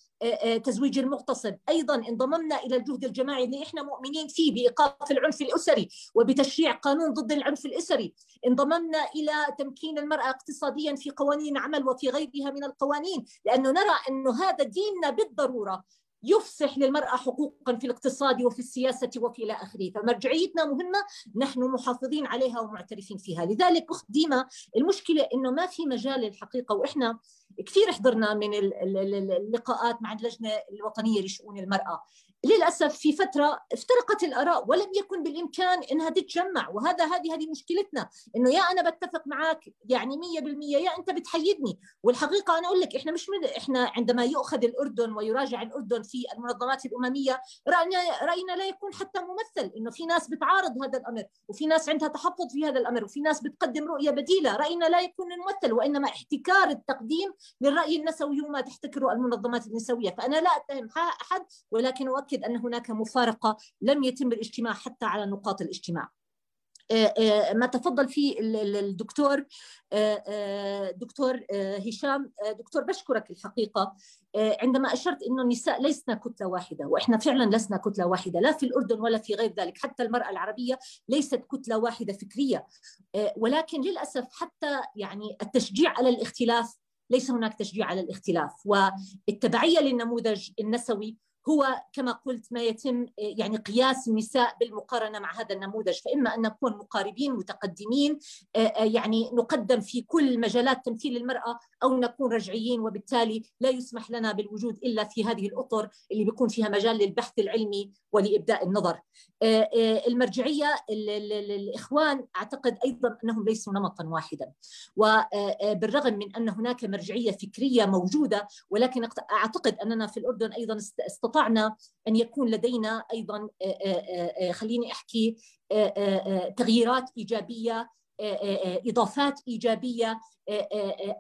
تزويج المغتصب. أيضا انضممنا إلى الجهد الجماعي اللي إحنا مؤمنين فيه بإيقاف العنف الأسري وبتشريع قانون ضد العنف الأسري. انضممنا إلى تمكين المرأة اقتصاديا في قوانين العمل وفي غيرها من القوانين لأنه نرى أنه هذا ديننا بالضرورة. يفسح للمرأة حقوقا في الاقتصاد وفي السياسة وفي إلى آخره. فمرجعيتنا مهمة نحن محافظين عليها ومعترفين فيها. لذلك أخت ديما المشكلة أنه ما في مجال الحقيقة وإحنا كثير حضرنا من اللقاءات مع اللجنة الوطنية لشؤون المرأة. للأسف في فترة افترقت الآراء ولم يكن بالإمكان إنها تتجمع وهذا هذه هذه مشكلتنا إنه يا أنا بتفق معك يعني 100% يا أنت بتحيدني. والحقيقة أنا أقول لك إحنا مش من إحنا عندما يؤخذ الأردن ويراجع الأردن في المنظمات الأممية راينا رأينا لا يكون حتى ممثل إنه في ناس بتعارض هذا الأمر وفي ناس عندها تحفظ في هذا الأمر وفي ناس بتقدم رؤية بديلة. رأينا لا يكون ممثل وإنما احتكار التقديم للرأي النسوي وما تحتكره المنظمات النسوية. فأنا لا أتهم احد ولكن أؤكد أن هناك مفارقة لم يتم الاجتماع حتى على نقاط الاجتماع. آه، آه، ما تفضل فيه الدكتور آه، دكتور هشام. دكتور بشكرك الحقيقة. عندما أشرت أنه النساء لسنا كتلة واحدة وإحنا فعلا لسنا كتلة واحدة لا في الأردن ولا في غير ذلك حتى المرأة العربية ليست كتلة واحدة فكرية. ولكن للأسف حتى يعني التشجيع على الاختلاف ليس هناك تشجيع على الاختلاف. والتبعية للنموذج النسوي هو كما قلت ما يتم يعني قياس النساء بالمقارنة مع هذا النموذج فإما أن نكون مقاربين متقدمين يعني نقدم في كل مجالات تمثيل المرأة أو نكون رجعيين وبالتالي لا يسمح لنا بالوجود إلا في هذه الأطر اللي بيكون فيها مجال للبحث العلمي ولإبداء النظر. المرجعية الإخوان أعتقد أيضا أنهم ليسوا نمطا واحدا. وبالرغم من أن هناك مرجعية فكرية موجودة ولكن أعتقد أننا في الأردن أيضا استطعنا أن يكون لدينا أيضا خليني أحكي تغييرات إيجابية إضافات إيجابية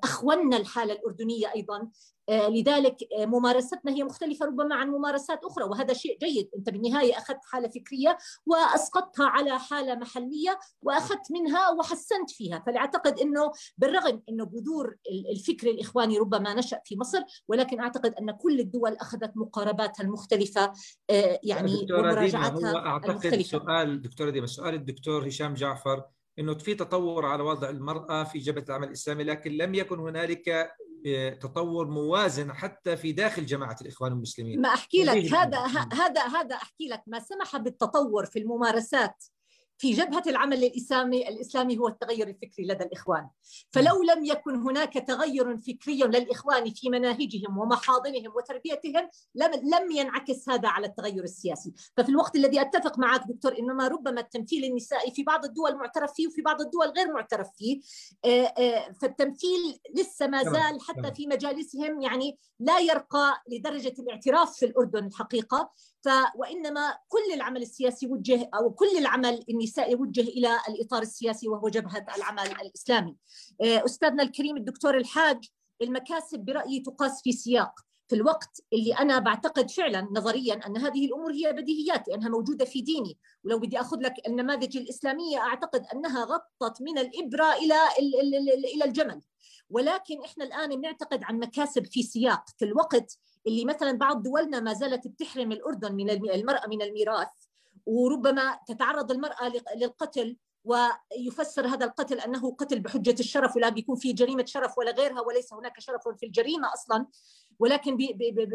اخونا الحالة الأردنية أيضا. لذلك ممارستنا هي مختلفة ربما عن ممارسات أخرى وهذا شيء جيد. أنت بالنهاية أخذت حالة فكرية وأسقطتها على حالة محلية وأخذت منها وحسنت فيها. فاعتقد إنه بالرغم إنه بذور الفكر الإخواني ربما نشأ في مصر ولكن أعتقد أن كل الدول أخذت مقارباتها المختلفة يعني
ومراجعتها هو أعتقد المختلفة. سؤال دكتورة ديما سؤال الدكتور هشام جعفر إنه في تطور على وضع المرأة في جبهة العمل الاسلامي لكن لم يكن هنالك آه، تطور موازن حتى في داخل جماعة الإخوان المسلمين.
ما أحكي لك هذا هذا هذا أحكي لك ما سمح بالتطور في الممارسات في جبهة العمل الإسلامي الإسلامي هو التغير الفكري لدى الإخوان. فلو لم يكن هناك تغير فكري للإخوان في مناهجهم ومحاضنهم وتربيتهم لم, لم ينعكس هذا على التغير السياسي. ففي الوقت الذي أتفق معك دكتور إنما ربما التمثيل النسائي في بعض الدول معترف فيه وفي بعض الدول غير معترف فيه آه، آه، فالتمثيل لسه ما زال حتى في مجالسهم يعني لا يرقى لدرجة الاعتراف في الأردن الحقيقة. ف وإنما كل العمل السياسي وجه أو كل العمل النسائي وجه إلى الإطار السياسي وهو جبهة العمل الإسلامي. آه، أستاذنا الكريم الدكتور الحاج المكاسب برأيي تقاس في سياق. في الوقت اللي أنا بعتقد فعلا نظريا أن هذه الأمور هي بديهيات لأنها موجودة في ديني. ولو بدي أخذ لك النماذج الإسلامية أعتقد أنها غطت من الإبرة إلى إلى الجمل. ولكن إحنا الآن بنعتقد عن مكاسب في سياق. في الوقت اللي مثلا بعض دولنا ما زالت بتحرم الأردن من المرأة من الميراث وربما تتعرض المرأة للقتل ويفسر هذا القتل أنه قتل بحجة الشرف ولا بيكون في جريمة شرف ولا غيرها وليس هناك شرف في الجريمة أصلا. ولكن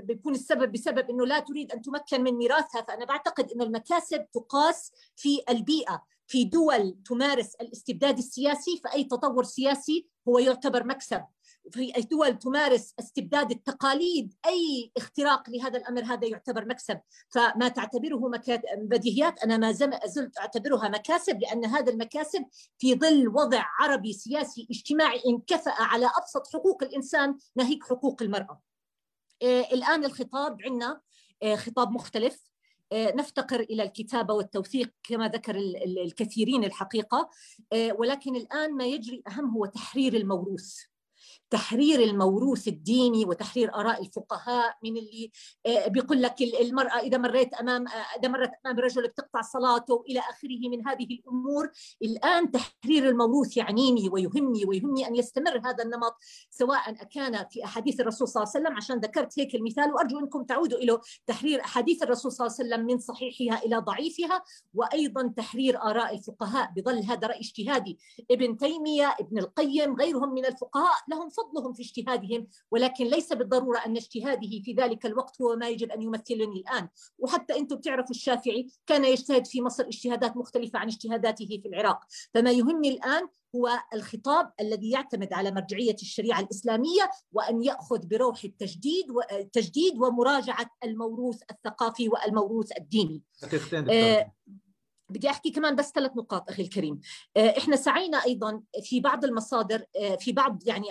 بيكون السبب بسبب إنه لا تريد أن تمكن من ميراثها. فأنا بعتقد إنه المكاسب تقاس في البيئة. في دول تمارس الاستبداد السياسي فأي تطور سياسي هو يعتبر مكسب. في دول تمارس استبداد التقاليد أي اختراق لهذا الأمر هذا يعتبر مكسب. فما تعتبره بديهيات أنا ما زلت أعتبرها مكاسب لأن هذا المكاسب في ظل وضع عربي سياسي اجتماعي انكفأ على أبسط حقوق الإنسان ناهيك حقوق المرأة. آه الآن الخطاب عندنا آه خطاب مختلف. آه، نفتقر إلى الكتابة والتوثيق كما ذكر الكثيرين الحقيقة. ولكن الآن ما يجري أهم هو تحرير الموروث. تحرير الموروث الديني وتحرير آراء الفقهاء من اللي آه، بيقول لك المرأة إذا مريت أمام آه، إذا مرت أمام رجل بتقطع صلاته إلى آخره من هذه الأمور الآن تحرير الموروث يعنيني ويهمني ويهمني أن يستمر هذا النمط سواء كان في أحاديث الرسول صلى الله عليه وسلم عشان ذكرت هيك المثال وأرجو أنكم تعودوا إلى تحرير أحاديث الرسول صلى الله عليه وسلم من صحيحها إلى ضعيفها وأيضا تحرير آراء الفقهاء بظل هذا رأي اجتهادي ابن تيمية ابن القيم غيرهم من الفقهاء لهم فضلهم في اجتهادهم ولكن ليس بالضرورة أن اجتهاده في ذلك الوقت هو ما يجب أن يمثلني الآن. وحتى أنتم بتعرفوا الشافعي كان يجتهد في مصر اجتهادات مختلفة عن اجتهاداته في العراق. فما يهمني الآن هو الخطاب الذي يعتمد على مرجعية الشريعة الإسلامية وأن يأخذ بروح التجديد والتجديد ومراجعة الموروث الثقافي والموروث الديني. بدي أحكي كمان بس ثلاث نقاط أخي الكريم. آه، إحنا سعينا أيضا في بعض المصادر آه، في بعض يعني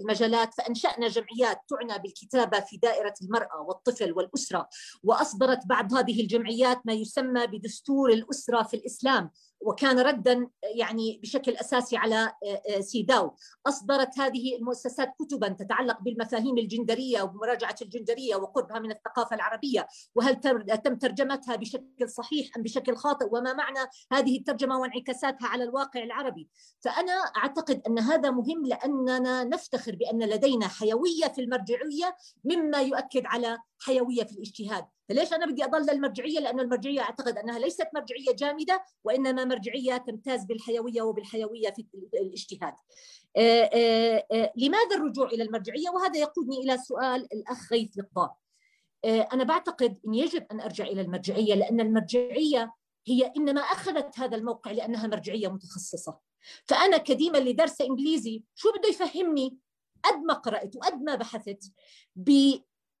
المجالات فأنشأنا جمعيات تعنى بالكتابة في دائرة المرأة والطفل والأسرة وأصدرت بعض هذه الجمعيات ما يسمى بدستور الأسرة في الإسلام. وكان ردا يعني بشكل أساسي على آه، سيداو. أصدرت هذه المؤسسات كتبا تتعلق بالمفاهيم الجندرية ومراجعة الجندرية وقربها من الثقافة العربية. وهل تم ترجمتها بشكل صحيح أم بشكل خاطئ؟ وما معنى هذه الترجمة وانعكاساتها على الواقع العربي؟ فأنا أعتقد أن هذا مهم لأننا نفتخر بأن لدينا حيوية في المرجعية مما يؤكد على حيوية في الاجتهاد. فليش أنا بدي أضل المرجعيه لأن المرجعية أعتقد أنها ليست مرجعية جامدة وإنما مرجعية تمتاز بالحيوية وبالحيوية في الاجتهاد. آه، آه، آه، لماذا الرجوع إلى المرجعية؟ وهذا يقودني إلى سؤال الأخ غيث لقضاء أنا بعتقد إن يجب أن أرجع إلى المرجعية لأن المرجعية هي إنما أخذت هذا الموقع لأنها مرجعية متخصصة. فأنا كديما اللي دارسه إنجليزي شو بده يفهمني؟ قد ما قرأت وقد ما بحثت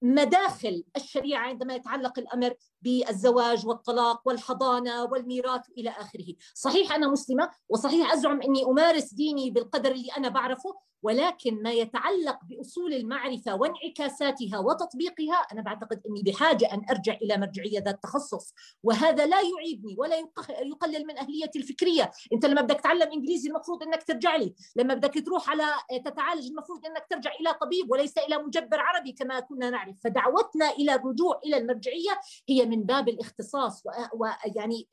مداخل الشريعة عندما يتعلق الأمر بالزواج والطلاق والحضانة والميراث إلى آخره، صحيح أنا مسلمة وصحيح أزعم أني أمارس ديني بالقدر اللي أنا بعرفه ولكن ما يتعلق بأصول المعرفة وانعكاساتها وتطبيقها أنا بعتقد أني بحاجة أن أرجع إلى مرجعية ذات تخصص. وهذا لا يعيبني ولا يقلل من أهليتي الفكرية. أنت لما بدك تتعلم إنجليزي المفروض إنك ترجع لي. لما بدك تروح على تتعالج المفروض إنك ترجع إلى طبيب وليس إلى مجبر عربي كما كنا نعرف. فدعوتنا إلى الرجوع إلى المرجعية هي من باب الاختصاص ويعني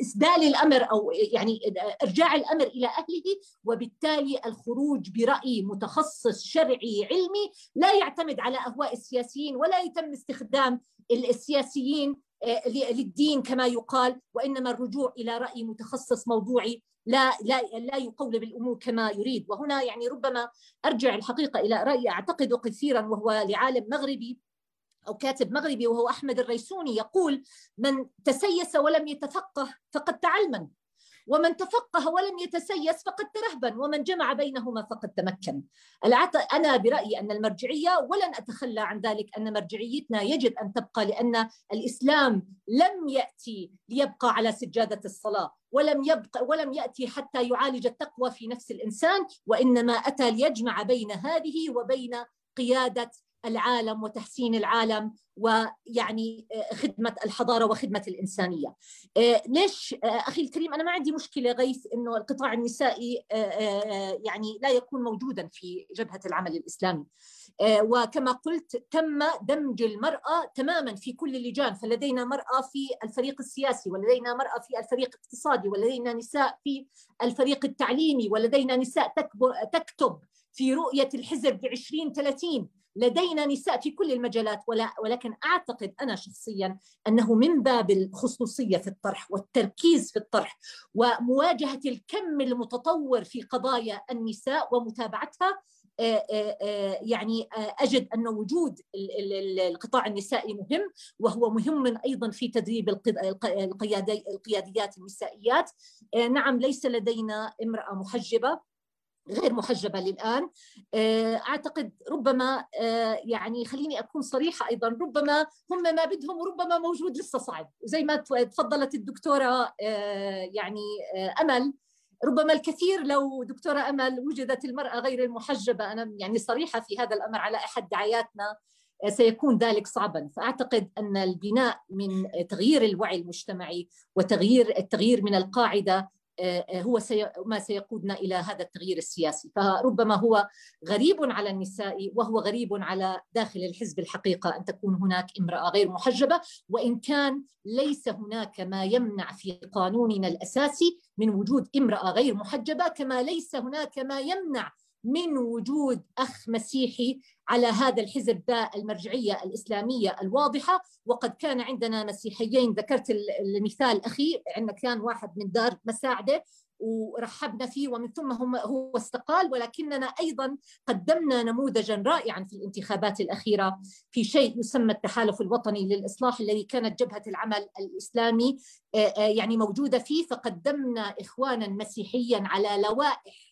إسدال الأمر أو يعني إرجاع الأمر إلى أهله وبالتالي الخروج برأي راي متخصص شرعي علمي لا يعتمد على أهواء السياسيين ولا يتم استخدام السياسيين آه، للدين كما يقال وإنما الرجوع إلى رأي متخصص موضوعي لا لا لا يقولب الأمور كما يريد. وهنا يعني ربما أرجع الحقيقة إلى رأي أعتقد كثيرا وهو لعالم مغربي أو كاتب مغربي وهو أحمد الريسوني يقول من تسيس ولم يتفقه فقد تعلمن ومن تفقه ولم يتسيس فقد ترهبن ومن جمع بينهما فقد تمكن. أنا برأيي أن المرجعية ولن أتخلى عن ذلك أن مرجعيتنا يجب أن تبقى لأن الإسلام لم يأتي ليبقى على سجادة الصلاة ولم يبقى ولم يأتي حتى يعالج التقوى في نفس الإنسان وإنما أتى ليجمع بين هذه وبين قيادة العالم وتحسين العالم ويعني آه، خدمة الحضارة وخدمة الإنسانية. آه، ليش آه، أخي الكريم أنا ما عندي مشكلة غيث أنه القطاع النسائي يعني لا يكون موجودا في جبهة العمل الإسلامي. وكما قلت تم دمج المرأة تماما في كل اللجان فلدينا مرأة في الفريق السياسي ولدينا مرأة في الفريق الاقتصادي ولدينا نساء في الفريق التعليمي ولدينا نساء تكتب في رؤية الحزب ب 2030 لدينا نساء في كل المجالات ولكن أعتقد أنا شخصيا أنه من باب الخصوصية في الطرح والتركيز في الطرح ومواجهة الكم المتطور في قضايا النساء ومتابعتها آه، آه، آه، يعني أجد أن وجود القطاع النسائي مهم وهو مهم أيضا في تدريب القياديات النسائيات. نعم ليس لدينا امرأة محجبة. غير محجبة للآن. آه، أعتقد ربما آه، يعني خليني أكون صريحة أيضا ربما هم ما بدهم وربما موجود لسه صعب. وزي ما تفضلت الدكتورة آه، يعني أمل ربما الكثير لو دكتورة أمل وجدت المرأة غير المحجبة أنا يعني صريحة في هذا الأمر على أحد دعاياتنا سيكون ذلك صعبا. فأعتقد أن البناء من تغيير الوعي المجتمعي وتغيير التغيير من القاعدة آه، آه، هو ما سيقودنا إلى هذا التغيير السياسي. فربما هو غريب على النساء وهو غريب على داخل الحزب الحقيقة أن تكون هناك امرأة غير محجبة وإن كان ليس هناك ما يمنع في قانوننا الأساسي من وجود امرأة غير محجبة كما ليس هناك ما يمنع من وجود أخ مسيحي على هذا الحزب ذا المرجعية الإسلامية الواضحة وقد كان عندنا مسيحيين. ذكرت المثال أخي عندنا كان واحد من دار مساعدة ورحبنا فيه ومن ثم هم هو استقال ولكننا أيضا قدمنا نموذجا رائعا في الانتخابات الأخيرة في شيء يسمى التحالف الوطني للإصلاح الذي كانت جبهة العمل الإسلامي يعني موجودة فيه فقدمنا إخوانا مسيحيا على لوائح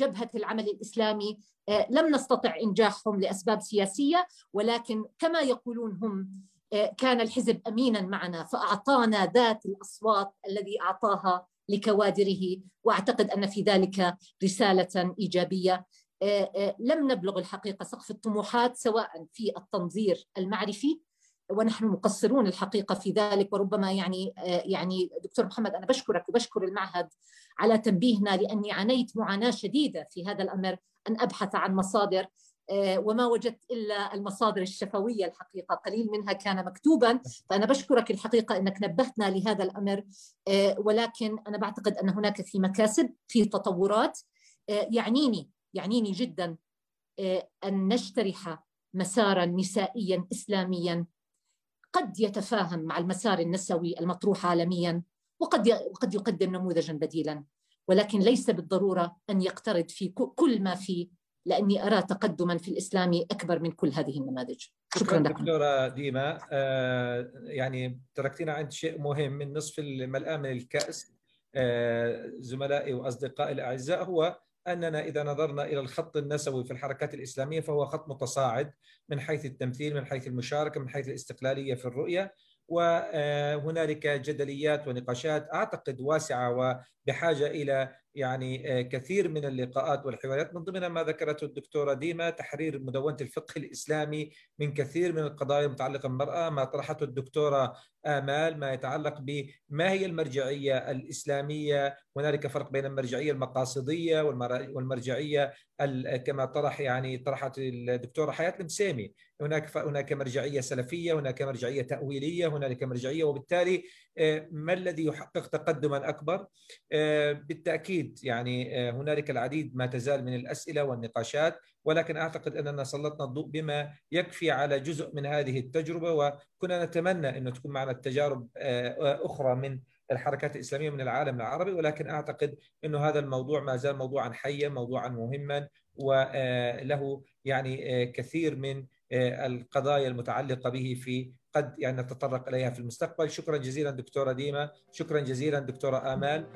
جبهة العمل الإسلامي آه، لم نستطع إنجاحهم لأسباب سياسية ولكن كما يقولون هم آه، كان الحزب أمينا معنا فأعطانا ذات الأصوات الذي أعطاها لكوادره وأعتقد أن في ذلك رسالة إيجابية. آه، لم نبلغ الحقيقة سقف الطموحات سواء في التنظير المعرفي ونحن مقصرون الحقيقة في ذلك وربما يعني يعني دكتور محمد أنا بشكرك وبشكر المعهد على تنبيهنا لأني عانيت معاناة شديدة في هذا الأمر أن أبحث عن مصادر وما وجدت إلا المصادر الشفوية الحقيقة. قليل منها كان مكتوبا فأنا بشكرك الحقيقة أنك نبهتنا لهذا الأمر ولكن أنا بعتقد أن هناك في مكاسب في تطورات يعنيني يعنيني جدا أن نجترح مسارا نسائيا اسلاميا قد يتفاهم مع المسار النسوي المطروح عالميا وقد وقد يقدم نموذجا بديلا. ولكن ليس بالضرورة أن يقترض في كل ما فيه لأني أرى تقدما في الإسلام أكبر من كل هذه النماذج.
شكرا لكم. دكتورة ديما. آه يعني تركتنا عند شيء مهم من نصف الملآن من الكأس. آه زملائي وأصدقائي الأعزاء هو أننا إذا نظرنا إلى الخط النسوي في الحركات الإسلامية فهو خط متصاعد من حيث التمثيل من حيث المشاركة من حيث الاستقلالية في الرؤية وهنالك جدليات ونقاشات أعتقد واسعة وبحاجة إلى يعني آه، كثير من اللقاءات والحوارات من ضمنها ما ذكرته الدكتورة ديما تحرير مدونة الفقه الإسلامي من كثير من القضايا المتعلقة بالمرأة ما طرحته الدكتورة آمال ما يتعلق بما هي المرجعية الإسلامية؟ هنالك فرق بين المرجعية المقاصدية والمرجعية كما طرح يعني طرحت الدكتورة حياة المسامي هناك هناك مرجعية سلفية هناك مرجعية تأويلية هنالك مرجعية وبالتالي آه، ما الذي يحقق تقدما أكبر؟ آه، بالتأكيد يعني آه، هنالك العديد ما تزال من الأسئلة والنقاشات ولكن أعتقد أننا سلطنا الضوء بما يكفي على جزء من هذه التجربة وكنا نتمنى أن تكون معنا التجارب أخرى من الحركات الإسلامية من العالم العربي ولكن أعتقد أنه هذا الموضوع ما زال موضوعا حيا موضوعا مهما وله يعني كثير من القضايا المتعلقة به في قد يعني نتطرق إليها في المستقبل. شكرا جزيلا دكتورة ديما شكرا جزيلا دكتورة آمال.